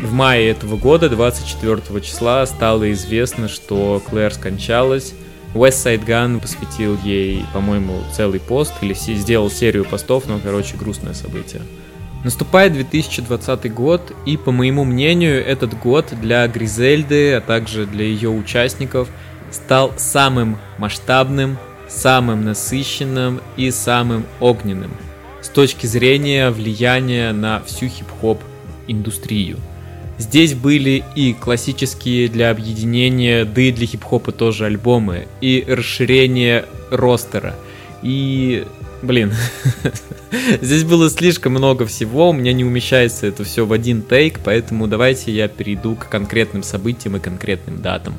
в мае этого года, 24 числа, стало известно, что Клэр скончалась. Westside Gun посвятил ей, по-моему, целый пост или сделал серию постов, но, короче, грустное событие. Наступает 2020 год, и, по моему мнению, этот год для Гризельды, а также для ее участников, стал самым масштабным, самым насыщенным и самым огненным – с точки зрения влияния на всю хип-хоп индустрию. Здесь были и классические для объединения, да и для хип-хопа тоже альбомы, и расширение ростера, и... Блин, *laughs* здесь было слишком много всего, у меня не умещается это все в один тейк, поэтому давайте я перейду к конкретным событиям и конкретным датам.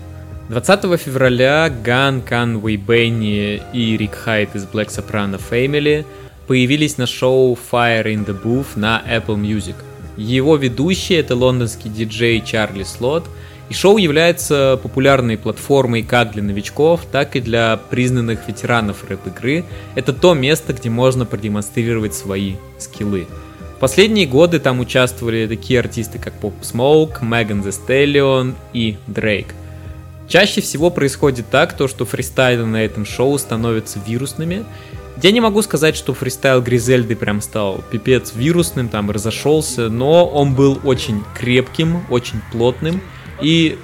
20 февраля Ган, Канвей Бенни и Rick Hyde из Black Soprano Family – появились на шоу Fire in the Booth на Apple Music. Его ведущий это лондонский диджей Чарли Слот, и шоу является популярной платформой как для новичков, так и для признанных ветеранов рэп-игры. Это то место, где можно продемонстрировать свои скиллы. В последние годы там участвовали такие артисты, как Pop Smoke, Megan Thee Stallion и Drake. Чаще всего происходит так, то, что фристайлы на этом шоу становятся вирусными. Я не могу сказать, что фристайл Гризельды прям стал пипец вирусным, там разошелся, но он был очень крепким, очень плотным. И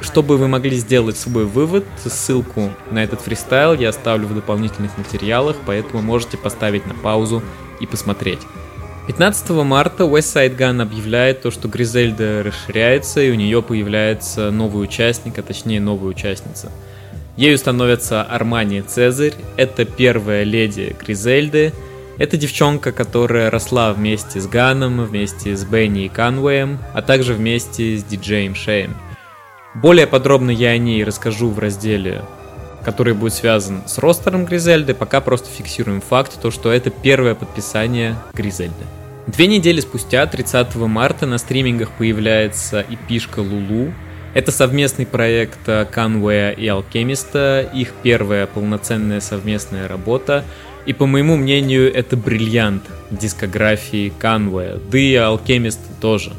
чтобы вы могли сделать свой вывод, ссылку на этот фристайл я оставлю в дополнительных материалах, поэтому можете поставить на паузу и посмотреть. 15 марта Westside Gun объявляет то, что Гризельда расширяется и у нее появляется новый участник, а точнее новая участница. Ею становится Армания Цезарь, это первая леди Гризельды, это девчонка, которая росла вместе с Ганом, вместе с Бенни и Канвеем, а также вместе с диджеем Шеем. Более подробно я о ней расскажу в разделе, который будет связан с ростером Гризельды, пока просто фиксируем факт, то, что это первое подписание Гризельды. Две недели спустя, 30 марта, на стримингах появляется эпишка Лулу. Это совместный проект Канвея и Алкемиста, их первая полноценная совместная работа. И по моему мнению, это бриллиант дискографии Канвея, да и Алкемист тоже.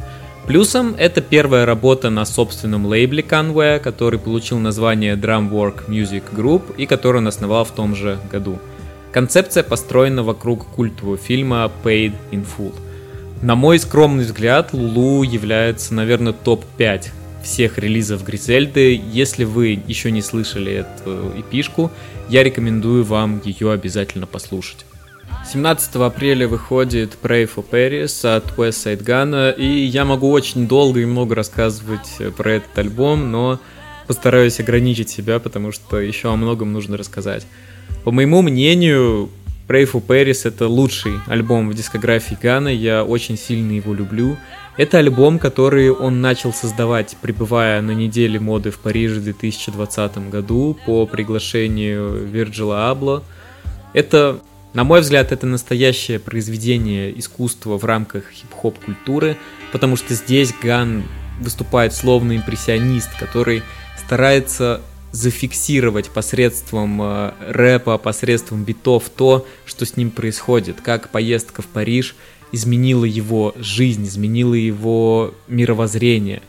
Плюсом это первая работа на собственном лейбле Conway, который получил название Drumwork Music Group и который он основал в том же году. Концепция построена вокруг культового фильма Paid in Full. На мой скромный взгляд, Лулу является, наверное, топ-5 всех релизов Гризельды. Если вы еще не слышали эту эпишку, я рекомендую вам ее обязательно послушать. 17 апреля выходит Pray for Paris от Side Gun, и я могу очень долго и много рассказывать про этот альбом, но постараюсь ограничить себя, потому что еще о многом нужно рассказать. По моему мнению, Pray for Paris это лучший альбом в дискографии Гана, я очень сильно его люблю. Это альбом, который он начал создавать, пребывая на неделе моды в Париже в 2020 году по приглашению Вирджила Абло. Это, на мой взгляд, это настоящее произведение искусства в рамках хип-хоп культуры, потому что здесь Ган выступает словно импрессионист, который старается зафиксировать посредством э, рэпа, посредством битов то, что с ним происходит, как поездка в Париж изменила его жизнь, изменила его мировоззрение.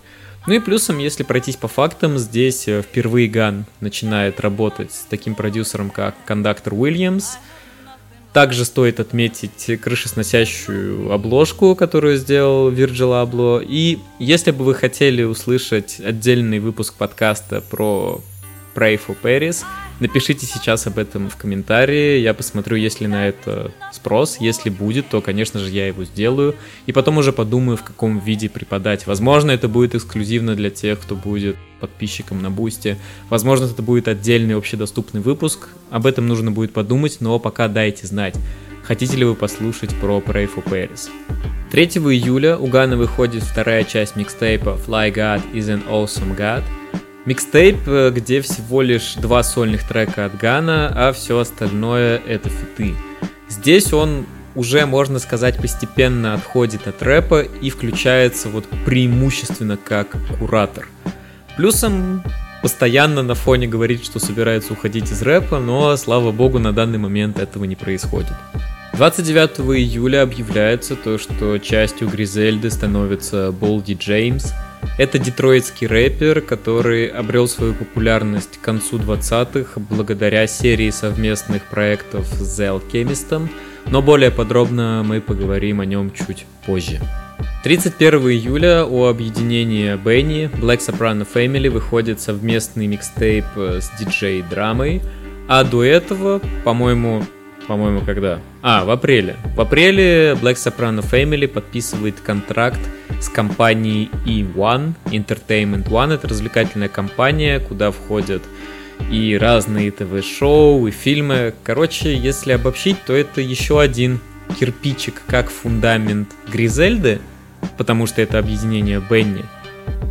Ну и плюсом, если пройтись по фактам, здесь э, впервые Ган начинает работать с таким продюсером, как Кондактор Уильямс. Также стоит отметить крышесносящую обложку, которую сделал Вирджил Абло. И если бы вы хотели услышать отдельный выпуск подкаста про Pray for Paris. Напишите сейчас об этом в комментарии, я посмотрю, есть ли на это спрос. Если будет, то, конечно же, я его сделаю. И потом уже подумаю, в каком виде преподать. Возможно, это будет эксклюзивно для тех, кто будет подписчиком на Бусте. Возможно, это будет отдельный общедоступный выпуск. Об этом нужно будет подумать, но пока дайте знать. Хотите ли вы послушать про Pray for Paris? 3 июля у Гана выходит вторая часть микстейпа Fly God is an Awesome God – Микстейп, э, где всего лишь два сольных трека от Гана, а все остальное это фиты. Здесь он уже, можно сказать, постепенно отходит от рэпа и включается вот преимущественно как куратор. Плюсом постоянно на фоне говорит, что собирается уходить из рэпа, но, слава богу, на данный момент этого не происходит. 29 июля объявляется то, что частью Гризельды становится Болди Джеймс – это детройтский рэпер, который обрел свою популярность к концу 20-х благодаря серии совместных проектов с The Alchemist, но более подробно мы поговорим о нем чуть позже. 31 июля у объединения Бенни Black Soprano Family выходит совместный микстейп с диджей-драмой, а до этого, по-моему, по-моему, когда? А, в апреле. В апреле Black Soprano Family подписывает контракт с компанией E1, Entertainment One. Это развлекательная компания, куда входят и разные ТВ-шоу, и фильмы. Короче, если обобщить, то это еще один кирпичик, как фундамент Гризельды, потому что это объединение Бенни.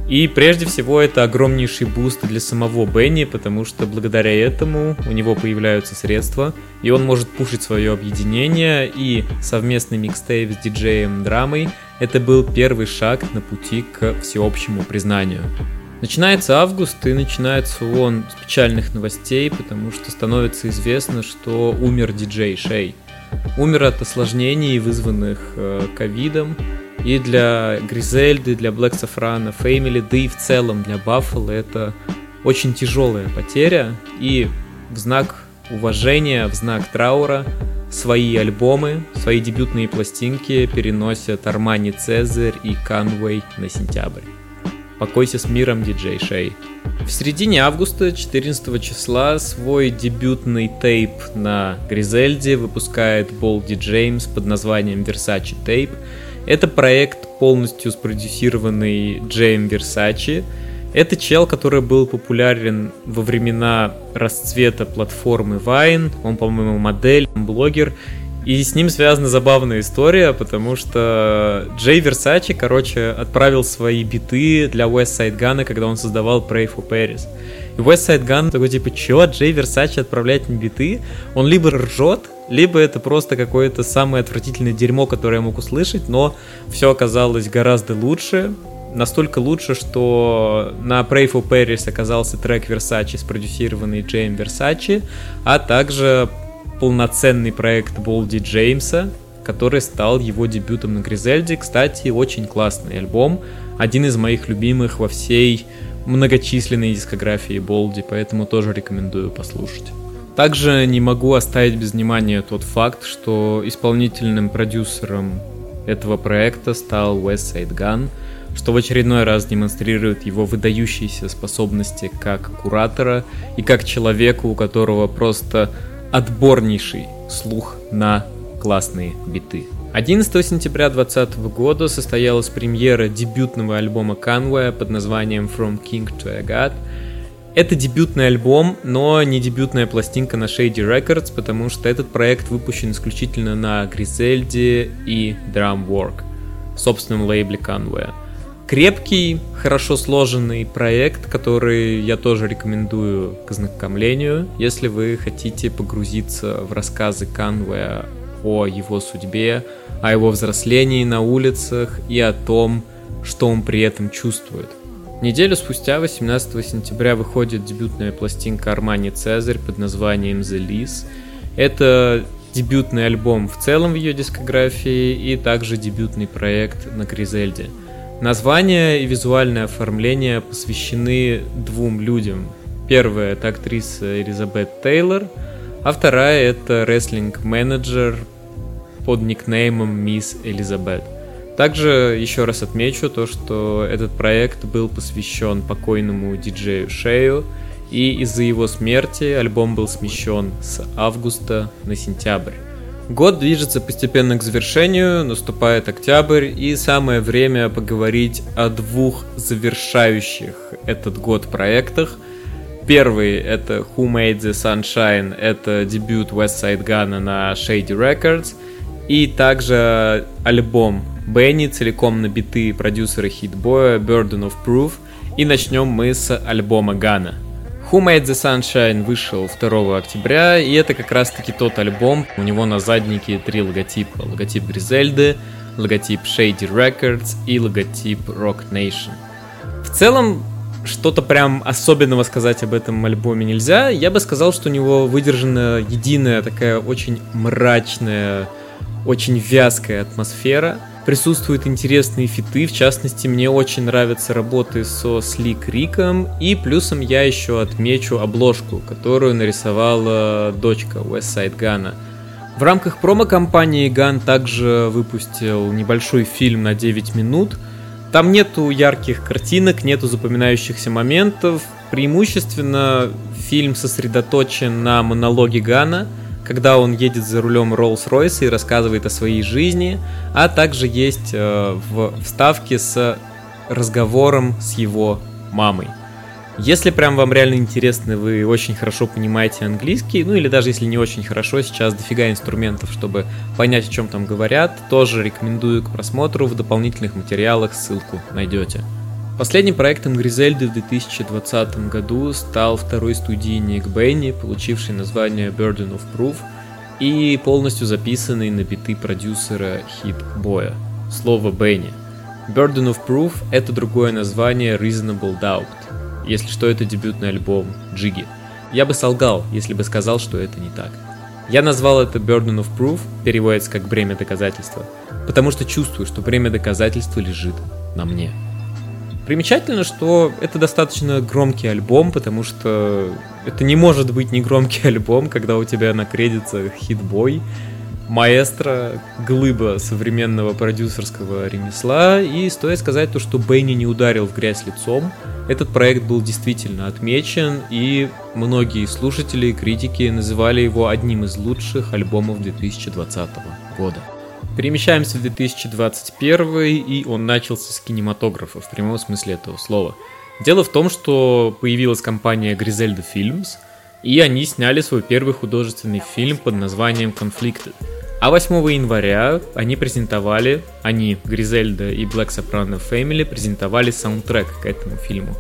И прежде всего это огромнейший буст для самого Бенни, потому что благодаря этому у него появляются средства, и он может пушить свое объединение, и совместный микстейп с диджеем Драмой — это был первый шаг на пути к всеобщему признанию. Начинается август, и начинается он с печальных новостей, потому что становится известно, что умер диджей Шей. Умер от осложнений, вызванных э, ковидом, и для Гризельды, для Блэк Сафрана, Феймили, да и в целом для Баффала это очень тяжелая потеря. И в знак уважения, в знак траура свои альбомы, свои дебютные пластинки переносят Армани Цезарь и Канвей на сентябрь. Покойся с миром, диджей Шей. В середине августа, 14 числа, свой дебютный тейп на Гризельде выпускает Болди Джеймс под названием Versace Tape – это проект, полностью спродюсированный Джейм Версачи. Это чел, который был популярен во времена расцвета платформы Vine. Он, по-моему, модель, блогер. И с ним связана забавная история, потому что Джей Версачи, короче, отправил свои биты для West Side Gun, когда он создавал Pray for Paris. И West Side Gun такой, типа, чё, Джей Версачи отправляет мне биты? Он либо ржет, либо это просто какое-то самое отвратительное дерьмо, которое я мог услышать, но все оказалось гораздо лучше. Настолько лучше, что на Pray for Paris оказался трек Versace, спродюсированный Джейм Версачи, а также полноценный проект Болди Джеймса, который стал его дебютом на Гризельде. Кстати, очень классный альбом, один из моих любимых во всей многочисленной дискографии Болди, поэтому тоже рекомендую послушать. Также не могу оставить без внимания тот факт, что исполнительным продюсером этого проекта стал West Side что в очередной раз демонстрирует его выдающиеся способности как куратора и как человека, у которого просто отборнейший слух на классные биты. 11 сентября 2020 года состоялась премьера дебютного альбома Канвея под названием From King to a God – это дебютный альбом, но не дебютная пластинка на Shady Records, потому что этот проект выпущен исключительно на Гризельде и Drumwork, собственном лейбле Conway. Крепкий, хорошо сложенный проект, который я тоже рекомендую к ознакомлению, если вы хотите погрузиться в рассказы Канвея о его судьбе, о его взрослении на улицах и о том, что он при этом чувствует. Неделю спустя, 18 сентября, выходит дебютная пластинка Армани Цезарь под названием The Lease. Это дебютный альбом в целом в ее дискографии и также дебютный проект на Гризельде. Название и визуальное оформление посвящены двум людям. Первая — это актриса Элизабет Тейлор, а вторая — это рестлинг-менеджер под никнеймом Мисс Элизабет. Также еще раз отмечу то, что этот проект был посвящен покойному диджею Шею, и из-за его смерти альбом был смещен с августа на сентябрь. Год движется постепенно к завершению, наступает октябрь, и самое время поговорить о двух завершающих этот год проектах. Первый это Who Made the Sunshine, это дебют West Side Gun на Shady Records, и также альбом Бенни, целиком на биты продюсера хитбоя Burden of Proof, и начнем мы с альбома Гана. Who Made the Sunshine вышел 2 октября, и это как раз таки тот альбом. У него на заднике три логотипа. Логотип Гризельды, логотип Shady Records и логотип Rock Nation. В целом, что-то прям особенного сказать об этом альбоме нельзя. Я бы сказал, что у него выдержана единая такая очень мрачная, очень вязкая атмосфера присутствуют интересные фиты, в частности, мне очень нравятся работы со Слик Риком, и плюсом я еще отмечу обложку, которую нарисовала дочка Westside Gun. В рамках промо-компании Ган также выпустил небольшой фильм на 9 минут. Там нету ярких картинок, нету запоминающихся моментов. Преимущественно фильм сосредоточен на монологе Гана – когда он едет за рулем Rolls-Royce и рассказывает о своей жизни, а также есть э, в вставке с разговором с его мамой. Если прям вам реально интересно, вы очень хорошо понимаете английский, ну или даже если не очень хорошо, сейчас дофига инструментов, чтобы понять, о чем там говорят, тоже рекомендую к просмотру в дополнительных материалах, ссылку найдете. Последним проектом Гризельды в 2020 году стал второй студийник Бенни, получивший название Burden of Proof и полностью записанный на биты продюсера Хит Боя. Слово Бенни. Burden of Proof — это другое название Reasonable Doubt. Если что, это дебютный альбом Джиги. Я бы солгал, если бы сказал, что это не так. Я назвал это Burden of Proof, переводится как бремя доказательства, потому что чувствую, что бремя доказательства лежит на мне. Примечательно, что это достаточно громкий альбом, потому что это не может быть не громкий *laughs* альбом, когда у тебя на кредитах хитбой, маэстро, глыба современного продюсерского ремесла. И стоит сказать то, что Бенни не ударил в грязь лицом. Этот проект был действительно отмечен, и многие слушатели и критики называли его одним из лучших альбомов 2020 года. Перемещаемся в 2021 и он начался с кинематографа в прямом смысле этого слова. Дело в том, что появилась компания Griselda Films, и они сняли свой первый художественный фильм под названием Conflicted. А 8 января они презентовали, они, Гризельда и Black Soprano Family, презентовали саундтрек к этому фильму.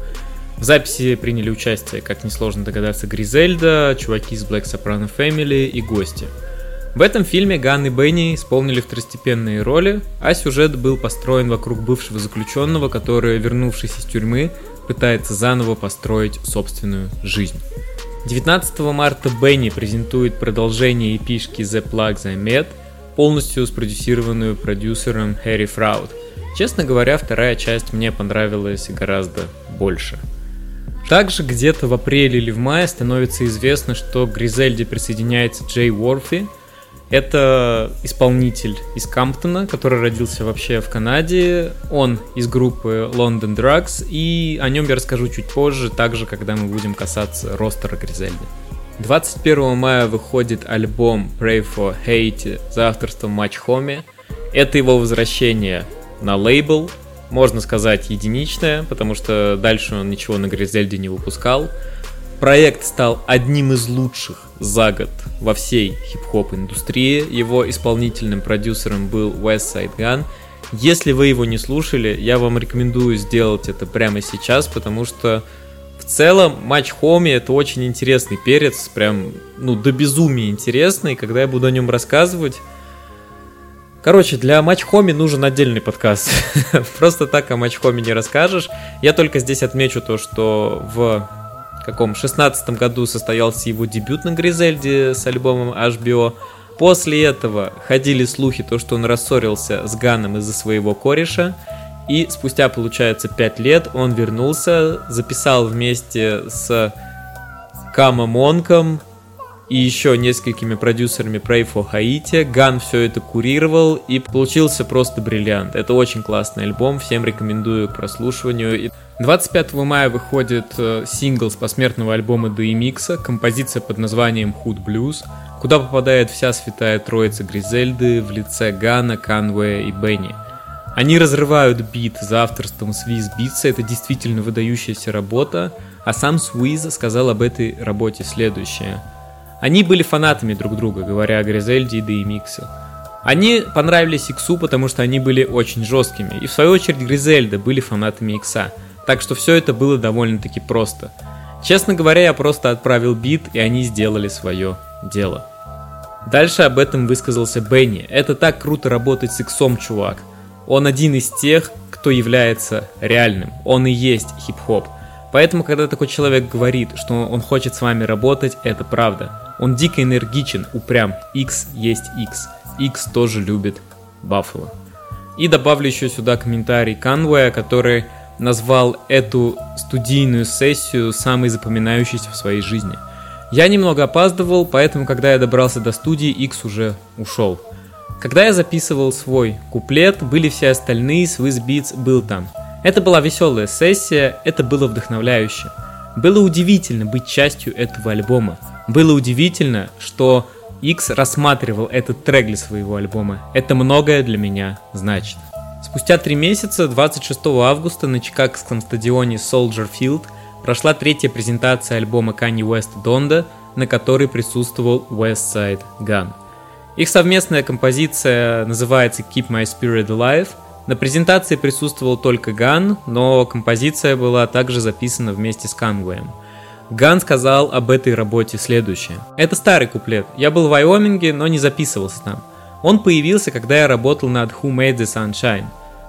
В записи приняли участие, как несложно догадаться, Гризельда, чуваки из Black Soprano Family и гости – в этом фильме Ган и Бенни исполнили второстепенные роли, а сюжет был построен вокруг бывшего заключенного, который, вернувшись из тюрьмы, пытается заново построить собственную жизнь. 19 марта Бенни презентует продолжение эпишки The Plug The Med, полностью спродюсированную продюсером Хэри Фрауд. Честно говоря, вторая часть мне понравилась гораздо больше. Также где-то в апреле или в мае становится известно, что к Гризельде присоединяется Джей Уорфи, это исполнитель из Камптона, который родился вообще в Канаде. Он из группы London Drugs, и о нем я расскажу чуть позже, также, когда мы будем касаться ростера Гризельды. 21 мая выходит альбом Pray for Hate за авторством Match Home. Это его возвращение на лейбл, можно сказать единичное, потому что дальше он ничего на Гризельде не выпускал. Проект стал одним из лучших за год во всей хип-хоп индустрии. Его исполнительным продюсером был Westside Gun. Если вы его не слушали, я вам рекомендую сделать это прямо сейчас, потому что в целом матч Хоми это очень интересный перец, прям, ну, до безумия интересный. Когда я буду о нем рассказывать, Короче, для матч Хоми нужен отдельный подкаст. *laughs* Просто так о матч Хоми не расскажешь. Я только здесь отмечу то, что в каком 16 году состоялся его дебют на Гризельде с альбомом HBO. После этого ходили слухи, то, что он рассорился с Ганом из-за своего кореша. И спустя, получается, 5 лет он вернулся, записал вместе с Кама Монком и еще несколькими продюсерами Pray for Haiti. Ган все это курировал и получился просто бриллиант. Это очень классный альбом, всем рекомендую к прослушиванию. 25 мая выходит э, сингл с посмертного альбома DMX, композиция под названием Hood Blues, куда попадает вся святая троица Гризельды в лице Гана, Канвея и Бенни. Они разрывают бит за авторством Swizz Beatz а, это действительно выдающаяся работа, а сам Свиз сказал об этой работе следующее. Они были фанатами друг друга, говоря о Гризельде и DMX. Они понравились Иксу, потому что они были очень жесткими, и в свою очередь Гризельда были фанатами Икса – так что все это было довольно-таки просто. Честно говоря, я просто отправил бит, и они сделали свое дело. Дальше об этом высказался Бенни. Это так круто работать с иксом, чувак. Он один из тех, кто является реальным. Он и есть хип-хоп. Поэтому, когда такой человек говорит, что он хочет с вами работать, это правда. Он дико энергичен, упрям. X есть X. X тоже любит Баффало. И добавлю еще сюда комментарий Канвея, который назвал эту студийную сессию самой запоминающейся в своей жизни. Я немного опаздывал, поэтому, когда я добрался до студии, X уже ушел. Когда я записывал свой куплет, были все остальные, Swiss Beats был там. Это была веселая сессия, это было вдохновляюще. Было удивительно быть частью этого альбома. Было удивительно, что X рассматривал этот трек для своего альбома. Это многое для меня значит. Спустя три месяца, 26 августа на чикагском стадионе Soldier Field прошла третья презентация альбома Kanye West Donda, на которой присутствовал West Side Gun. Их совместная композиция называется Keep My Spirit Alive. На презентации присутствовал только Ган, но композиция была также записана вместе с Канвеем. Ган сказал об этой работе следующее. Это старый куплет. Я был в Вайоминге, но не записывался там. Он появился, когда я работал над Who Made the Sunshine.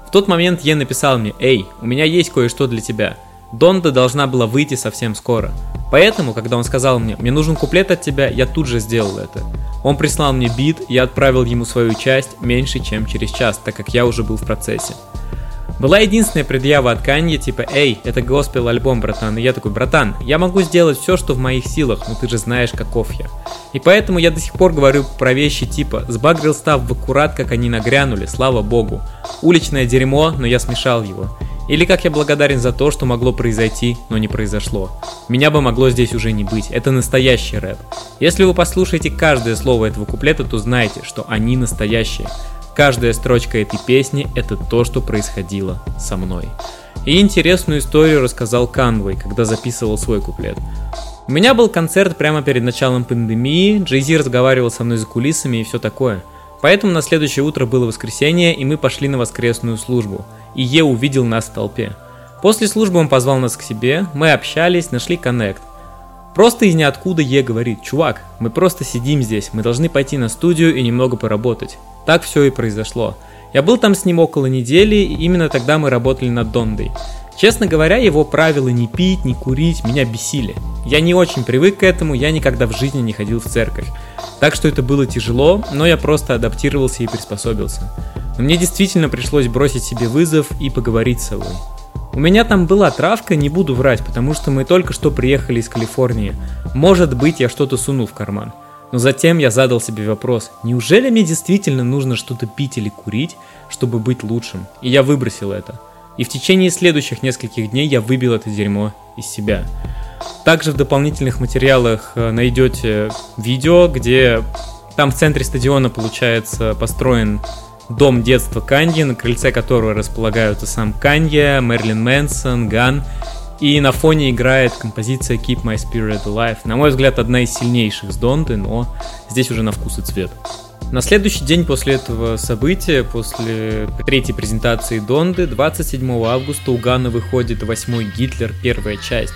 В тот момент Е написал мне, «Эй, у меня есть кое-что для тебя». Донда должна была выйти совсем скоро. Поэтому, когда он сказал мне, мне нужен куплет от тебя, я тут же сделал это. Он прислал мне бит, я отправил ему свою часть меньше, чем через час, так как я уже был в процессе. Была единственная предъява от Канье, типа, эй, это госпел альбом, братан. И я такой, братан, я могу сделать все, что в моих силах, но ты же знаешь, каков я. И поэтому я до сих пор говорю про вещи типа, сбагрил став в аккурат, как они нагрянули, слава богу. Уличное дерьмо, но я смешал его. Или как я благодарен за то, что могло произойти, но не произошло. Меня бы могло здесь уже не быть. Это настоящий рэп. Если вы послушаете каждое слово этого куплета, то знаете, что они настоящие. Каждая строчка этой песни – это то, что происходило со мной. И интересную историю рассказал Канвей, когда записывал свой куплет. У меня был концерт прямо перед началом пандемии, Джейзи разговаривал со мной за кулисами и все такое. Поэтому на следующее утро было воскресенье, и мы пошли на воскресную службу – и Е увидел нас в толпе. После службы он позвал нас к себе, мы общались, нашли коннект. Просто из ниоткуда Е говорит, чувак, мы просто сидим здесь, мы должны пойти на студию и немного поработать. Так все и произошло. Я был там с ним около недели, и именно тогда мы работали над Дондой. Честно говоря, его правила не пить, не курить меня бесили. Я не очень привык к этому, я никогда в жизни не ходил в церковь. Так что это было тяжело, но я просто адаптировался и приспособился. Но мне действительно пришлось бросить себе вызов и поговорить с собой. У меня там была травка, не буду врать, потому что мы только что приехали из Калифорнии. Может быть, я что-то сунул в карман. Но затем я задал себе вопрос, неужели мне действительно нужно что-то пить или курить, чтобы быть лучшим? И я выбросил это. И в течение следующих нескольких дней я выбил это дерьмо из себя. Также в дополнительных материалах э, найдете видео, где там в центре стадиона, получается, построен дом детства Канье, на крыльце которого располагаются сам Канье, Мерлин Мэнсон, Ган. И на фоне играет композиция Keep My Spirit Alive. На мой взгляд, одна из сильнейших с Донты, но здесь уже на вкус и цвет. На следующий день после этого события, после третьей презентации Донды, 27 августа у Гана выходит восьмой Гитлер, первая часть.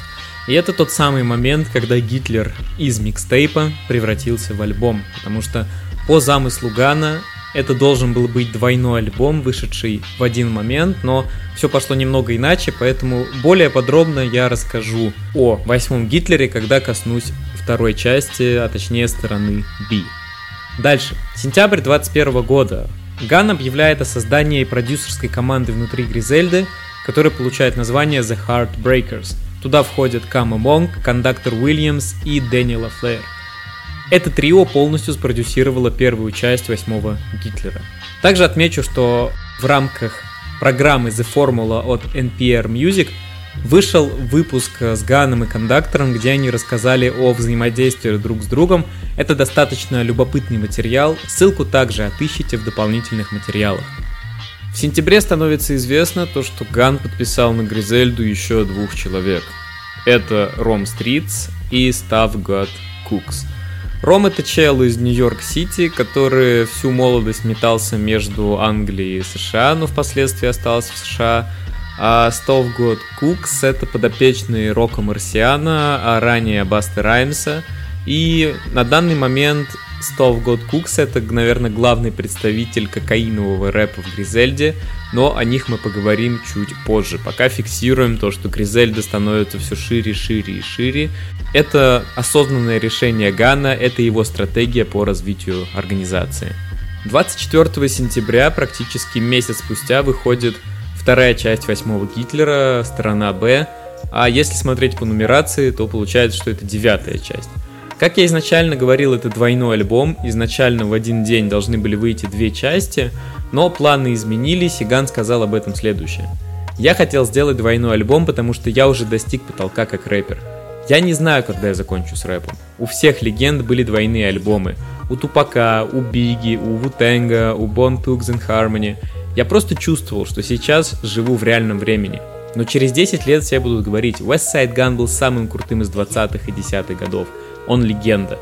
И это тот самый момент, когда Гитлер из микстейпа превратился в альбом, потому что по замыслу Гана это должен был быть двойной альбом, вышедший в один момент, но все пошло немного иначе, поэтому более подробно я расскажу о восьмом Гитлере, когда коснусь второй части, а точнее стороны B. Дальше. Сентябрь 2021 года. Ган объявляет о создании продюсерской команды внутри Гризельды, которая получает название The Heartbreakers. Туда входят Кама Монг, кондактор Уильямс и Дэниела Флэр. Это трио полностью спродюсировало первую часть восьмого Гитлера. Также отмечу, что в рамках программы The Formula от NPR Music – Вышел выпуск с Ганом и Кондактором, где они рассказали о взаимодействии друг с другом. Это достаточно любопытный материал, ссылку также отыщите в дополнительных материалах. В сентябре становится известно то, что Ган подписал на Гризельду еще двух человек. Это Rome Streetz и Stove God Cooks. Ром это чел из Нью-Йорк-Сити, который всю молодость метался между Англией и США, но впоследствии остался в США. А Стовгод Кукс — это подопечный Рока Марсиана, а ранее Busta Rhymes а. И на данный момент Стовгод Кукс — это, наверное, главный представитель кокаинового рэпа в Гризельде, но о них мы поговорим чуть позже. Пока фиксируем то, что Гризельда становится все шире, шире и шире. Это осознанное решение Гана, это его стратегия по развитию организации. 24 сентября, практически месяц спустя, выходит вторая часть восьмого Гитлера, сторона Б. А если смотреть по нумерации, то получается, что это девятая часть. Как я изначально говорил, это двойной альбом. Изначально в один день должны были выйти две части, но планы изменились, и Ган сказал об этом следующее. Я хотел сделать двойной альбом, потому что я уже достиг потолка как рэпер. Я не знаю, когда я закончу с рэпом. У всех легенд были двойные альбомы. У Тупака, у Биги, у Вутенга, у Бон Тукс Harmony. Я просто чувствовал, что сейчас живу в реальном времени. Но через 10 лет все будут говорить, West Side Gun был самым крутым из 20-х и 10-х годов. Он легенда.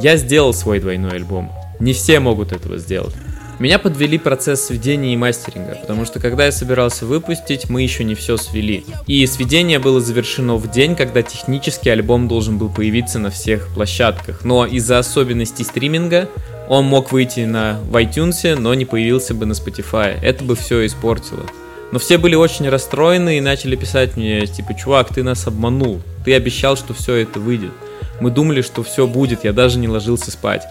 Я сделал свой двойной альбом. Не все могут этого сделать. Меня подвели процесс сведения и мастеринга, потому что когда я собирался выпустить, мы еще не все свели. И сведение было завершено в день, когда технически альбом должен был появиться на всех площадках. Но из-за особенностей стриминга он мог выйти на в iTunes, но не появился бы на Spotify. Это бы все испортило. Но все были очень расстроены и начали писать мне, типа, чувак, ты нас обманул. Ты обещал, что все это выйдет. Мы думали, что все будет, я даже не ложился спать.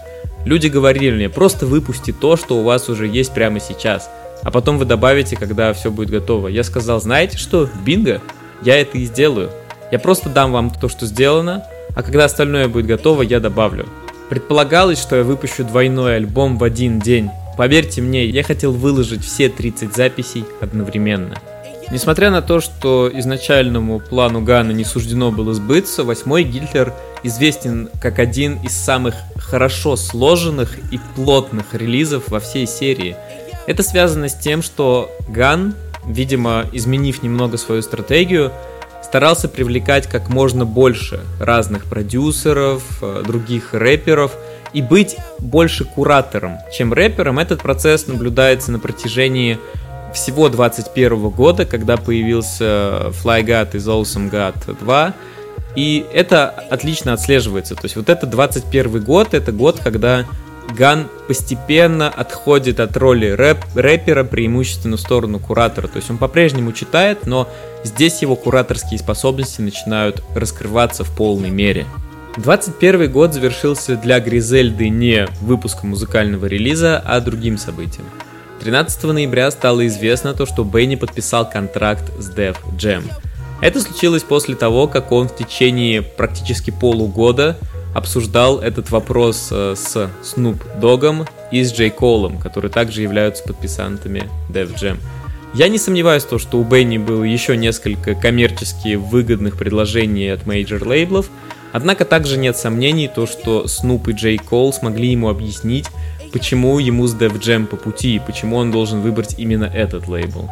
Люди говорили мне, просто выпусти то, что у вас уже есть прямо сейчас. А потом вы добавите, когда все будет готово. Я сказал, знаете что, бинго, я это и сделаю. Я просто дам вам то, что сделано, а когда остальное будет готово, я добавлю. Предполагалось, что я выпущу двойной альбом в один день. Поверьте мне, я хотел выложить все 30 записей одновременно. Несмотря на то, что изначальному плану Гана не суждено было сбыться, восьмой Гитлер известен как один из самых хорошо сложенных и плотных релизов во всей серии. Это связано с тем, что Ган, видимо, изменив немного свою стратегию, старался привлекать как можно больше разных продюсеров, э, других рэперов и быть больше куратором, чем рэпером. Этот процесс наблюдается на протяжении всего 21 года, когда появился Fly God из Awesome God 2, и это отлично отслеживается. То есть вот это 21 год, это год, когда Ган постепенно отходит от роли рэп, рэпера преимущественно в сторону куратора. То есть он по-прежнему читает, но здесь его кураторские способности начинают раскрываться в полной мере. 21 год завершился для Гризельды не выпуском музыкального релиза, а другим событием. 13 ноября стало известно то, что Бенни подписал контракт с Def Jam. Это случилось после того, как он в течение практически полугода обсуждал этот вопрос э, с Snoop Dogg и с J. Cole'ом, которые также являются подписантами Def Jam. Я не сомневаюсь в том, что у Бенни было еще несколько коммерчески выгодных предложений от major лейблов, однако также нет сомнений то, что Snoop и J. Cole смогли ему объяснить, почему ему с Def Jam по пути почему он должен выбрать именно этот лейбл.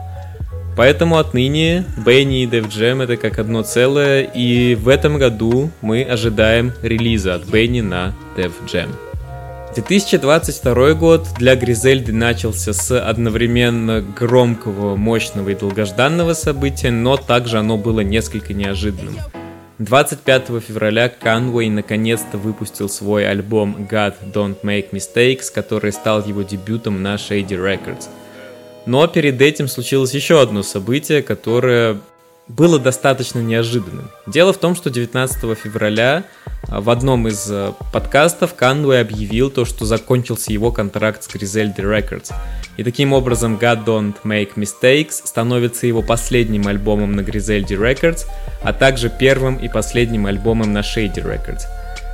Поэтому отныне Бенни и Def Jam это как одно целое, и в этом году мы ожидаем релиза от Бенни на Def Jam. 2022 год для Гризельды начался с одновременно громкого, мощного и долгожданного события, но также оно было несколько неожиданным. 25 февраля Канвей наконец-то выпустил свой альбом God Don't Make Mistakes, который стал его дебютом на Shady Records – но перед этим случилось еще одно событие, которое было достаточно неожиданным. Дело в том, что 19 февраля в одном из а, подкастов Канвей объявил то, что закончился его контракт с Griselda Records. И таким образом God Don't Make Mistakes становится его последним альбомом на Griselda Records, а также первым и последним альбомом на Shady Records.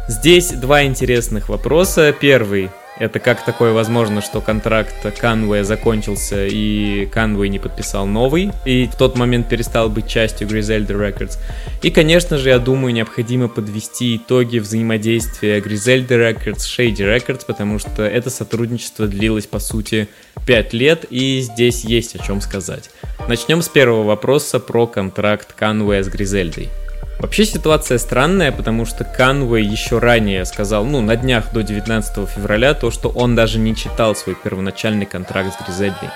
Здесь два интересных вопроса. Первый, это как такое возможно, что контракт Канвея закончился и Канвей не подписал новый, и в тот момент перестал быть частью Griselda Records. И, конечно же, я думаю, необходимо подвести итоги взаимодействия Griselda Records, Shady Records, потому что это сотрудничество длилось, по сути, 5 лет, и здесь есть о чем сказать. Начнем с первого вопроса про контракт Канвея с Гризельдой. Вообще ситуация странная, потому что Канвей еще ранее сказал, ну, на днях до 19 февраля, то, что он даже не читал свой первоначальный контракт с Гризельдой.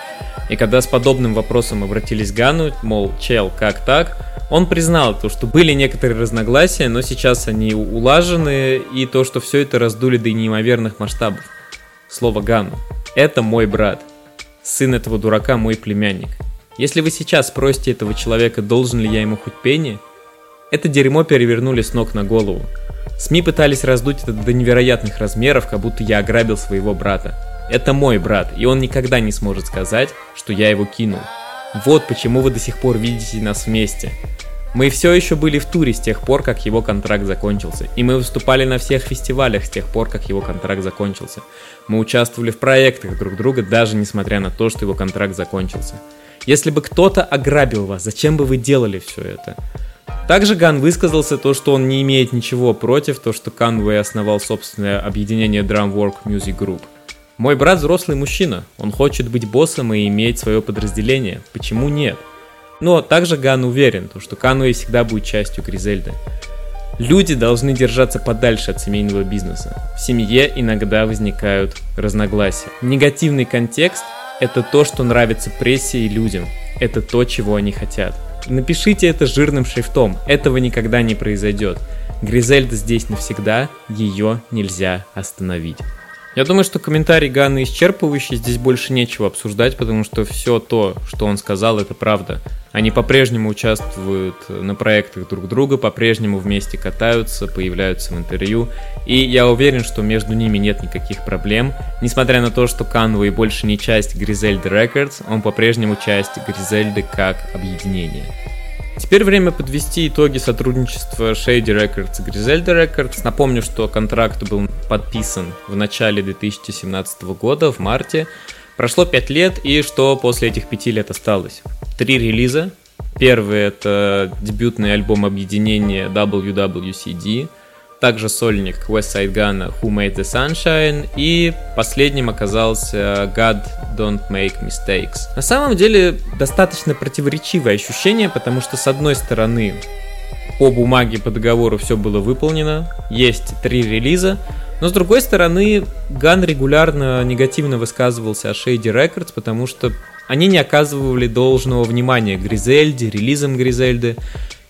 И когда с подобным вопросом обратились к Гану, мол, чел, как так, он признал то, что были некоторые разногласия, но сейчас они улажены, и то, что все это раздули до неимоверных масштабов. Слово Гану. Это мой брат. Сын этого дурака мой племянник. Если вы сейчас спросите этого человека, должен ли я ему хоть пение, это дерьмо перевернули с ног на голову. СМИ пытались раздуть это до невероятных размеров, как будто я ограбил своего брата. Это мой брат, и он никогда не сможет сказать, что я его кинул. Вот почему вы до сих пор видите нас вместе. Мы все еще были в туре с тех пор, как его контракт закончился. И мы выступали на всех фестивалях с тех пор, как его контракт закончился. Мы участвовали в проектах друг друга, даже несмотря на то, что его контракт закончился. Если бы кто-то ограбил вас, зачем бы вы делали все это? Также Ган высказался то, что он не имеет ничего против, то, что Канвей основал собственное объединение Drumwork Music Group. Мой брат взрослый мужчина, он хочет быть боссом и иметь свое подразделение, почему нет? Но также Ган уверен, то, что Канвей всегда будет частью Гризельды. Люди должны держаться подальше от семейного бизнеса. В семье иногда возникают разногласия. Негативный контекст – это то, что нравится прессе и людям. Это то, чего они хотят. Напишите это жирным шрифтом. Этого никогда не произойдет. Гризельда здесь навсегда, ее нельзя остановить. Я думаю, что комментарий Ганны исчерпывающий, здесь больше нечего обсуждать, потому что все то, что он сказал, это правда. Они по-прежнему участвуют на проектах друг друга, по-прежнему вместе катаются, появляются в интервью, и я уверен, что между ними нет никаких проблем. Несмотря на то, что Канвей больше не часть Гризельды Records, он по-прежнему часть Гризельды как объединения. Теперь время подвести итоги сотрудничества Shady Records и Griselda Records. Напомню, что контракт был подписан в начале 2017 года, в марте. Прошло 5 лет, и что после этих 5 лет осталось? Три релиза. Первый это дебютный альбом объединения WWCD – также сольник West Side Gun Who Made the Sunshine, и последним оказался God Don't Make Mistakes. На самом деле достаточно противоречивое ощущение, потому что с одной стороны по бумаге, по договору все было выполнено, есть три релиза, но с другой стороны, Ган регулярно негативно высказывался о Shady Records, потому что они не оказывали должного внимания Гризельде, релизам Гризельды.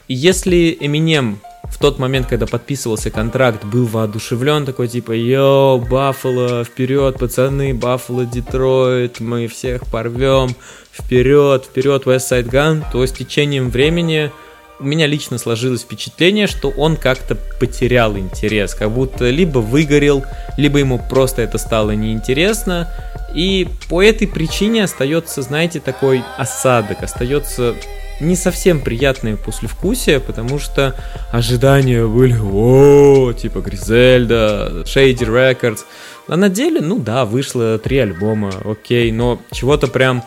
Если Eminem в тот момент, когда подписывался контракт, был воодушевлен, такой типа, йоу, Баффало, вперед, пацаны, Баффало, Детройт, мы всех порвем, вперед, вперед, West Side Gun, то с течением времени у меня лично сложилось впечатление, что он как-то потерял интерес, как будто либо выгорел, либо ему просто это стало неинтересно, и по этой причине остается, знаете, такой осадок, остается не совсем приятное послевкусие, потому что ожидания были, о, типа Гризельда, Shady Records. А на деле, ну да, вышло три альбома, окей, но чего-то прям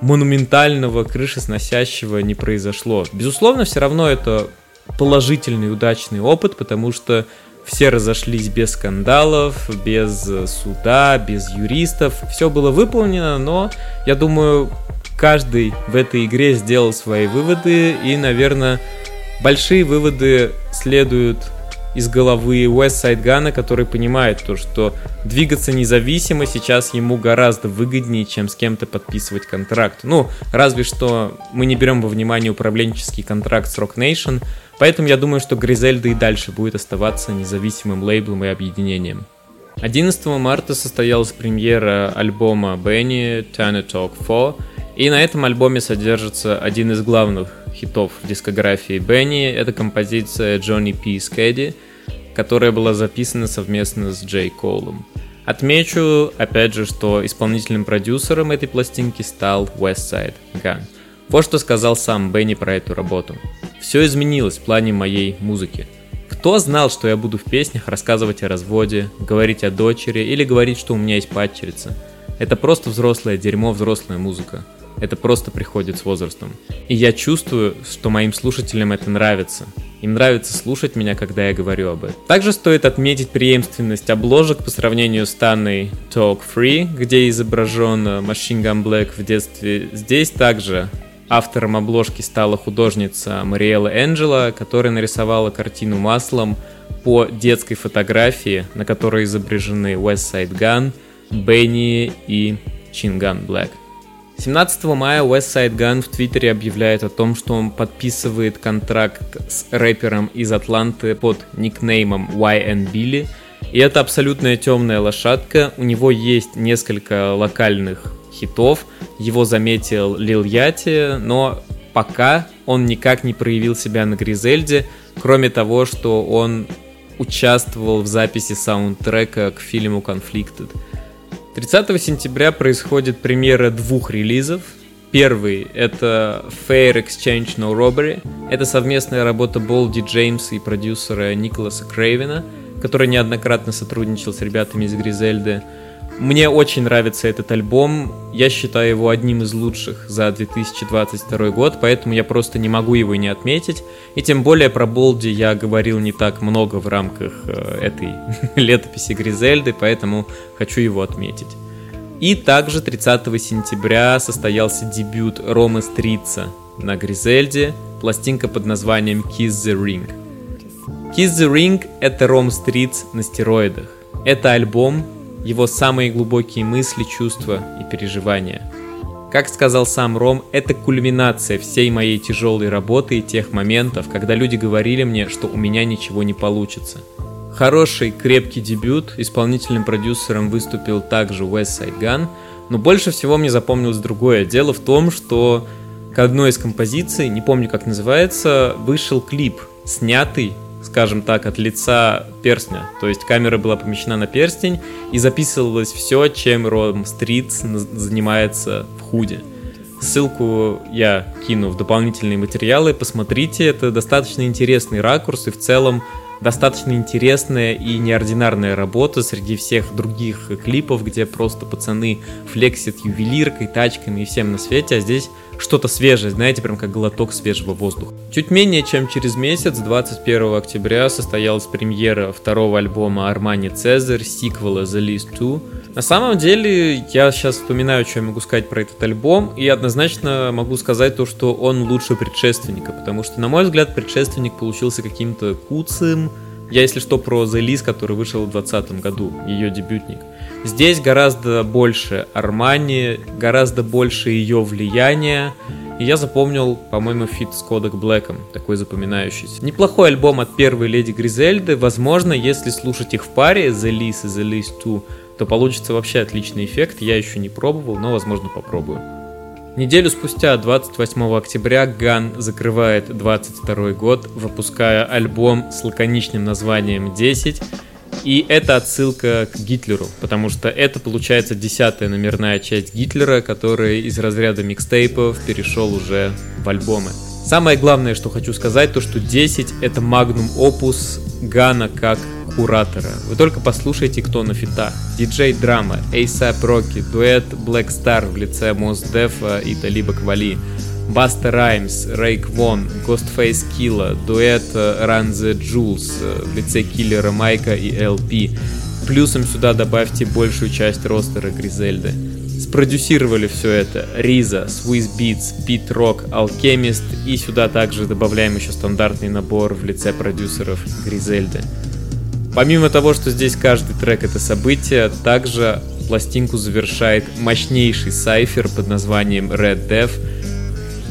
монументального, крышесносящего не произошло. Безусловно, все равно это положительный, удачный опыт, потому что все разошлись без скандалов, без суда, без юристов. Все было выполнено, но я думаю, каждый в этой игре сделал свои выводы, и, наверное, большие выводы следуют из головы Side Gun, который понимает то, что двигаться независимо сейчас ему гораздо выгоднее, чем с кем-то подписывать контракт. Ну, разве что мы не берем во внимание управленческий контракт с Rock Nation, поэтому я думаю, что Гризельда и дальше будет оставаться независимым лейблом и объединением. 11 марта состоялась премьера альбома Benny Turner Talk 4, и на этом альбоме содержится один из главных хитов дискографии Бенни. Это композиция Johnny P. Скэдди, которая была записана совместно с Джей Колом. Отмечу, опять же, что исполнительным продюсером этой пластинки стал Westside Gun. Вот что сказал сам Бенни про эту работу. «Все изменилось в плане моей музыки. Кто знал, что я буду в песнях рассказывать о разводе, говорить о дочери или говорить, что у меня есть падчерица? Это просто взрослое дерьмо, взрослая музыка. Это просто приходит с возрастом. И я чувствую, что моим слушателям это нравится. Им нравится слушать меня, когда я говорю об этом. Также стоит отметить преемственность обложек по сравнению с Танной Talk Free, где изображен Machine Gun Black в детстве. Здесь также автором обложки стала художница Мариэла Энджела, которая нарисовала картину маслом по детской фотографии, на которой изображены West Side Gun, Бенни и Чинган Блэк. 17 мая Westside Gun в Твиттере объявляет о том, что он подписывает контракт с рэпером из Атланты под никнеймом YN Billy. И это абсолютная темная лошадка. У него есть несколько локальных хитов. Его заметил Лил Яти, но пока он никак не проявил себя на Гризельде, кроме того, что он участвовал в записи саундтрека к фильму Conflicted. 30 сентября происходит премьера двух релизов. Первый — это Fair Exchange No Robbery. Это совместная работа Болди Джеймса и продюсера Николаса Крейвена, который неоднократно сотрудничал с ребятами из Гризельды. Мне очень нравится этот альбом. Я считаю его одним из лучших за 2022 год, поэтому я просто не могу его не отметить. И тем более про Болди я говорил не так много в рамках э, этой *laughs* летописи Гризельды, поэтому хочу его отметить. И также 30 сентября состоялся дебют Ромы Стрица на Гризельде, пластинка под названием Kiss the Ring. Kiss the Ring — это Ром Стритс на стероидах. Это альбом, его самые глубокие мысли, чувства и переживания. Как сказал сам Ром, это кульминация всей моей тяжелой работы и тех моментов, когда люди говорили мне, что у меня ничего не получится. Хороший, крепкий дебют, исполнительным продюсером выступил также West Side но больше всего мне запомнилось другое. Дело в том, что к одной из композиций, не помню как называется, вышел клип, снятый скажем так, от лица перстня. То есть камера была помещена на перстень и записывалось все, чем Ром Стритс занимается в худе. Ссылку я кину в дополнительные материалы, посмотрите, это достаточно интересный ракурс и в целом достаточно интересная и неординарная работа среди всех других клипов, где просто пацаны флексят ювелиркой, тачками и всем на свете, а здесь что-то свежее, знаете, прям как глоток свежего воздуха. Чуть менее чем через месяц, 21 октября, состоялась премьера второго альбома Армани Цезарь, сиквела The List 2. На самом деле, я сейчас вспоминаю, что я могу сказать про этот альбом, и однозначно могу сказать то, что он лучше предшественника, потому что, на мой взгляд, предшественник получился каким-то куцым. Я, если что, про The List, который вышел в 2020 году, ее дебютник. Здесь гораздо больше Армани, гораздо больше ее влияния. И я запомнил, по-моему, фит с Кодак Блэком, такой запоминающийся. Неплохой альбом от первой леди Гризельды. Возможно, если слушать их в паре, The List и The List 2, то получится вообще отличный эффект. Я еще не пробовал, но, возможно, попробую. Неделю спустя, 28 октября, Ган закрывает 22 год, выпуская альбом с лаконичным названием «10», и это отсылка к Гитлеру, потому что это получается десятая номерная часть Гитлера, который из разряда микстейпов перешел уже в альбомы. Самое главное, что хочу сказать, то что 10 это магнум опус Гана как куратора. Вы только послушайте, кто на фитах. Диджей Драма, ASAP Rocky, дуэт Black Star в лице Мос Дефа и Талиба Квали, Баста Раймс, Рейк Вон, Ghostface Killa, дуэт э, Run the Jules э, в лице Киллера Майка и LP. Плюсом сюда добавьте большую часть ростера Гризельды. Спродюсировали все это Риза, Swiss Beats, Pete Rock, Alchemist и сюда также добавляем еще стандартный набор в лице продюсеров Гризельды. Помимо того, что здесь каждый трек это событие, также пластинку завершает мощнейший сайфер под названием Red Death,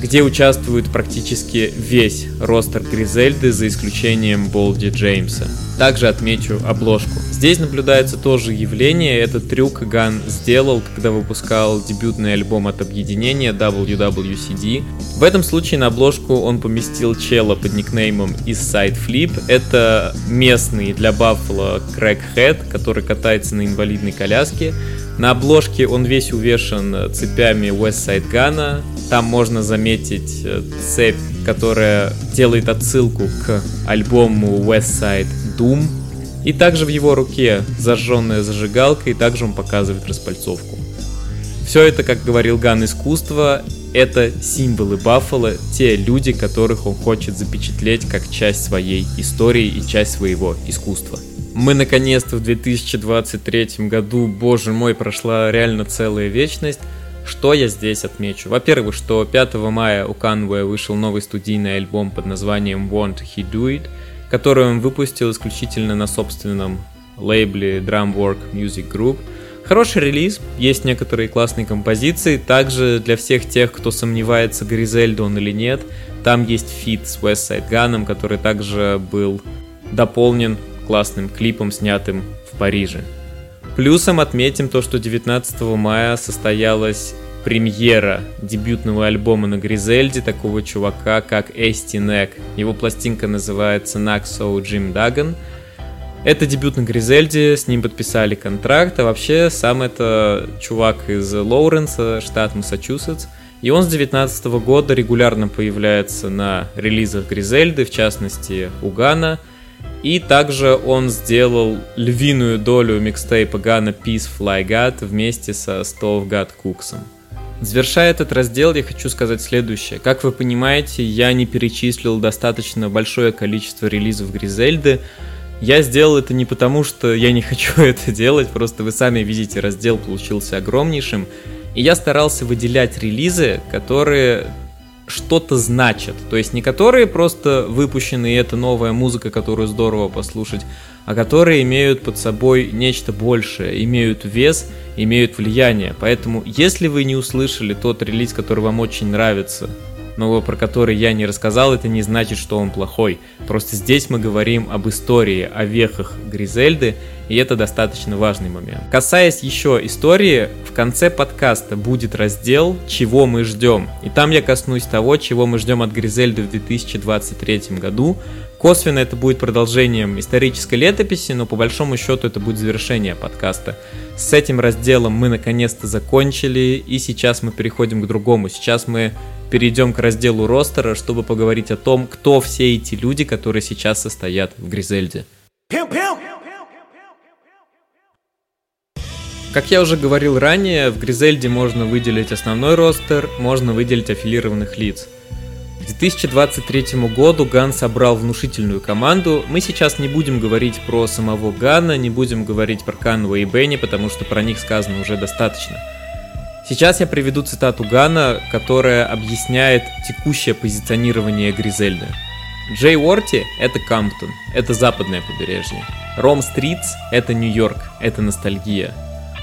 где участвует практически весь ростер Гризельды, за исключением Болди Джеймса. Также отмечу обложку. Здесь наблюдается тоже явление, этот трюк Ган сделал, когда выпускал дебютный альбом от объединения WWCD. В этом случае на обложку он поместил чела под никнеймом Eastside Flip. Это местный для Баффало Crackhead, который катается на инвалидной коляске. На обложке он весь увешан цепями Westside Gun, там можно заметить э, цепь, которая делает отсылку к альбому West Side Doom. И также в его руке зажженная зажигалка, и также он показывает распальцовку. Все это, как говорил Ган, искусство, это символы Баффало, те люди, которых он хочет запечатлеть как часть своей истории и часть своего искусства. Мы наконец-то в 2023 году, боже мой, прошла реально целая вечность. Что я здесь отмечу? Во-первых, что 5 мая у Conway вышел новый студийный альбом под названием Want He Do It, который он выпустил исключительно на собственном лейбле Drumwork Music Group. Хороший релиз, есть некоторые классные композиции, также для всех тех, кто сомневается, Гризельда он или нет, там есть фит с Westside Gun, который также был дополнен классным клипом, снятым в Париже. Плюсом отметим то, что 19 мая состоялась премьера дебютного альбома на Гризельде такого чувака, как Эсти Нек. Его пластинка называется Naxo Jim Duggan. Это дебют на Гризельде, с ним подписали контракт, а вообще сам это чувак из Лоуренса, штат Массачусетс. И он с 2019 года регулярно появляется на релизах Гризельды, в частности у Гана – и также он сделал львиную долю микстейпа Гана Peace Fly God вместе со Stove God Cooksом. Завершая этот раздел, я хочу сказать следующее. Как вы понимаете, я не перечислил достаточно большое количество релизов Гризельды. Я сделал это не потому, что я не хочу *laughs* это делать, просто вы сами видите, раздел получился огромнейшим. И я старался выделять релизы, которые что-то значат. То есть не которые просто выпущены, и это новая музыка, которую здорово послушать, а которые имеют под собой нечто большее, имеют вес, имеют влияние. Поэтому, если вы не услышали тот релиз, который вам очень нравится, но про который я не рассказал, это не значит, что он плохой. Просто здесь мы говорим об истории, о вехах Гризельды, и это достаточно важный момент. Касаясь еще истории, в конце подкаста будет раздел «Чего мы ждем?». И там я коснусь того, чего мы ждем от Гризельды в 2023 году. Косвенно это будет продолжением исторической летописи, но по большому счету это будет завершение подкаста. С этим разделом мы наконец-то закончили, и сейчас мы переходим к другому. Сейчас мы перейдем к разделу ростера, чтобы поговорить о том, кто все эти люди, которые сейчас состоят в Гризельде. Как я уже говорил ранее, в Гризельде можно выделить основной ростер, можно выделить аффилированных лиц. К 2023 году Ган собрал внушительную команду. Мы сейчас не будем говорить про самого Гана, не будем говорить про Канвея и Бенни, потому что про них сказано уже достаточно. Сейчас я приведу цитату Гана, которая объясняет текущее позиционирование Гризельды. Jay Worthy – это Комптон, это западное побережье. Rome Streetz – это Нью-Йорк, это ностальгия.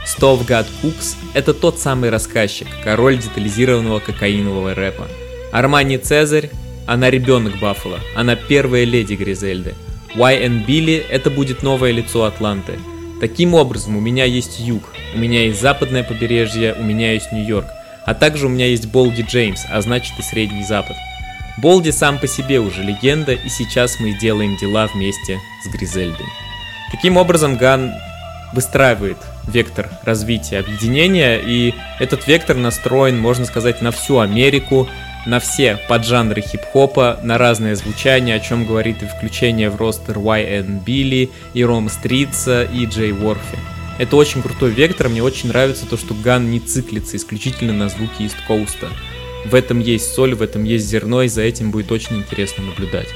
Stove God Cooks – это тот самый рассказчик, король детализированного кокаинового рэпа. Армани Цезарь – она ребенок Баффало, она первая леди Гризельды. YN Билли – это будет новое лицо Атланты – Таким образом, у меня есть юг, у меня есть западное побережье, у меня есть Нью-Йорк, а также у меня есть Болди Джеймс, а значит и Средний Запад. Болди сам по себе уже легенда, и сейчас мы делаем дела вместе с Гризельдой. Таким образом, Ган выстраивает вектор развития объединения, и этот вектор настроен, можно сказать, на всю Америку, на все поджанры хип-хопа, на разное звучание, о чем говорит и включение в ростер YN Billy, и Ром Стритса, и Джей Ворфи. Это очень крутой вектор, мне очень нравится то, что Ган не циклится исключительно на звуки Ист Коуста. В этом есть соль, в этом есть зерно, и за этим будет очень интересно наблюдать.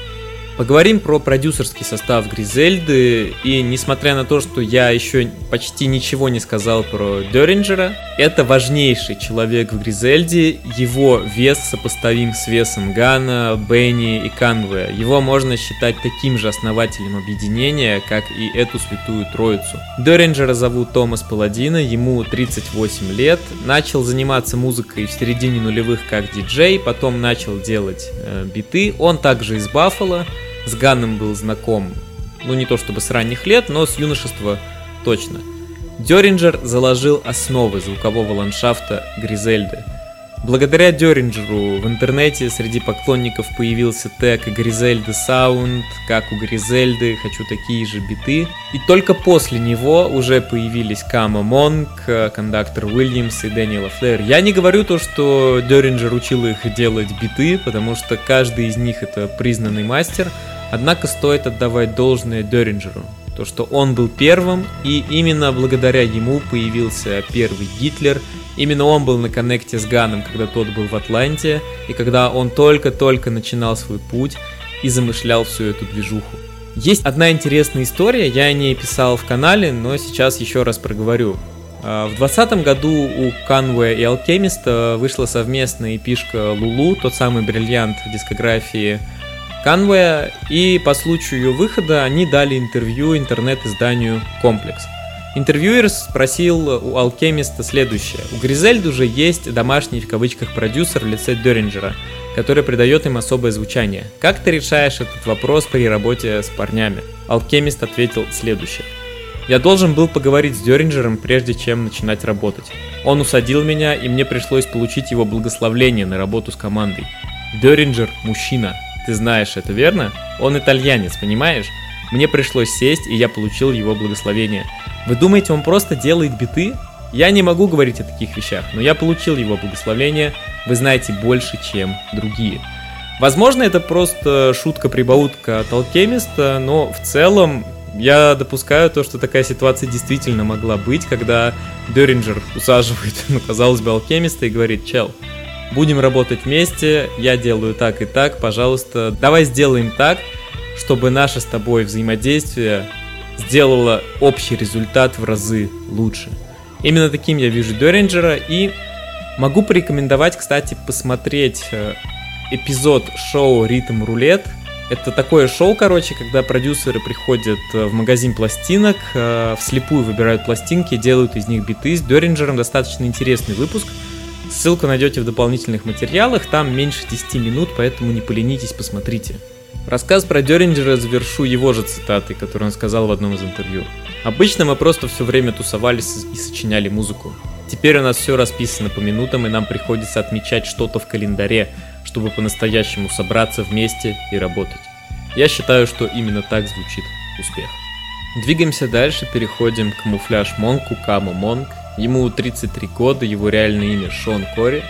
Поговорим про продюсерский состав Гризельды, и несмотря на то, что я еще почти ничего не сказал про Деринджера, это важнейший человек в Гризельде, его вес сопоставим с весом Гана, Бенни и Канве. Его можно считать таким же основателем объединения, как и эту святую троицу. Деринджера зовут Томас Паладина, ему 38 лет, начал заниматься музыкой в середине нулевых как диджей, потом начал делать э, биты, он также из Баффала, с Ганном был знаком, ну не то чтобы с ранних лет, но с юношества точно. Деринджер заложил основы звукового ландшафта Гризельды. Благодаря Деринджеру в интернете среди поклонников появился тег Гризельды Саунд, как у Гризельды, хочу такие же биты. И только после него уже появились Кама Монк, кондактор Уильямс и Дэниела Флэр. Я не говорю то, что Деринджер учил их делать биты, потому что каждый из них это признанный мастер, Однако стоит отдавать должное Деринджеру, то что он был первым, и именно благодаря ему появился первый Гитлер, именно он был на коннекте с Ганом, когда тот был в Атланте, и когда он только-только начинал свой путь и замышлял всю эту движуху. Есть одна интересная история, я о ней писал в канале, но сейчас еще раз проговорю. А, в 2020 году у Conway и Alchemist вышла совместная эпишка Лулу, тот самый бриллиант дискографии Канвея, и по случаю ее выхода они дали интервью интернет-изданию «Комплекс». Интервьюер спросил у алхемиста следующее. У Гризельд уже есть домашний в кавычках продюсер в лице Деринджера, который придает им особое звучание. Как ты решаешь этот вопрос при работе с парнями? Алхемист ответил следующее. Я должен был поговорить с Деринджером, прежде чем начинать работать. Он усадил меня, и мне пришлось получить его благословление на работу с командой. Деринджер – мужчина, ты знаешь это, верно? Он итальянец, понимаешь? Мне пришлось сесть, и я получил его благословение. Вы думаете, он просто делает биты? Я не могу говорить о таких вещах, но я получил его благословение. Вы знаете больше, чем другие. Возможно, это просто шутка-прибаутка от алхемиста, но в целом я допускаю то, что такая ситуация действительно могла быть, когда Деринджер усаживает, *laughs* ну, казалось бы, алхемиста и говорит, чел, будем работать вместе, я делаю так и так, пожалуйста, давай сделаем так, чтобы наше с тобой взаимодействие сделало общий результат в разы лучше. Именно таким я вижу Деринджера и могу порекомендовать, кстати, посмотреть э, эпизод шоу «Ритм Рулет». Это такое шоу, короче, когда продюсеры приходят э, в магазин пластинок, э, вслепую выбирают пластинки, делают из них биты. С Деринджером достаточно интересный выпуск. Ссылку найдете в дополнительных материалах, там меньше 10 минут, поэтому не поленитесь, посмотрите. Рассказ про Деринджера завершу его же цитатой, которую он сказал в одном из интервью. Обычно мы просто все время тусовались и сочиняли музыку. Теперь у нас все расписано по минутам, и нам приходится отмечать что-то в календаре, чтобы по-настоящему собраться вместе и работать. Я считаю, что именно так звучит успех. Двигаемся дальше, переходим к муфляж Монку Каму Монк. Ему 33 года, его реальное имя Шон Кори.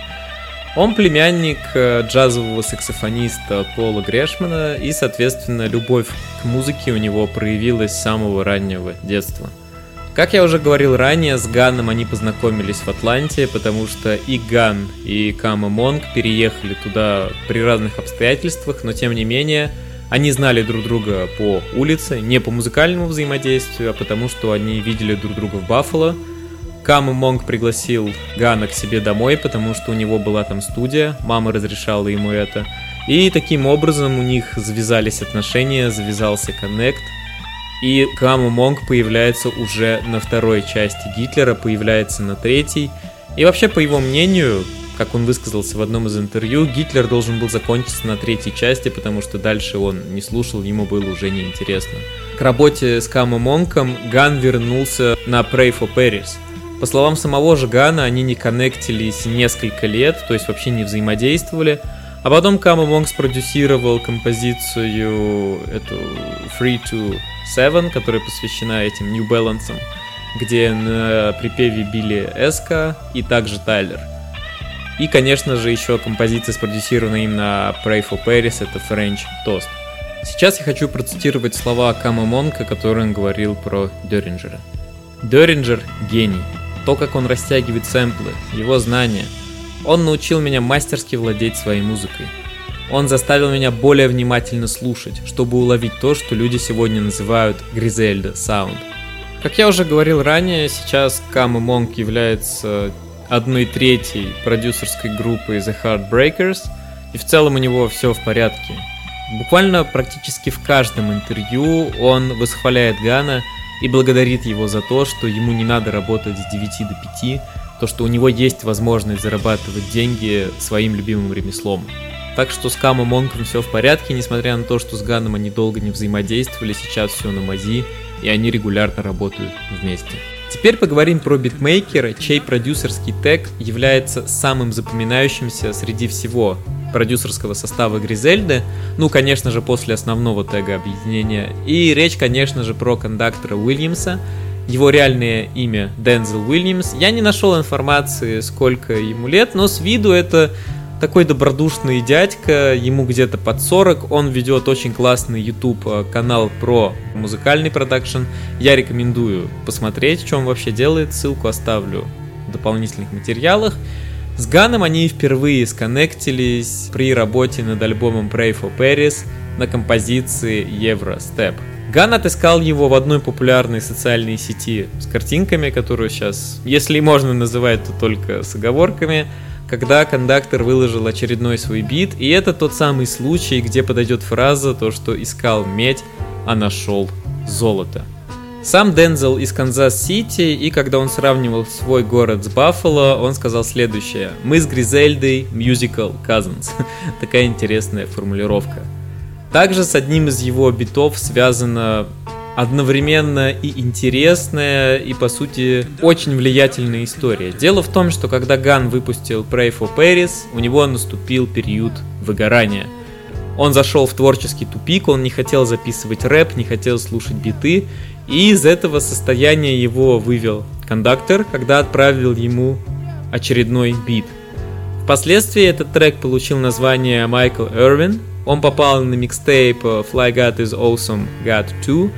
Он племянник э, джазового саксофониста Пола Грешмана, и, соответственно, любовь к музыке у него проявилась с самого раннего детства – как я уже говорил ранее, с Ганом они познакомились в Атланте, потому что и Ган, и Camo Monk переехали туда при разных обстоятельствах, но тем не менее они знали друг друга по улице, не по музыкальному взаимодействию, а потому что они видели друг друга в Баффало. Camo Monk пригласил Гана к себе домой, потому что у него была там студия, мама разрешала ему это. И таким образом у них завязались отношения, завязался коннект – и Camo Monk появляется уже на второй части Гитлера, появляется на третьей. И вообще, по его мнению, как он высказался в одном из интервью, Гитлер должен был закончиться на третьей части, потому что дальше он не слушал, ему было уже неинтересно. К работе с Camo Monk'ом Ган вернулся на Pray for Paris. По словам самого же Гана, они не коннектились несколько лет, то есть вообще не взаимодействовали, а потом Камо Монк спродюсировал композицию эту Free to Seven, которая посвящена этим New Balance, где на припеве били Эска и также Тайлер. И, конечно же, еще композиция спродюсирована им на Pray for Paris, это French Toast. Сейчас я хочу процитировать слова Кама Монка, которые он говорил про Деринджера. Деринджер – гений. То, как он растягивает сэмплы, его знания. Он научил меня мастерски владеть своей музыкой. Он заставил меня более внимательно слушать, чтобы уловить то, что люди сегодня называют Гризельда Саунд. Как я уже говорил ранее, сейчас Кама Монк является одной третьей продюсерской группы The Heartbreakers, и в целом у него все в порядке. Буквально практически в каждом интервью он восхваляет Гана и благодарит его за то, что ему не надо работать с 9 до 5, то, что у него есть возможность зарабатывать деньги своим любимым ремеслом. Так что с Камом Монком все в порядке, несмотря на то, что с Ганом они долго не взаимодействовали, сейчас все на мази, и они регулярно работают вместе. Теперь поговорим про битмейкера, чей продюсерский тег является самым запоминающимся среди всего продюсерского состава Гризельды, ну, конечно же, после основного тега объединения. И речь, конечно же, про кондактора Уильямса, его реальное имя Дензел Уильямс. Я не нашел информации, сколько ему лет, но с виду это такой добродушный дядька, ему где-то под 40, он ведет очень классный YouTube э, канал про музыкальный продакшн. Я рекомендую посмотреть, что он вообще делает, ссылку оставлю в дополнительных материалах. С Ганом они впервые сконнектились при работе над альбомом Pray for Paris на композиции Евростеп. Ган отыскал его в одной популярной социальной сети с картинками, которую сейчас, если можно называть, то только с оговорками – когда Conductor выложил очередной свой бит, и это тот самый случай, где подойдет фраза то, что искал медь, а нашел золото. Сам Дензел из Канзас-Сити, и когда он сравнивал свой город с Баффало, он сказал следующее. «Мы с Гризельдой musical cousins». *laughs* Такая интересная формулировка. Также с одним из его битов связано одновременно и интересная, и по сути очень влиятельная история. Дело в том, что когда Ган выпустил Pray for Paris, у него наступил период выгорания. Он зашел в творческий тупик, он не хотел записывать рэп, не хотел слушать биты, и из этого состояния его вывел кондактор, когда отправил ему очередной бит. Впоследствии этот трек получил название Майкл Эрвин, он попал на микстейп Fly God is Awesome God 2,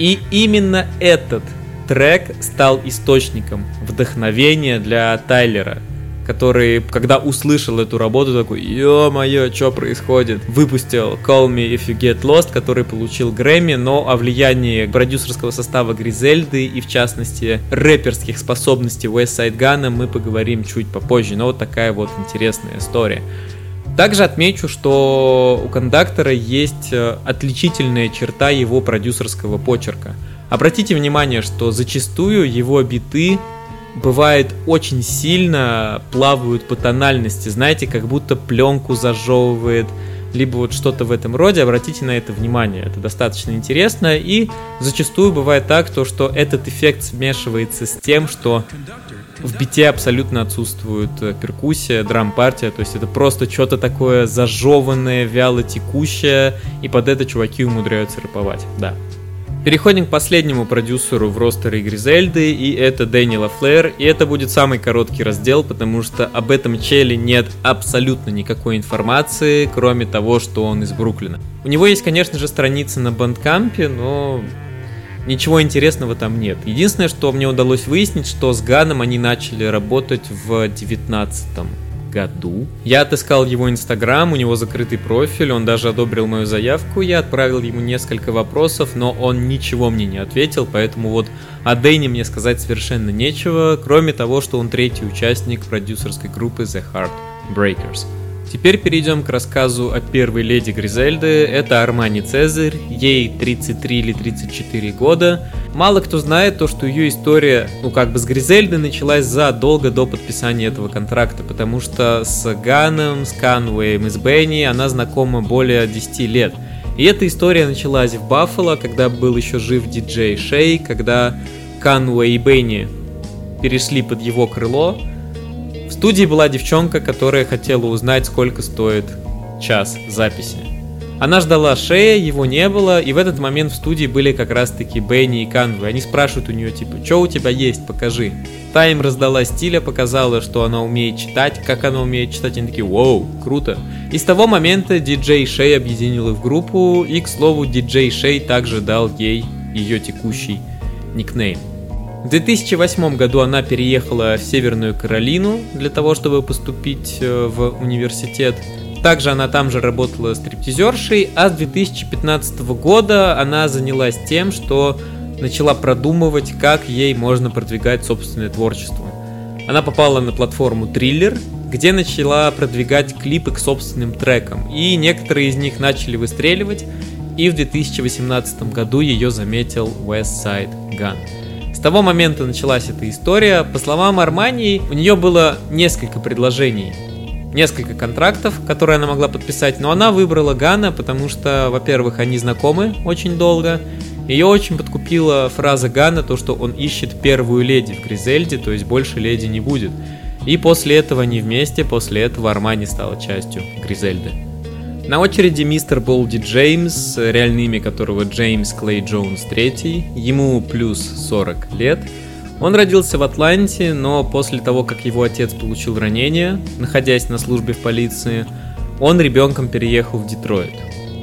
и именно этот трек стал источником вдохновения для Тайлера, который, когда услышал эту работу, такой, ё-моё, что происходит? Выпустил Call Me If You Get Lost, который получил Грэмми, но о влиянии продюсерского состава Гризельды и, в частности, рэперских способностей West Side мы поговорим чуть попозже, но вот такая вот интересная история. Также отмечу, что у кондактора есть э, отличительная черта его продюсерского почерка. Обратите внимание, что зачастую его биты бывает очень сильно плавают по тональности, знаете, как будто пленку зажевывает, либо вот что-то в этом роде, обратите на это внимание, это достаточно интересно, и зачастую бывает так, то, что этот эффект смешивается с тем, что в бите абсолютно отсутствует э, перкуссия, драм-партия, то есть это просто что-то такое зажеванное, вяло текущее, и под это чуваки умудряются рэповать, да. Переходим к последнему продюсеру в ростере Гризельды, и это Дэнни Лафлэр, и это будет самый короткий раздел, потому что об этом челе нет абсолютно никакой информации, кроме того, что он из Бруклина. У него есть, конечно же, страница на бандкампе, но ничего интересного там нет. Единственное, что мне удалось выяснить, что с Ганом они начали работать в 19 году. Я отыскал его инстаграм, у него закрытый профиль, он даже одобрил мою заявку, я отправил ему несколько вопросов, но он ничего мне не ответил, поэтому вот о Дэйне мне сказать совершенно нечего, кроме того, что он третий участник продюсерской группы The Heartbreakers. Теперь перейдем к рассказу о первой леди Гризельды. Это Армани Цезарь, ей 33 или 34 года. Мало кто знает то, что ее история, ну как бы с Гризельдой началась задолго до подписания этого контракта, потому что с Ганом, с Канвеем и с Бенни она знакома более 10 лет. И эта история началась в Баффало, когда был еще жив диджей Шей, когда Канвей и Бенни перешли под его крыло, в студии была девчонка, которая хотела узнать, сколько стоит час записи. Она ждала Шея, его не было, и в этот момент в студии были как раз-таки Бенни и Канвы. Они спрашивают у нее, типа, что у тебя есть, покажи. Та им раздала стиля, показала, что она умеет читать, как она умеет читать. Они такие, вау, круто. И с того момента диджей Шей объединил их в группу, и, к слову, диджей Шей также дал ей ее текущий никнейм. В 2008 году она переехала в Северную Каролину для того, чтобы поступить э, в университет. Также она там же работала стриптизершей, а с 2015 года она занялась тем, что начала продумывать, как ей можно продвигать собственное творчество. Она попала на платформу Триллер, где начала продвигать клипы к собственным трекам, и некоторые из них начали выстреливать, и в 2018 году ее заметил West Side Gun. С того момента началась эта история. По словам Армании, у нее было несколько предложений, несколько контрактов, которые она могла подписать, но она выбрала Гана, потому что, во-первых, они знакомы очень долго, ее очень подкупила фраза Гана, то, что он ищет первую леди в Гризельде, то есть больше леди не будет. И после этого они вместе, после этого Армани стала частью Гризельды. На очереди мистер Болди Джеймс, реальное имя которого Джеймс Клей Джонс III, ему плюс 40 лет. Он родился в Атланте, но после того, как его отец получил ранение, находясь на службе в полиции, он ребенком переехал в Детройт.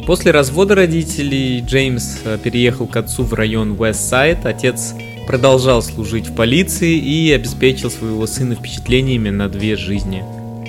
После развода родителей Джеймс э, переехал к отцу в район Уэст-Сайд. Отец продолжал служить в полиции и обеспечил своего сына впечатлениями на две жизни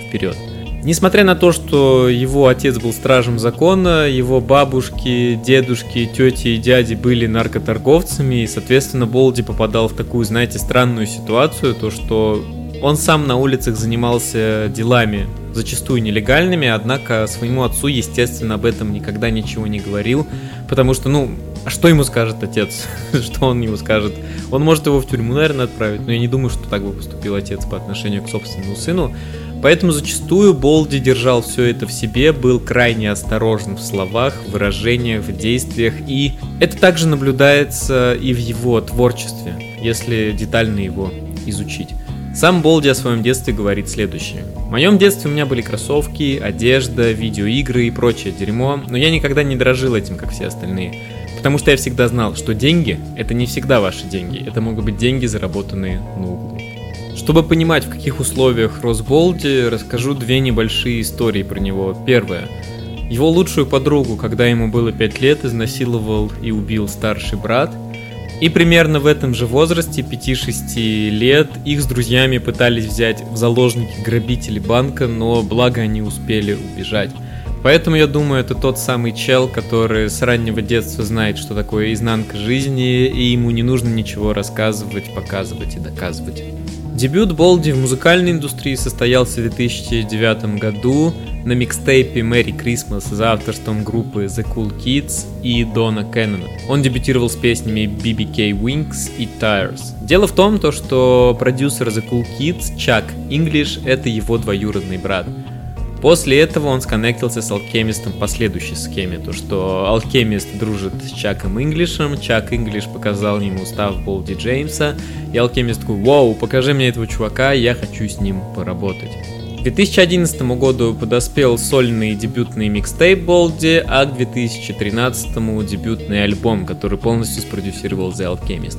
вперед. Несмотря на то, что его отец был стражем закона, его бабушки, дедушки, тети и дяди были наркоторговцами, и, соответственно, Болди попадал в такую, знаете, странную ситуацию, то что он сам на улицах занимался делами, зачастую нелегальными, однако своему отцу, естественно, об этом никогда ничего не говорил, потому что, ну, а что ему скажет отец? *laughs* что он ему скажет? Он может его в тюрьму, наверное, отправить, но я не думаю, что так бы поступил отец по отношению к собственному сыну. Поэтому зачастую Болди держал все это в себе, был крайне осторожен в словах, выражениях, в действиях, и это также наблюдается и в его творчестве, если детально его изучить. Сам Болди о своем детстве говорит следующее. В моем детстве у меня были кроссовки, одежда, видеоигры и прочее дерьмо, но я никогда не дрожил этим, как все остальные. Потому что я всегда знал, что деньги – это не всегда ваши деньги, это могут быть деньги, заработанные на углу. Чтобы понимать, в каких условиях рос Болди, расскажу две небольшие истории про него. Первая. Его лучшую подругу, когда ему было 5 лет, изнасиловал и убил старший брат. И примерно в этом же возрасте, 5-6 лет, их с друзьями пытались взять в заложники грабители банка, но благо они успели убежать. Поэтому я думаю, это тот самый чел, который с раннего детства знает, что такое изнанка жизни, и ему не нужно ничего рассказывать, показывать и доказывать. Дебют Болди в музыкальной индустрии состоялся в 2009 году на микстейпе Merry Christmas за авторством группы The Cool Kids и Дона Кеннона. Он дебютировал с песнями BBK Wings и Tires. Дело в том, то, что продюсер The Cool Kids, Чак English, это его двоюродный брат. После этого он сконнектился с Алхемистом по следующей схеме, то что Алхемист дружит с Чаком Инглишем, Чак Инглиш показал ему устав Болди Джеймса, и Алхемист такой, вау, покажи мне этого чувака, я хочу с ним поработать. К 2011 году подоспел сольный дебютный микстейп Болди, а к 2013 дебютный альбом, который полностью спродюсировал The Alchemist.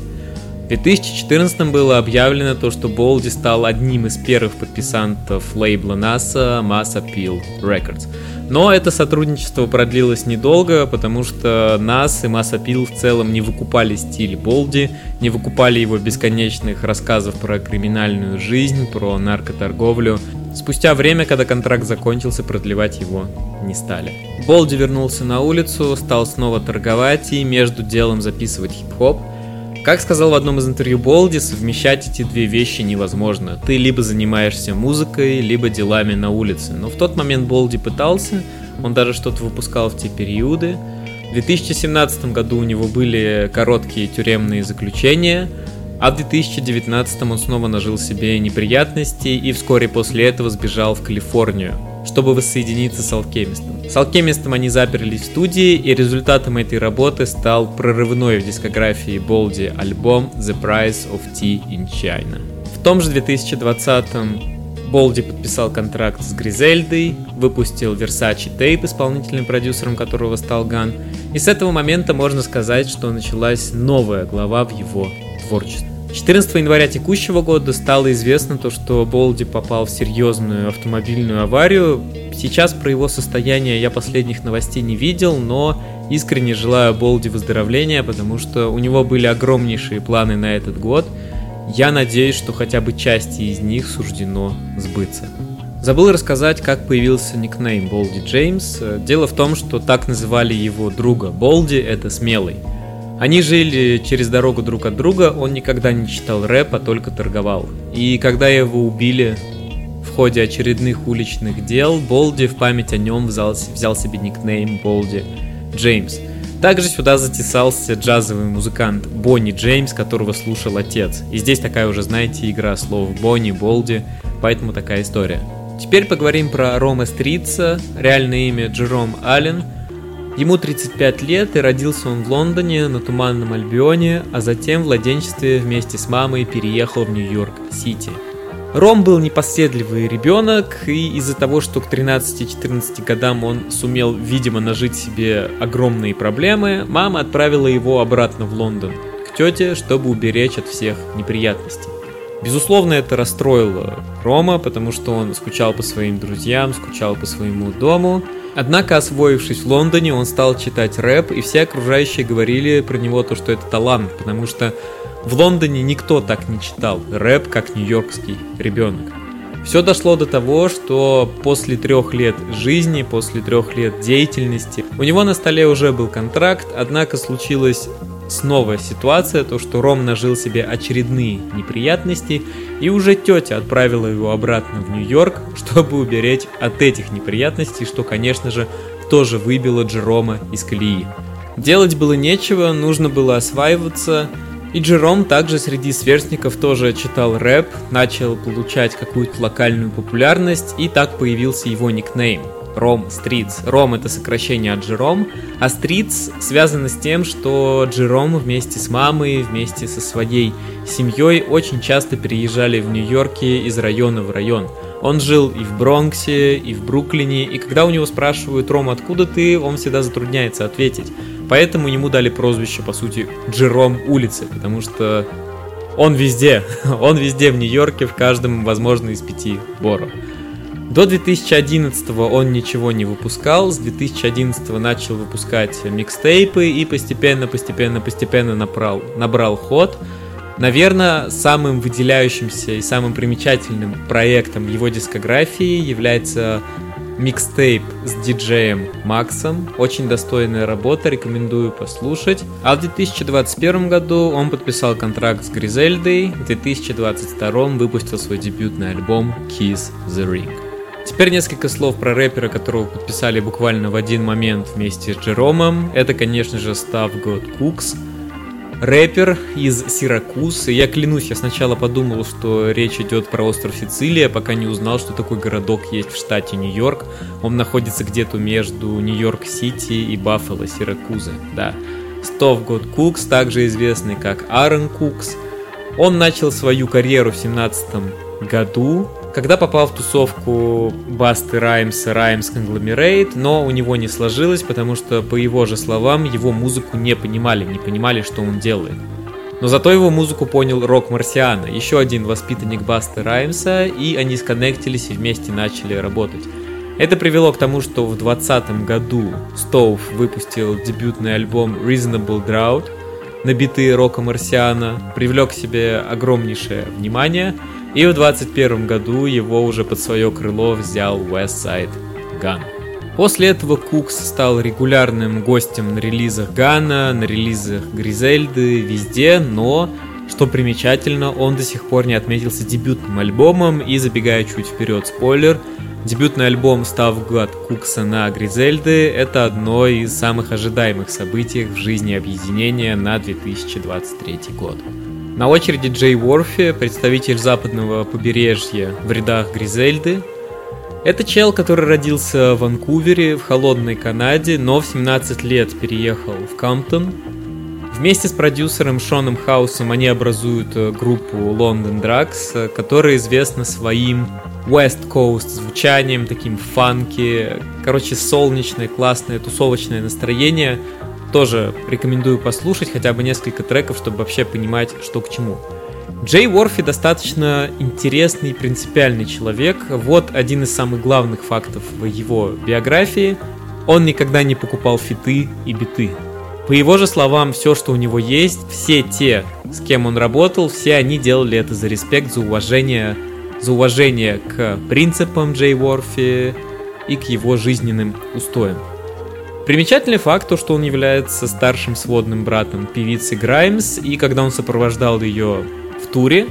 В 2014 было объявлено то, что Болди стал одним из первых подписантов лейбла NASA Mass Appeal Records. Но это сотрудничество продлилось недолго, потому что нас и Mass Appeal в целом не выкупали стиль Болди, не выкупали его бесконечных рассказов про криминальную жизнь, про наркоторговлю. Спустя время, когда контракт закончился, продлевать его не стали. Болди вернулся на улицу, стал снова торговать и между делом записывать хип-хоп. Как сказал в одном из интервью Болди, совмещать эти две вещи невозможно. Ты либо занимаешься музыкой, либо делами на улице. Но в тот момент Болди пытался, он даже что-то выпускал в те периоды. В 2017 году у него были короткие тюремные заключения, а в 2019 он снова нажил себе неприятности и вскоре после этого сбежал в Калифорнию чтобы воссоединиться с Алкемистом. С Алкемистом они заперлись в студии, и результатом этой работы стал прорывной в дискографии Болди альбом The Price of Tea in China. В том же 2020-м Болди подписал контракт с Гризельдой, выпустил Versace Tape, исполнительным продюсером которого стал Ган, и с этого момента можно сказать, что началась новая глава в его творчестве. 14 января текущего года стало известно то, что Болди попал в серьезную автомобильную аварию. Сейчас про его состояние я последних новостей не видел, но искренне желаю Болди выздоровления, потому что у него были огромнейшие планы на этот год. Я надеюсь, что хотя бы части из них суждено сбыться. Забыл рассказать, как появился никнейм Болди Джеймс. Дело в том, что так называли его друга. Болди — это смелый. Они жили через дорогу друг от друга, он никогда не читал рэп, а только торговал. И когда его убили в ходе очередных уличных дел, Болди в память о нем взял, взял себе никнейм Болди Джеймс. Также сюда затесался джазовый музыкант Бонни Джеймс, которого слушал отец. И здесь такая уже, знаете, игра слов Бонни, Болди, поэтому такая история. Теперь поговорим про Рома Стрица, реальное имя Джером Аллен – Ему 35 лет и родился он в Лондоне на Туманном Альбионе, а затем в младенчестве вместе с мамой переехал в Нью-Йорк-Сити. Ром был непоседливый ребенок, и из-за того, что к 13-14 годам он сумел, видимо, нажить себе огромные проблемы, мама отправила его обратно в Лондон, к тете, чтобы уберечь от всех неприятностей. Безусловно, это расстроило Рома, потому что он скучал по своим друзьям, скучал по своему дому, Однако, освоившись в Лондоне, он стал читать рэп, и все окружающие говорили про него то, что это талант, потому что в Лондоне никто так не читал рэп, как нью-йоркский ребенок. Все дошло до того, что после трех лет жизни, после трех лет деятельности, у него на столе уже был контракт, однако случилось снова ситуация, то что Ром нажил себе очередные неприятности, и уже тетя отправила его обратно в Нью-Йорк, *laughs* чтобы уберечь от этих неприятностей, что, конечно же, тоже выбило Джерома из колеи. Делать было нечего, нужно было осваиваться, и Джером также среди сверстников тоже читал рэп, начал получать какую-то локальную популярность, и так появился его никнейм – Ром Стритс. Ром это сокращение от Джером, а Стритс связано с тем, что Джером вместе с мамой, вместе со своей семьей очень часто переезжали в Нью-Йорке из района в район. Он жил и в Бронксе, и в Бруклине, и когда у него спрашивают, Ром, откуда ты, он всегда затрудняется ответить. Поэтому ему дали прозвище, по сути, Джером улицы, потому что он везде, *laughs* он везде в Нью-Йорке, в каждом, возможно, из пяти боро. До 2011 он ничего не выпускал, с 2011 начал выпускать микстейпы и постепенно, постепенно, постепенно набрал, набрал ход. Наверное, самым выделяющимся и самым примечательным проектом его дискографии является микстейп с диджеем Максом. Очень достойная работа, рекомендую послушать. А в 2021 году он подписал контракт с Гризельдой, в 2022 выпустил свой дебютный альбом Kiss the Ring. Теперь несколько слов про рэпера, которого подписали буквально в один момент вместе с Джеромом. Это, конечно же, Став God Cooks – рэпер из Сиракуз. я клянусь, я сначала подумал, что речь идет про остров Сицилия, пока не узнал, что такой городок есть в штате Нью-Йорк. Он находится где-то между Нью-Йорк-Сити и Баффало, Сиракузы. Да. Стов Год Кукс, также известный как Аарон Кукс. Он начал свою карьеру в 17 году когда попал в тусовку Басты Раймса Раймс Конгломерейт, но у него не сложилось, потому что, по его же словам, его музыку не понимали, не понимали, что он делает. Но зато его музыку понял Рок Марсиана, еще один воспитанник Басты Раймса, и они сконнектились и вместе начали работать. Это привело к тому, что в 2020 году Стоув выпустил дебютный альбом Reasonable Drought, набитый Рока Марсиана, привлек к себе огромнейшее внимание – и в 21 году его уже под свое крыло взял Westside Gun. После этого Кукс стал регулярным гостем на релизах Гана, на релизах Гризельды, везде, но, что примечательно, он до сих пор не отметился дебютным альбомом, и забегая чуть вперед, спойлер, дебютный альбом «Став год Кукса на Гризельды» — это одно из самых ожидаемых событий в жизни объединения на 2023 год. На очереди Джей Уорфи, представитель западного побережья в рядах Гризельды. Это чел, который родился в Ванкувере, в холодной Канаде, но в 17 лет переехал в Камптон. Вместе с продюсером Шоном Хаусом они образуют э, группу London Drugs, э, которая известна своим West Coast звучанием, таким фанки. Короче, солнечное, классное, тусовочное настроение – тоже рекомендую послушать хотя бы несколько треков, чтобы вообще понимать, что к чему. Джей Уорфи достаточно интересный и принципиальный человек. Вот один из самых главных фактов в его биографии. Он никогда не покупал фиты и биты. По его же словам, все, что у него есть, все те, с кем он работал, все они делали это за респект, за уважение, за уважение к принципам Джей Уорфи и к его жизненным устоям. Примечательный факт, то, что он является старшим сводным братом певицы Граймс, и когда он сопровождал ее в туре,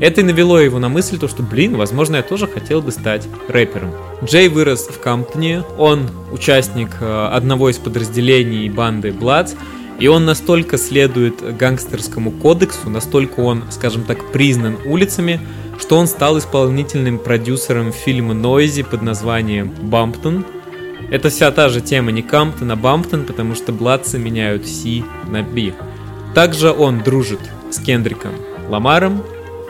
это и навело его на мысль, то, что, блин, возможно, я тоже хотел бы стать рэпером. Джей вырос в Камптоне, он участник э, одного из подразделений банды Bloods, и он настолько следует гангстерскому кодексу, настолько он, скажем так, признан улицами, что он стал исполнительным продюсером фильма Нойзи под названием «Бамптон», это вся та же тема не Камптон, а Бамптон, потому что бладцы меняют C на B. Также он дружит с Кендриком Ламаром,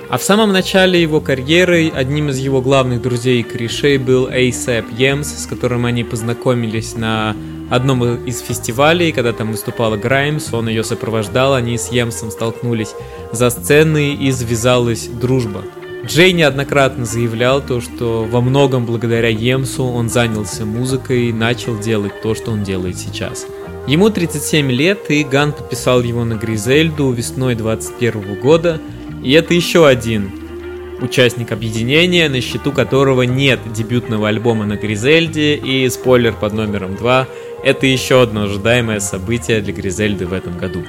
а в самом начале его карьеры одним из его главных друзей и корешей был ASAP Емс, с которым они познакомились на одном из фестивалей, когда там выступала Граймс, он ее сопровождал, они с Емсом столкнулись за сценой и завязалась дружба. Джей неоднократно заявлял то, что во многом благодаря Емсу он занялся музыкой и начал делать то, что он делает сейчас. Ему 37 лет, и Ган подписал его на Гризельду весной 21 года, и это еще один участник объединения, на счету которого нет дебютного альбома на Гризельде, и спойлер под номером 2, это еще одно ожидаемое событие для Гризельды в этом году.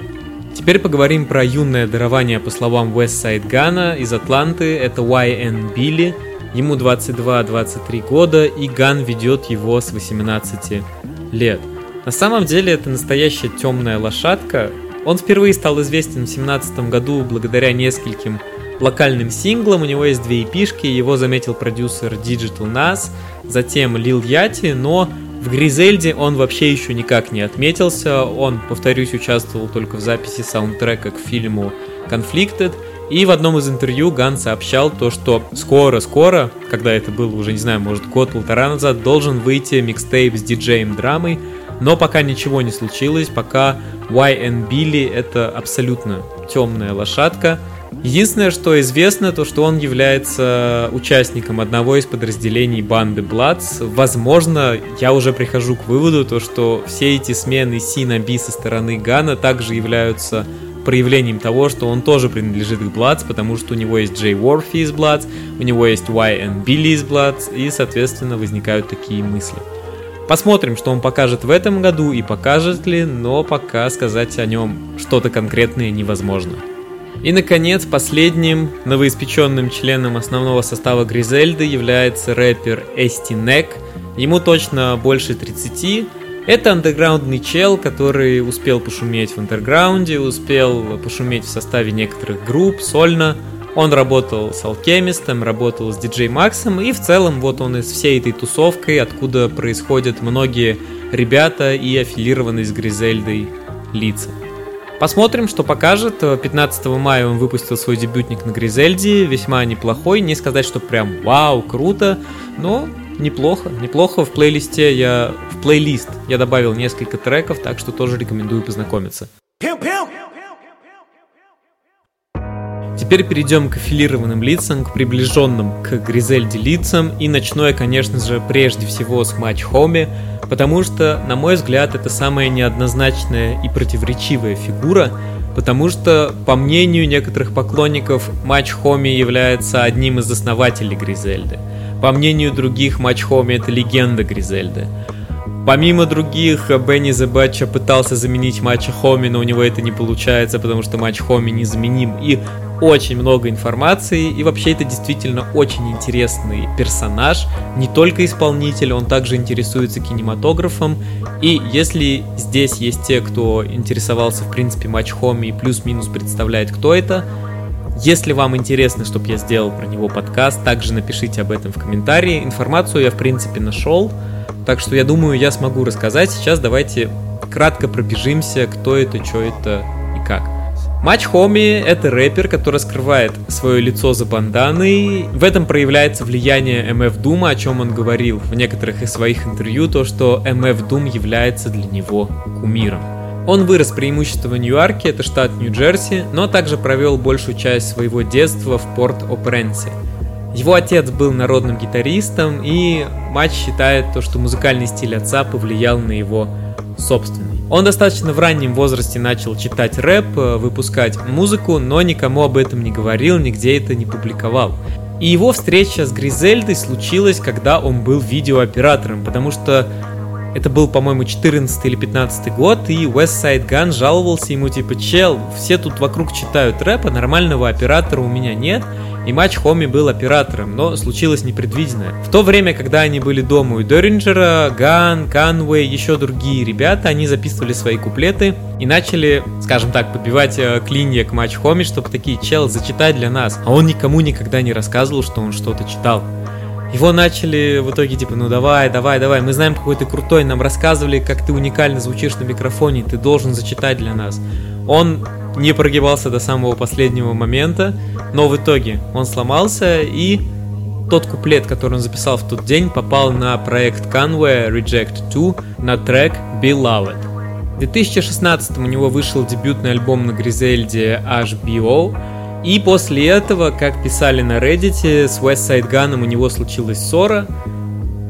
Теперь поговорим про юное дарование, по словам Westside Гана из Атланты. Это YN Билли. Ему 22-23 года, и Ган ведет его с 18 лет. На самом деле это настоящая темная лошадка. Он впервые стал известен в 17 году благодаря нескольким локальным синглам. У него есть две эпишки, его заметил продюсер Digital Nas, затем Lil Yachty, но в Гризельде он вообще еще никак не отметился. Он, повторюсь, участвовал только в записи саундтрека к фильму Conflicted. И в одном из интервью Ган сообщал то, что скоро-скоро, когда это было уже, не знаю, может год-полтора назад, должен выйти микстейп с диджеем драмой, но пока ничего не случилось, пока YN Billy это абсолютно темная лошадка, Единственное, что известно, то что он является участником одного из подразделений банды Bloods. Возможно, я уже прихожу к выводу, то что все эти смены C на B со стороны Гана также являются проявлением того, что он тоже принадлежит к Bloods, потому что у него есть Джей Уорфи из Bloods, у него есть YN Билли из Bloods, и, соответственно, возникают такие мысли. Посмотрим, что он покажет в этом году и покажет ли, но пока сказать о нем что-то конкретное невозможно. И, наконец, последним новоиспеченным членом основного состава Гризельды является рэпер Эсти Нек. Ему точно больше 30. Это андеграундный чел, который успел пошуметь в андерграунде, успел пошуметь в составе некоторых групп, сольно. Он работал с Алкемистом, работал с Диджей Максом, и в целом вот он из всей этой тусовкой, откуда происходят многие ребята и аффилированные с Гризельдой лица. Посмотрим, что покажет. 15 мая он выпустил свой дебютник на Гризельде, весьма неплохой, не сказать, что прям вау, круто, но неплохо, неплохо в плейлисте я в плейлист я добавил несколько треков, так что тоже рекомендую познакомиться. Теперь перейдем к аффилированным лицам, к приближенным к Гризельде лицам, и начну я, конечно же, прежде всего с Матч Хоми, потому что, на мой взгляд, это самая неоднозначная и противоречивая фигура, потому что, по мнению некоторых поклонников, Матч Хоми является одним из основателей Гризельды. По мнению других, Матч Хоми это легенда Гризельды. Помимо других, Бенни Зебача пытался заменить матча Хоми, но у него это не получается, потому что матч Хоми незаменим. И очень много информации, и вообще это действительно очень интересный персонаж, не только исполнитель, он также интересуется кинематографом, и если здесь есть те, кто интересовался в принципе матч Хоми и плюс-минус представляет, кто это, если вам интересно, чтобы я сделал про него подкаст, также напишите об этом в комментарии. Информацию я в принципе нашел, так что я думаю, я смогу рассказать. Сейчас давайте кратко пробежимся, кто это, что это. Матч Хоми — это рэпер, который скрывает свое лицо за банданой. В этом проявляется влияние MF Doom, о чем он говорил в некоторых из своих интервью, то, что MF Doom является для него кумиром. Он вырос преимущество в Нью-Йорке, это штат Нью-Джерси, но также провел большую часть своего детства в Порт-О-Пренсе. Его отец был народным гитаристом, и мать считает то, что музыкальный стиль отца повлиял на его собственный. Он достаточно в раннем возрасте начал читать рэп, э, выпускать музыку, но никому об этом не говорил, нигде это не публиковал. И его встреча с Гризельдой случилась, когда он был видеооператором, потому что это был, по-моему, 14 или 15 год, и Westside Gunn жаловался ему, типа, чел, все тут вокруг читают рэп, а нормального оператора у меня нет, и Mach-Hommy был оператором, но случилось непредвиденное. В то время, когда они были дома у Деринджера, Ган, Канвей, еще другие ребята, они записывали свои куплеты и начали, скажем так, подбивать э, клинья к Mach-Hommy, чтобы такие, чел, зачитай для нас. А он никому никогда не рассказывал, что он что-то читал. Его начали в итоге типа, ну давай, давай, давай, мы знаем, какой ты крутой, нам рассказывали, как ты уникально звучишь на микрофоне, ты должен зачитать для нас. Он не прогибался до самого последнего момента, но в итоге он сломался и тот куплет, который он записал в тот день, попал на проект Conway Reject 2 на трек Beloved. В 2016 у него вышел дебютный альбом на Гризельде HBO, и после этого, как писали на Reddit, с Westside Gun у него случилась ссора.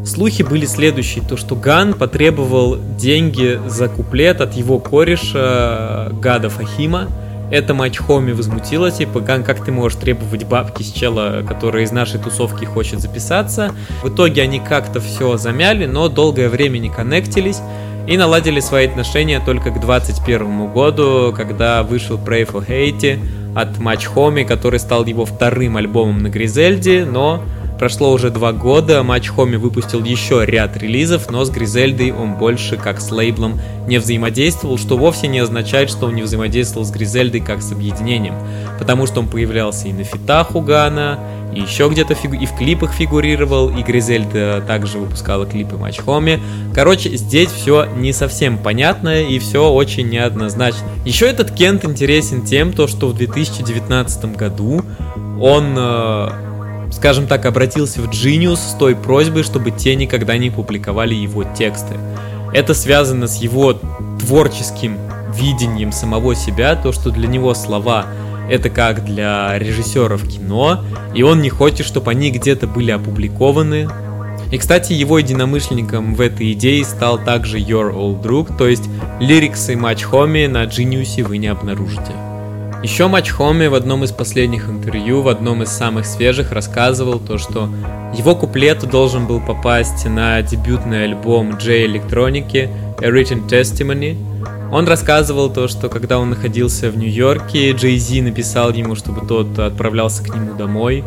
Слухи были следующие, то что Ган потребовал деньги за куплет от его кореша Гада Фахима. Это матч Хоми возмутила, типа, Ган, как ты можешь требовать бабки с чела, который из нашей тусовки хочет записаться. В итоге они как-то все замяли, но долгое время не коннектились и наладили свои отношения только к 2021 году, когда вышел Pray for Hate, от Match Home, который стал его вторым альбомом на Гризельде, но прошло уже два года, Match Home выпустил еще ряд релизов, но с Гризельдой он больше как с лейблом не взаимодействовал, что вовсе не означает, что он не взаимодействовал с Гризельдой как с объединением, потому что он появлялся и на фитах у Гана, и еще где-то фигу... и в клипах фигурировал, и Гризельда также выпускала клипы Матч Хоми. Короче, здесь все не совсем понятно и все очень неоднозначно. Еще этот Кент интересен тем, то, что в 2019 году он э, скажем так, обратился в Genius с той просьбой, чтобы те никогда не публиковали его тексты. Это связано с его творческим видением самого себя, то, что для него слова это как для режиссеров кино, и он не хочет, чтобы они где-то были опубликованы. И, кстати, его единомышленником в этой идее стал также Your Old Друг, то есть лириксы Match Homie на Genius вы не обнаружите. Еще Матч Хоми в одном из последних интервью, в одном из самых свежих, рассказывал то, что его куплет должен был попасть на дебютный альбом J электроники A Written Testimony. Он рассказывал то, что когда он находился в Нью-Йорке, Джей Зи написал ему, чтобы тот отправлялся к нему домой.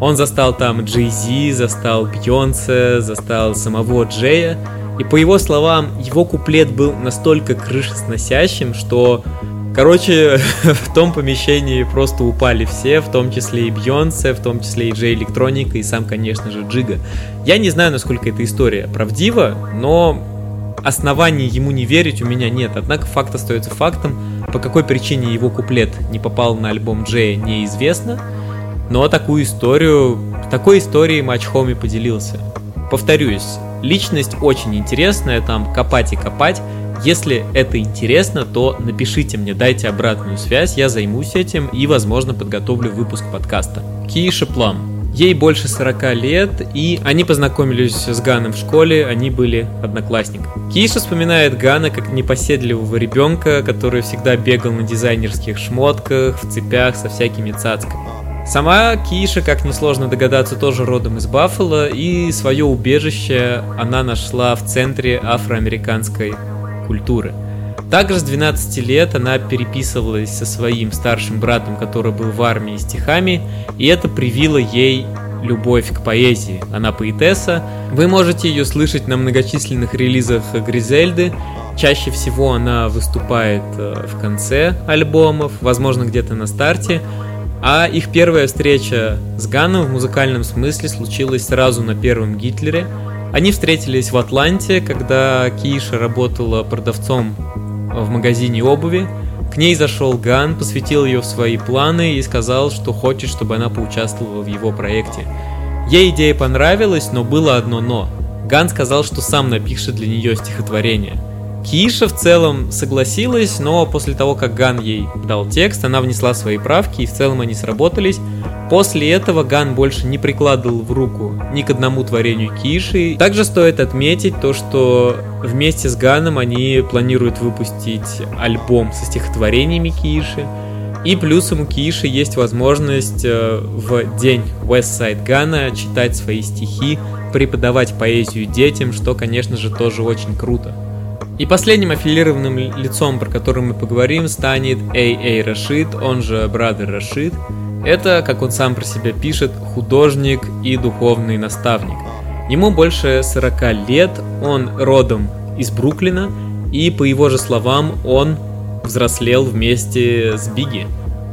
Он застал там Джей Зи, застал Бьонсе, застал самого Джея. И по его словам, его куплет был настолько крышесносящим, что Короче, *laughs* в том помещении просто упали все, в том числе и Бьонсе, в том числе и Джей Электроника, и сам, конечно же, Джига. Я не знаю, насколько эта история правдива, но оснований ему не верить у меня нет. Однако факт остается фактом. По какой причине его куплет не попал на альбом Джея, неизвестно. Но такую историю, такой историей Матч Хоми поделился. Повторюсь, личность очень интересная, там копать и копать. Если это интересно, то напишите мне, дайте обратную связь, я займусь этим и, возможно, подготовлю выпуск подкаста. Кииша Плам. Ей больше 40 лет, и они познакомились с Ганом в школе, они были одноклассниками. Киша вспоминает Гана как непоседливого ребенка, который всегда бегал на дизайнерских шмотках, в цепях со всякими цацками. Сама Киша, как несложно догадаться, тоже родом из Баффало, и свое убежище она нашла в центре афроамериканской культуры. Также с 12 лет она переписывалась со своим старшим братом, который был в армии стихами, и это привило ей любовь к поэзии. Она поэтесса. Вы можете ее слышать на многочисленных релизах Гризельды. Чаще всего она выступает э, в конце альбомов, возможно, где-то на старте. А их первая встреча с Ганом в музыкальном смысле случилась сразу на первом Гитлере – они встретились в Атланте, когда Киша работала продавцом в магазине обуви. К ней зашел Ган, посвятил ее в свои планы и сказал, что хочет, чтобы она поучаствовала в его проекте. Ей идея понравилась, но было одно «но». Ган сказал, что сам напишет для нее стихотворение – Киша в целом согласилась, но после того, как Ган ей дал текст, она внесла свои правки, и в целом они сработались. После этого Ган больше не прикладывал в руку ни к одному творению Киши. Также стоит отметить то, что вместе с Ганом они планируют выпустить альбом со стихотворениями Киши. И плюсом у Киши есть возможность э, в день Westside Гана читать свои стихи, преподавать поэзию детям, что, конечно же, тоже очень круто. И последним аффилированным лицом, про который мы поговорим, станет A.A. Рашид, он же Брадер Рашид. Это, как он сам про себя пишет, художник и духовный наставник. Ему больше 40 лет, он родом из Бруклина, и по его же словам, он взрослел вместе с Бигги.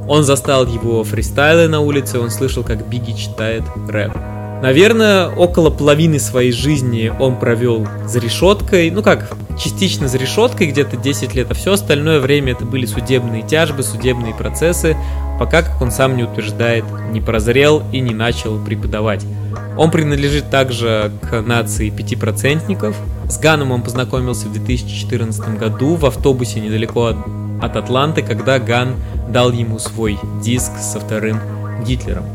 Он застал его фристайлы на улице, он слышал, как Бигги читает рэп. Наверное, около половины своей жизни он провел за решеткой. Ну как, частично за решеткой, где-то 10 лет, а все остальное время это были судебные тяжбы, судебные процессы, пока, как он сам не утверждает, не прозрел и не начал преподавать. Он принадлежит также к нации пятипроцентников. С Ганом он познакомился в 2014 году в автобусе недалеко от, от Атланты, когда Ган дал ему свой диск со вторым Гитлером.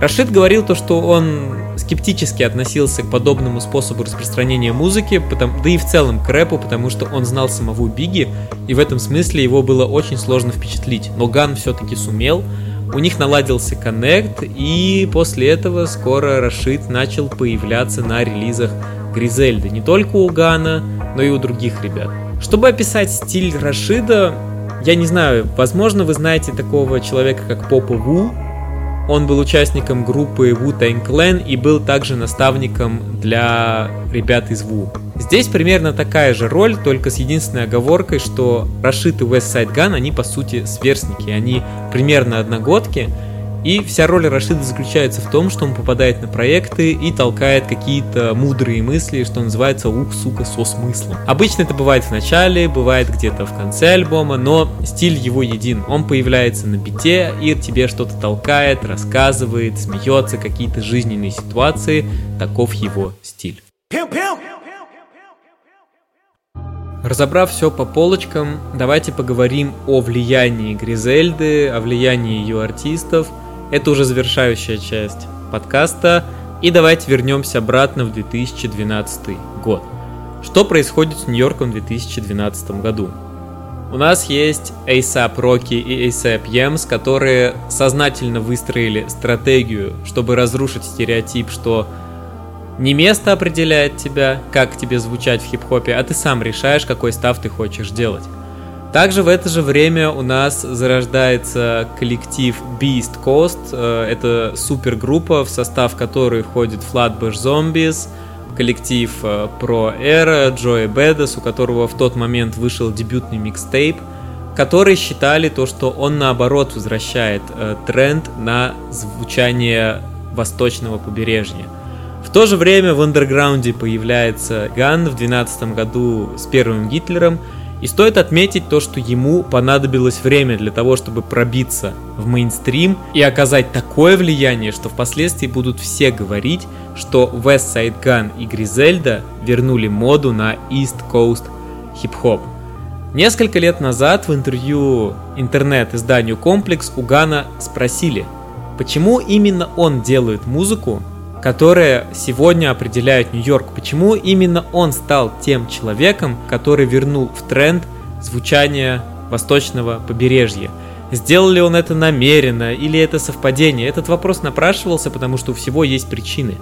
Рашид говорил то, что он скептически относился к подобному способу распространения музыки, да и в целом к рэпу, потому что он знал самого Биги, и в этом смысле его было очень сложно впечатлить. Но Ган все-таки сумел, у них наладился коннект, и после этого скоро Рашид начал появляться на релизах Гризельды. Не только у Гана, но и у других ребят. Чтобы описать стиль Рашида, я не знаю, возможно, вы знаете такого человека, как Попа Ву, он был участником группы Wu-Tang Clan и был также наставником для ребят из Wu. Здесь примерно такая же роль, только с единственной оговоркой, что Рашид и West Gun, они по сути сверстники, они примерно одногодки, и вся роль Рашида заключается в том, что он попадает на проекты и толкает какие-то мудрые мысли, что называется ух, сука, со смыслом. Обычно это бывает в начале, бывает где-то в конце альбома, но стиль его един. Он появляется на бите и тебе что-то толкает, рассказывает, смеется, какие-то жизненные ситуации. Таков его стиль. Разобрав все по полочкам, давайте поговорим о влиянии Гризельды, о влиянии ее артистов – это уже завершающая часть подкаста. И давайте вернемся обратно в 2012 год. Что происходит с Нью-Йорком в 2012 году? У нас есть ASAP Rocky и ASAP Yams, которые сознательно выстроили стратегию, чтобы разрушить стереотип, что не место определяет тебя, как тебе звучать в хип-хопе, а ты сам решаешь, какой став ты хочешь делать. Также в это же время у нас зарождается коллектив Beast Coast. Э, это супергруппа, в состав которой входит Flatbush Zombies, коллектив э, Pro Era, Джои Бедес, у которого в тот момент вышел дебютный микстейп, которые считали то, что он наоборот возвращает э, тренд на звучание восточного побережья. В то же время в андерграунде появляется Ган в 2012 году с первым Гитлером, и стоит отметить то, что ему понадобилось время для того, чтобы пробиться в мейнстрим и оказать такое влияние, что впоследствии будут все говорить, что West Side Gun и Гризельда вернули моду на East Coast хип-хоп. Несколько лет назад в интервью интернет-изданию «Комплекс» у Гана спросили, почему именно он делает музыку, которая сегодня определяет Нью-Йорк. Почему именно он стал тем человеком, который вернул в тренд звучание восточного побережья? Сделал ли он это намеренно или это совпадение? Этот вопрос напрашивался, потому что у всего есть причины.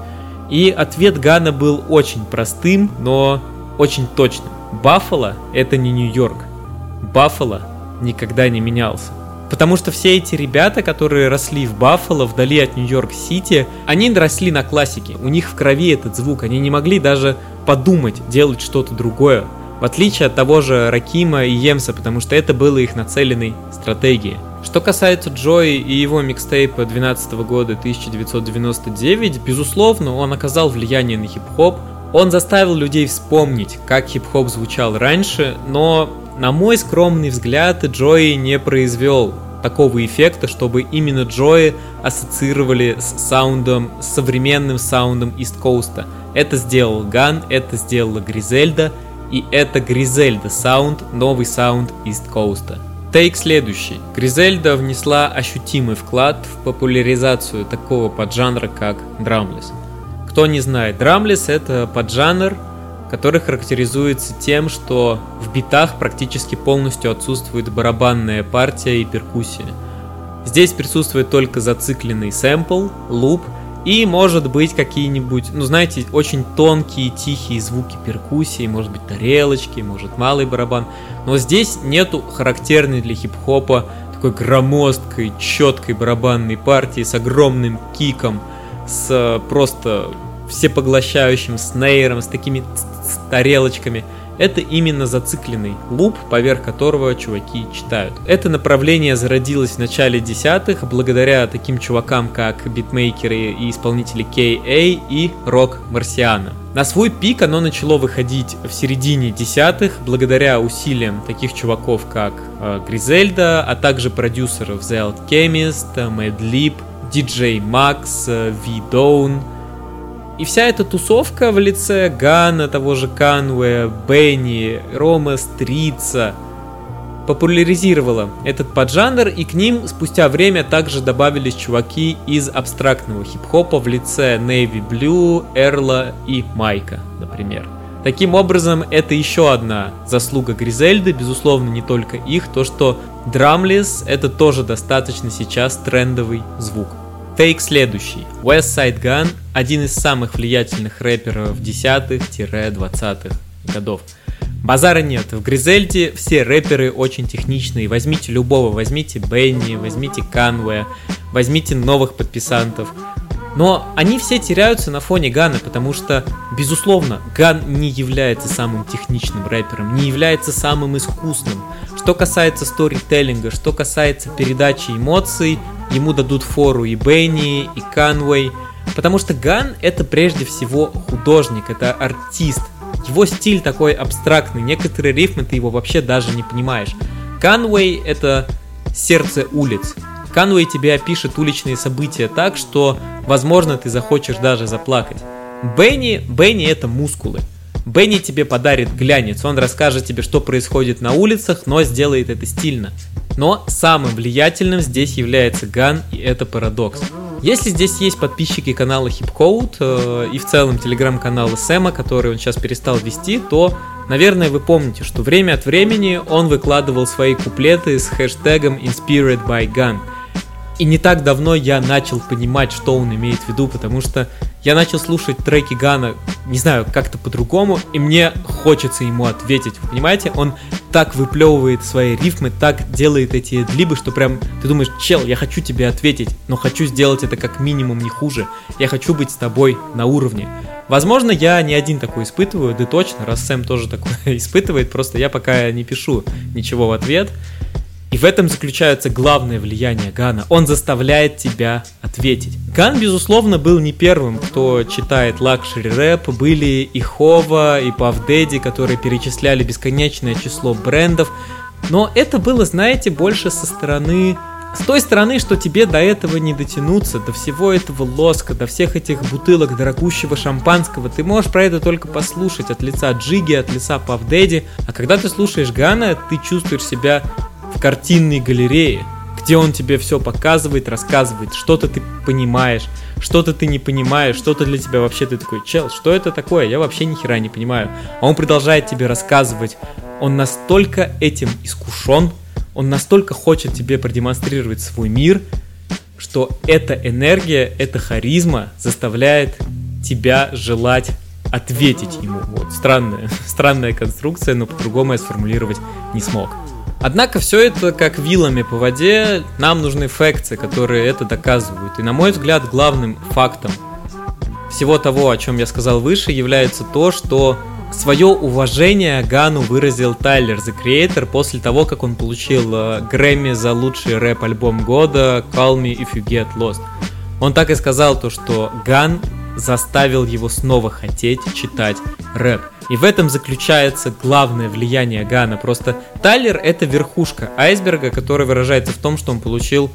И ответ Гана был очень простым, но очень точным. Баффало — это не Нью-Йорк. Баффало никогда не менялся. Потому что все эти ребята, которые росли в Баффало, вдали от Нью-Йорк-Сити, они росли на классике. У них в крови этот звук. Они не могли даже подумать делать что-то другое. В отличие от того же Ракима и Емса, потому что это было их нацеленной стратегией. Что касается Джои и его микстейпа 12 года 1999, безусловно, он оказал влияние на хип-хоп, он заставил людей вспомнить, как хип-хоп звучал раньше, но на мой скромный взгляд, Джои не произвел такого эффекта, чтобы именно Джои ассоциировали с саундом, с современным саундом Coast. Это сделал Ган, это сделала Гризельда, и это Griselda sound, новый саунд Coast. Тейк следующий. Гризельда внесла ощутимый вклад в популяризацию такого поджанра, как drumless. Кто не знает, drumless это поджанр, который характеризуется тем, что в битах практически полностью отсутствует барабанная партия и перкуссия. Здесь присутствует только зацикленный сэмпл, луп и, может быть, какие-нибудь, ну, знаете, очень тонкие, тихие звуки перкуссии, может быть, тарелочки, может, малый барабан. Но здесь нету характерной для хип-хопа такой громоздкой, четкой барабанной партии с огромным киком, с просто всепоглощающим снейром, с такими тарелочками. Это именно зацикленный луп, поверх которого чуваки читают. Это направление зародилось в начале десятых благодаря таким чувакам, как битмейкеры и исполнители KA и Рок Марсиана. На свой пик оно начало выходить в середине десятых благодаря усилиям таких чуваков, как э, Гризельда, а также продюсеров The Alchemist, Mad DJ Max, V-Down, и вся эта тусовка в лице Гана, того же Кануэя, Бенни, Рома Стрица популяризировала этот поджанр, и к ним спустя время также добавились чуваки из абстрактного хип-хопа в лице Navy Blue, Эрла и Майка, например. Таким образом, это еще одна заслуга Гризельды, безусловно, не только их, то что драмлес это тоже достаточно сейчас трендовый звук. Тейк следующий. West Side Gun – один из самых влиятельных рэперов 10-20-х годов. Базара нет. В Гризельде все рэперы очень техничные. Возьмите любого, возьмите Бенни, возьмите Канвея, возьмите новых подписантов. Но они все теряются на фоне Гана, потому что, безусловно, Ган не является самым техничным рэпером, не является самым искусным. Что касается сторителлинга, что касается передачи эмоций, ему дадут фору и Бенни, и Канвей, потому что Ган это прежде всего художник, это артист. Его стиль такой абстрактный, некоторые рифмы ты его вообще даже не понимаешь. Канвей это сердце улиц. Канвей тебе опишет уличные события так, что, возможно, ты захочешь даже заплакать. Бенни, Бенни это мускулы. Бенни тебе подарит глянец, он расскажет тебе, что происходит на улицах, но сделает это стильно. Но самым влиятельным здесь является Ган, и это парадокс. Если здесь есть подписчики канала HipCode э, и в целом телеграм-канала Сэма, который он сейчас перестал вести, то Наверное, вы помните, что время от времени он выкладывал свои куплеты с хэштегом Inspired by Gun – и не так давно я начал понимать, что он имеет в виду, потому что я начал слушать треки Гана, не знаю, как-то по-другому, и мне хочется ему ответить. Вы понимаете, он так выплевывает свои рифмы, так делает эти ad-lib ы, что прям ты думаешь, чел, я хочу тебе ответить, но хочу сделать это как минимум не хуже. Я хочу быть с тобой на уровне. Возможно, я не один такой испытываю, да точно, раз Сэм тоже такое *laughs* испытывает, просто я пока не пишу ничего в ответ. И в этом заключается главное влияние Гана. Он заставляет тебя ответить. Ган, безусловно, был не первым, кто читает luxury рэп. Были и Hova, и Puff Daddy, которые перечисляли бесконечное число брендов. Но это было, знаете, больше со стороны с той стороны, что тебе до этого не дотянуться, до всего этого лоска, до всех этих бутылок дорогущего шампанского, ты можешь про это только послушать от лица Джиги, от лица Пав Дэдди, а когда ты слушаешь Гана, ты чувствуешь себя в картинной галерее, где он тебе все показывает, рассказывает, что-то ты понимаешь, что-то ты не понимаешь, что-то для тебя вообще ты такой, чел, что это такое, я вообще ни хера не понимаю. А он продолжает тебе рассказывать, он настолько этим искушен, он настолько хочет тебе продемонстрировать свой мир, что эта энергия, эта харизма заставляет тебя желать ответить ему. Вот странная, *laughs* странная конструкция, но по-другому я сформулировать не смог. Однако все это как вилами по воде, нам нужны факты, которые это доказывают. И на мой взгляд, главным фактом всего того, о чем я сказал выше, является то, что свое уважение Гану выразил Тайлер The Creator после того, как он получил э, Грэмми за лучший рэп-альбом года Call Me If You Get Lost. Он так и сказал то, что Ган заставил его снова хотеть читать рэп. И в этом заключается главное влияние Гана. Просто Тайлер это верхушка айсберга, который выражается в том, что он получил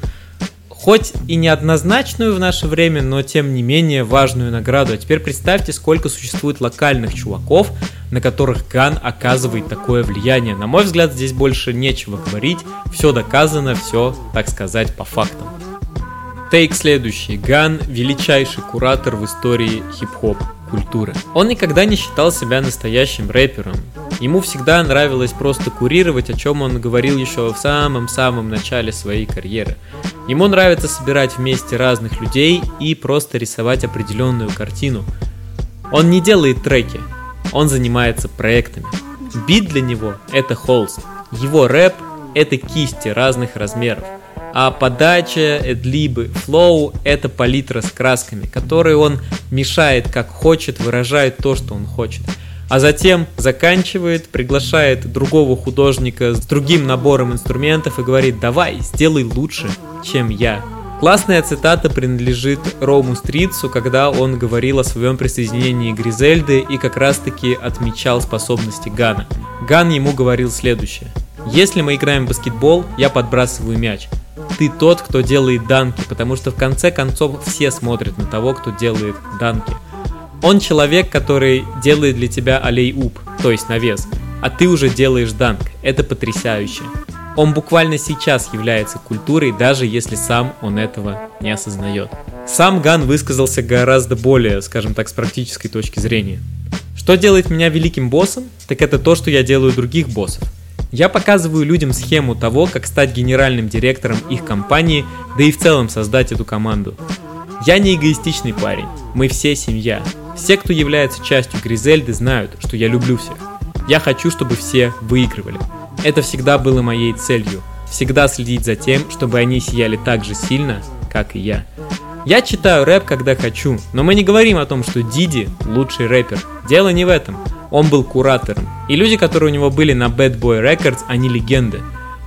хоть и неоднозначную в наше время, но тем не менее важную награду. А теперь представьте, сколько существует локальных чуваков, на которых Ган оказывает такое влияние. На мой взгляд, здесь больше нечего говорить, все доказано, все, так сказать, по фактам. Тейк следующий. Ган – величайший куратор в истории хип-хоп культуры. Он никогда не считал себя настоящим рэпером. Ему всегда нравилось просто курировать, о чем он говорил еще в самом-самом начале своей карьеры. Ему нравится собирать вместе разных людей и просто рисовать определенную картину. Он не делает треки, он занимается проектами. Бит для него – это холст. Его рэп – это кисти разных размеров а подача, эдлибы, флоу — это палитра с красками, которые он мешает как хочет, выражает то, что он хочет. А затем заканчивает, приглашает другого художника с другим набором инструментов и говорит «давай, сделай лучше, чем я». Классная цитата принадлежит Рому Стритсу, когда он говорил о своем присоединении Гризельды и как раз таки отмечал способности Гана. Ган ему говорил следующее. Если мы играем в баскетбол, я подбрасываю мяч ты тот, кто делает данки, потому что в конце концов все смотрят на того, кто делает данки. Он человек, который делает для тебя алей-уп, то есть навес, а ты уже делаешь данк. Это потрясающе. Он буквально сейчас является культурой, даже если сам он этого не осознает. Сам Ган высказался гораздо более, скажем так, с практической точки зрения. Что делает меня великим боссом? Так это то, что я делаю других боссов. Я показываю людям схему того, как стать генеральным директором их компании, да и в целом создать эту команду. Я не эгоистичный парень, мы все семья. Все, кто является частью Гризельды, знают, что я люблю всех. Я хочу, чтобы все выигрывали. Это всегда было моей целью. Всегда следить за тем, чтобы они сияли так же сильно, как и я. Я читаю рэп, когда хочу, но мы не говорим о том, что Диди лучший рэпер. Дело не в этом. Он был куратором. И люди, которые у него были на Bad Boy Records, они легенды.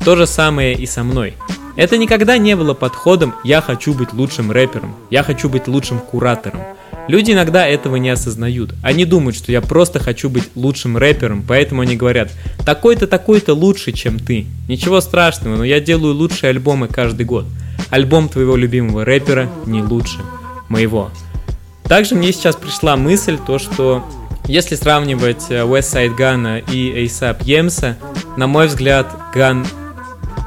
То же самое и со мной. Это никогда не было подходом «я хочу быть лучшим рэпером», «я хочу быть лучшим куратором». Люди иногда этого не осознают. Они думают, что я просто хочу быть лучшим рэпером, поэтому они говорят «такой-то, такой-то лучше, чем ты». Ничего страшного, но я делаю лучшие альбомы каждый год. Альбом твоего любимого рэпера не лучше моего. Также мне сейчас пришла мысль, то что если сравнивать э, Westside Gun и ASAP Емса, на мой взгляд, Ган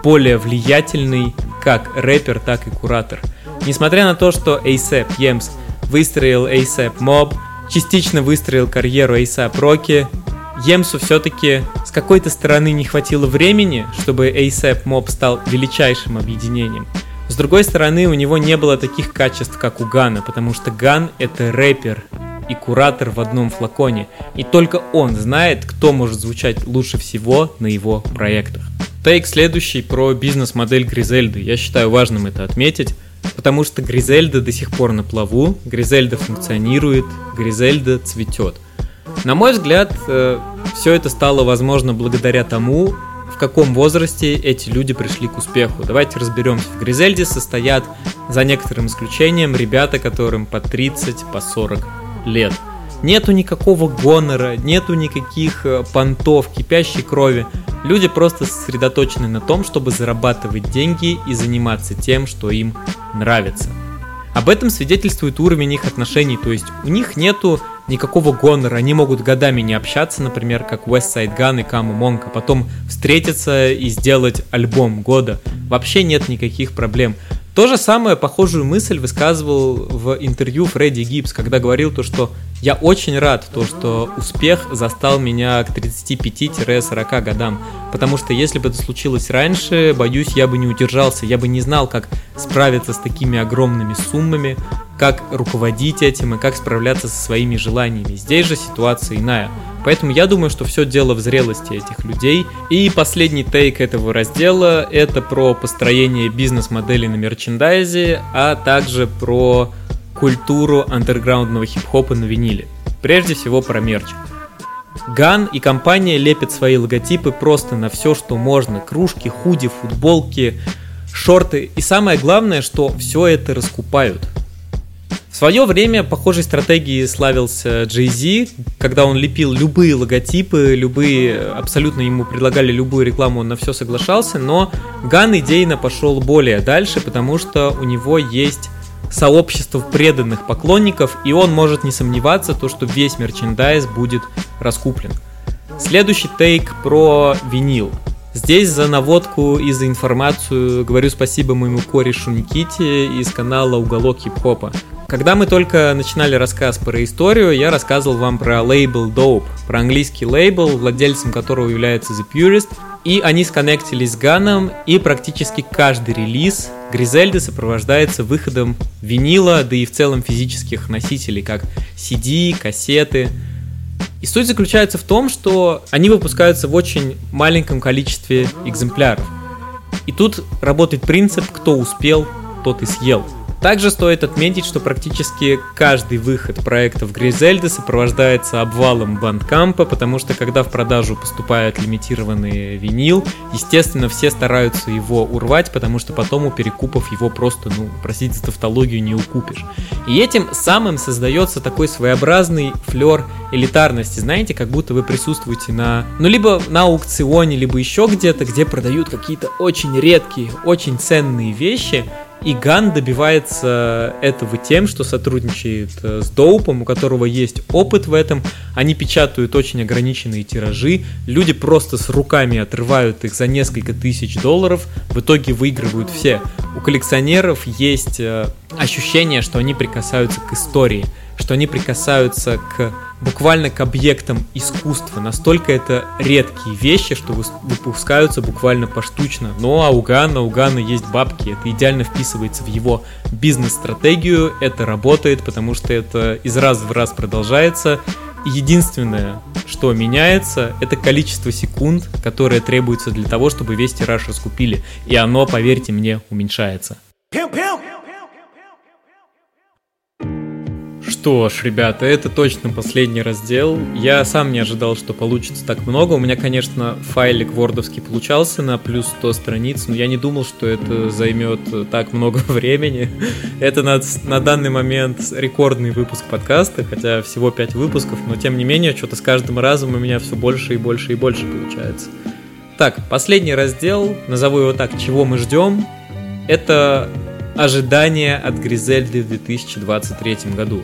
более влиятельный как рэпер, так и куратор. Несмотря на то, что ASAP Емс выстроил ASAP Mob, частично выстроил карьеру ASAP Rocky, Емсу все-таки с какой-то стороны не хватило времени, чтобы ASAP Mob стал величайшим объединением. С другой стороны, у него не было таких качеств, как у Гана, потому что Ган — это рэпер и куратор в одном флаконе, и только он знает, кто может звучать лучше всего на его проектах. Тейк следующий про бизнес-модель Гризельды. Я считаю важным это отметить, потому что Гризельда до сих пор на плаву, Гризельда функционирует, Гризельда цветет. На мой взгляд, э, все это стало возможно благодаря тому, в каком возрасте эти люди пришли к успеху. Давайте разберемся. В Гризельде состоят, за некоторым исключением, ребята, которым по 30, по 40 лет. Нету никакого гонора, нету никаких э, понтов, кипящей крови. Люди просто сосредоточены на том, чтобы зарабатывать деньги и заниматься тем, что им нравится. Об этом свидетельствует уровень их отношений, то есть у них нету никакого гонора, они могут годами не общаться, например, как West Side Gun и Каму Монка, потом встретиться и сделать альбом года. Вообще нет никаких проблем. То же самое, похожую мысль высказывал в интервью Фредди Гибс, когда говорил то, что я очень рад, то, что успех застал меня к 35-40 годам, потому что если бы это случилось раньше, боюсь, я бы не удержался, я бы не знал, как справиться с такими огромными суммами, как руководить этим и как справляться со своими желаниями. Здесь же ситуация иная. Поэтому я думаю, что все дело в зрелости этих людей. И последний тейк этого раздела — это про построение бизнес-модели на мерчендайзе, а также про культуру андерграундного хип-хопа на виниле. Прежде всего про мерч. Ган и компания лепят свои логотипы просто на все, что можно. Кружки, худи, футболки, шорты. И самое главное, что все это раскупают. В свое время похожей стратегией славился Jay Z, когда он лепил любые логотипы, любые, абсолютно ему предлагали любую рекламу, он на все соглашался, но Ган идейно пошел более дальше, потому что у него есть сообщество преданных поклонников, и он может не сомневаться, то, что весь мерчендайз будет раскуплен. Следующий тейк про винил. Здесь за наводку и за информацию говорю спасибо моему корешу Никите из канала Уголок Хип-Хопа. Когда мы только начинали рассказ про историю, я рассказывал вам про лейбл Dope, про английский лейбл, владельцем которого является The Purist, и они сконнектились с Ганом, и практически каждый релиз Гризельды сопровождается выходом винила, да и в целом физических носителей, как CD, кассеты. И суть заключается в том, что они выпускаются в очень маленьком количестве экземпляров. И тут работает принцип «кто успел, тот и съел». Также стоит отметить, что практически каждый выход проектов Гризельды сопровождается обвалом бандкампа, потому что когда в продажу поступает лимитированный винил, естественно, все стараются его урвать, потому что потом у перекупов его просто, ну, простите за тавтологию, не укупишь. И этим самым создается такой своеобразный флер элитарности, знаете, как будто вы присутствуете на, ну, либо на аукционе, либо еще где-то, где продают какие-то очень редкие, очень ценные вещи, и Ган добивается этого тем, что сотрудничает э, с Доупом, у которого есть опыт в этом. Они печатают очень ограниченные тиражи. Люди просто с руками отрывают их за несколько тысяч долларов. В итоге выигрывают все. У коллекционеров есть э, ощущение, что они прикасаются к истории, что они прикасаются к буквально к объектам искусства. Настолько это редкие вещи, что выпускаются буквально поштучно. Но а у Гана, у Гана есть бабки, это идеально вписывается в его бизнес-стратегию, это работает, потому что это из раза в раз продолжается. единственное, что меняется, это количество секунд, которое требуется для того, чтобы весь тираж раскупили. И оно, поверьте мне, уменьшается. Pimp, Что ж, ребята, это точно последний раздел. Я сам не ожидал, что получится так много. У меня, конечно, файлик вордовский получался на плюс 100 страниц, но я не думал, что это займет так много *laughs* времени. Это на, на данный момент рекордный выпуск подкаста, хотя всего 5 выпусков, но тем не менее, что-то с каждым разом у меня все больше и больше и больше получается. Так, последний раздел, назову его так, чего мы ждем, это ожидания от Гризельды в 2023 году.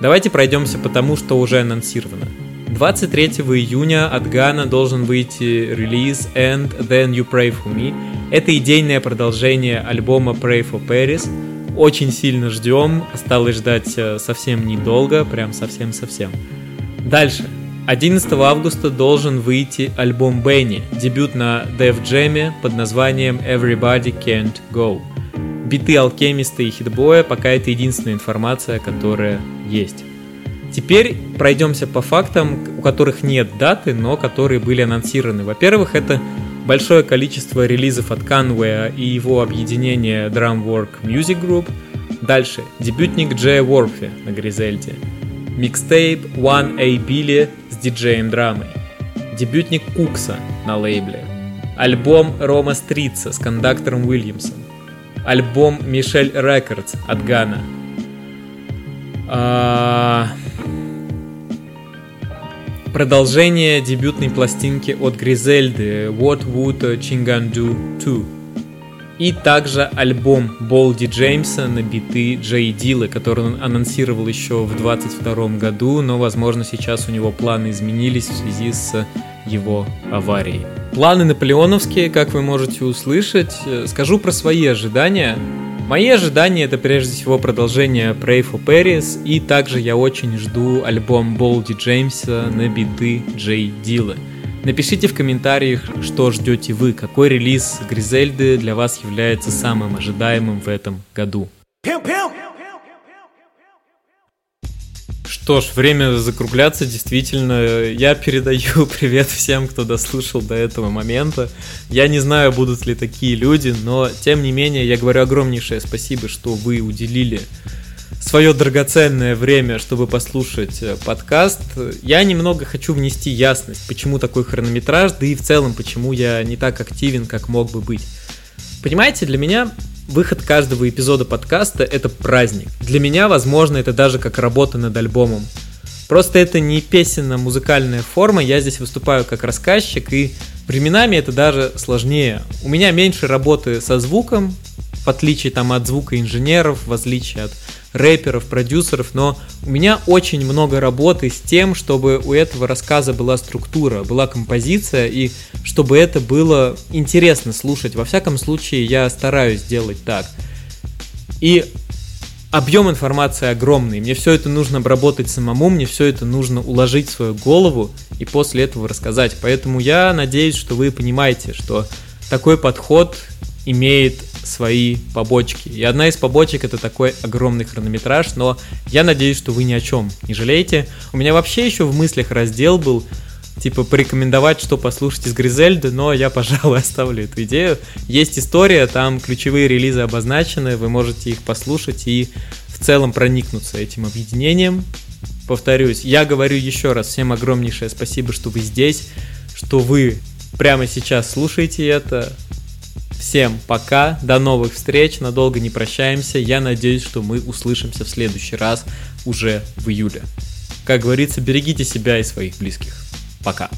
Давайте пройдемся по тому, что уже анонсировано. 23 июня от Гана должен выйти релиз And Then You Pray For Me. Это идейное продолжение альбома Pray For Paris. Очень сильно ждем, осталось ждать э, совсем недолго, прям совсем-совсем. Дальше. 11 августа должен выйти альбом Бенни, дебют на Def Jam под названием Everybody Can't Go. Биты Алкемиста и Хитбоя пока это единственная информация, которая есть. Теперь пройдемся по фактам, у которых нет даты, но которые были анонсированы. Во-первых, это большое количество релизов от Conway и его объединения Drumwork Music Group. Дальше, дебютник Джея Ворфи на Гризельде. Микстейп One A Billy с диджеем драмой. Дебютник Кукса на лейбле. Альбом Рома Стрица с кондактором Уильямсом. Альбом Мишель Рекордс от Гана. А... Продолжение дебютной пластинки от Гризельды What Would Chingan Do 2 и также альбом Болди Джеймса на биты Джей Дилы, который он анонсировал еще в 22 году, но, возможно, сейчас у него планы изменились в связи с его аварией. Планы наполеоновские, как вы можете услышать. Скажу про свои ожидания. Мои ожидания это прежде всего продолжение Pray for Paris, и также я очень жду альбом Болди Джеймса на биты Джей Дилы. Напишите в комментариях, что ждете вы, какой релиз Гризельды для вас является самым ожидаемым в этом году. Что ж, время закругляться, действительно. Я передаю *laughs* привет всем, кто дослушал до этого момента. Я не знаю, будут ли такие люди, но тем не менее я говорю огромнейшее спасибо, что вы уделили свое драгоценное время, чтобы послушать э, подкаст, я немного хочу внести ясность, почему такой хронометраж, да и в целом, почему я не так активен, как мог бы быть. Понимаете, для меня выход каждого эпизода подкаста — это праздник. Для меня, возможно, это даже как работа над альбомом. Просто это не песенно-музыкальная форма, я здесь выступаю как рассказчик, и временами это даже сложнее. У меня меньше работы со звуком, в отличие там от звука инженеров, в отличие от рэперов, продюсеров, но у меня очень много работы с тем, чтобы у этого рассказа была структура, была композиция, и чтобы это было интересно слушать. Во всяком случае, я стараюсь делать так. И объем информации огромный. Мне все это нужно обработать самому, мне все это нужно уложить в свою голову и после этого рассказать. Поэтому я надеюсь, что вы понимаете, что такой подход имеет свои побочки. И одна из побочек это такой огромный хронометраж, но я надеюсь, что вы ни о чем не жалеете. У меня вообще еще в мыслях раздел был, типа, порекомендовать, что послушать из Гризельды, но я, *laughs* пожалуй, оставлю эту идею. Есть история, там ключевые релизы обозначены, вы можете их послушать и в целом проникнуться этим объединением. Повторюсь, я говорю еще раз всем огромнейшее спасибо, что вы здесь, что вы прямо сейчас слушаете это. Всем пока, до новых встреч, надолго не прощаемся. Я надеюсь, что мы услышимся в следующий раз уже в июле. Как говорится, берегите себя и своих близких. Пока.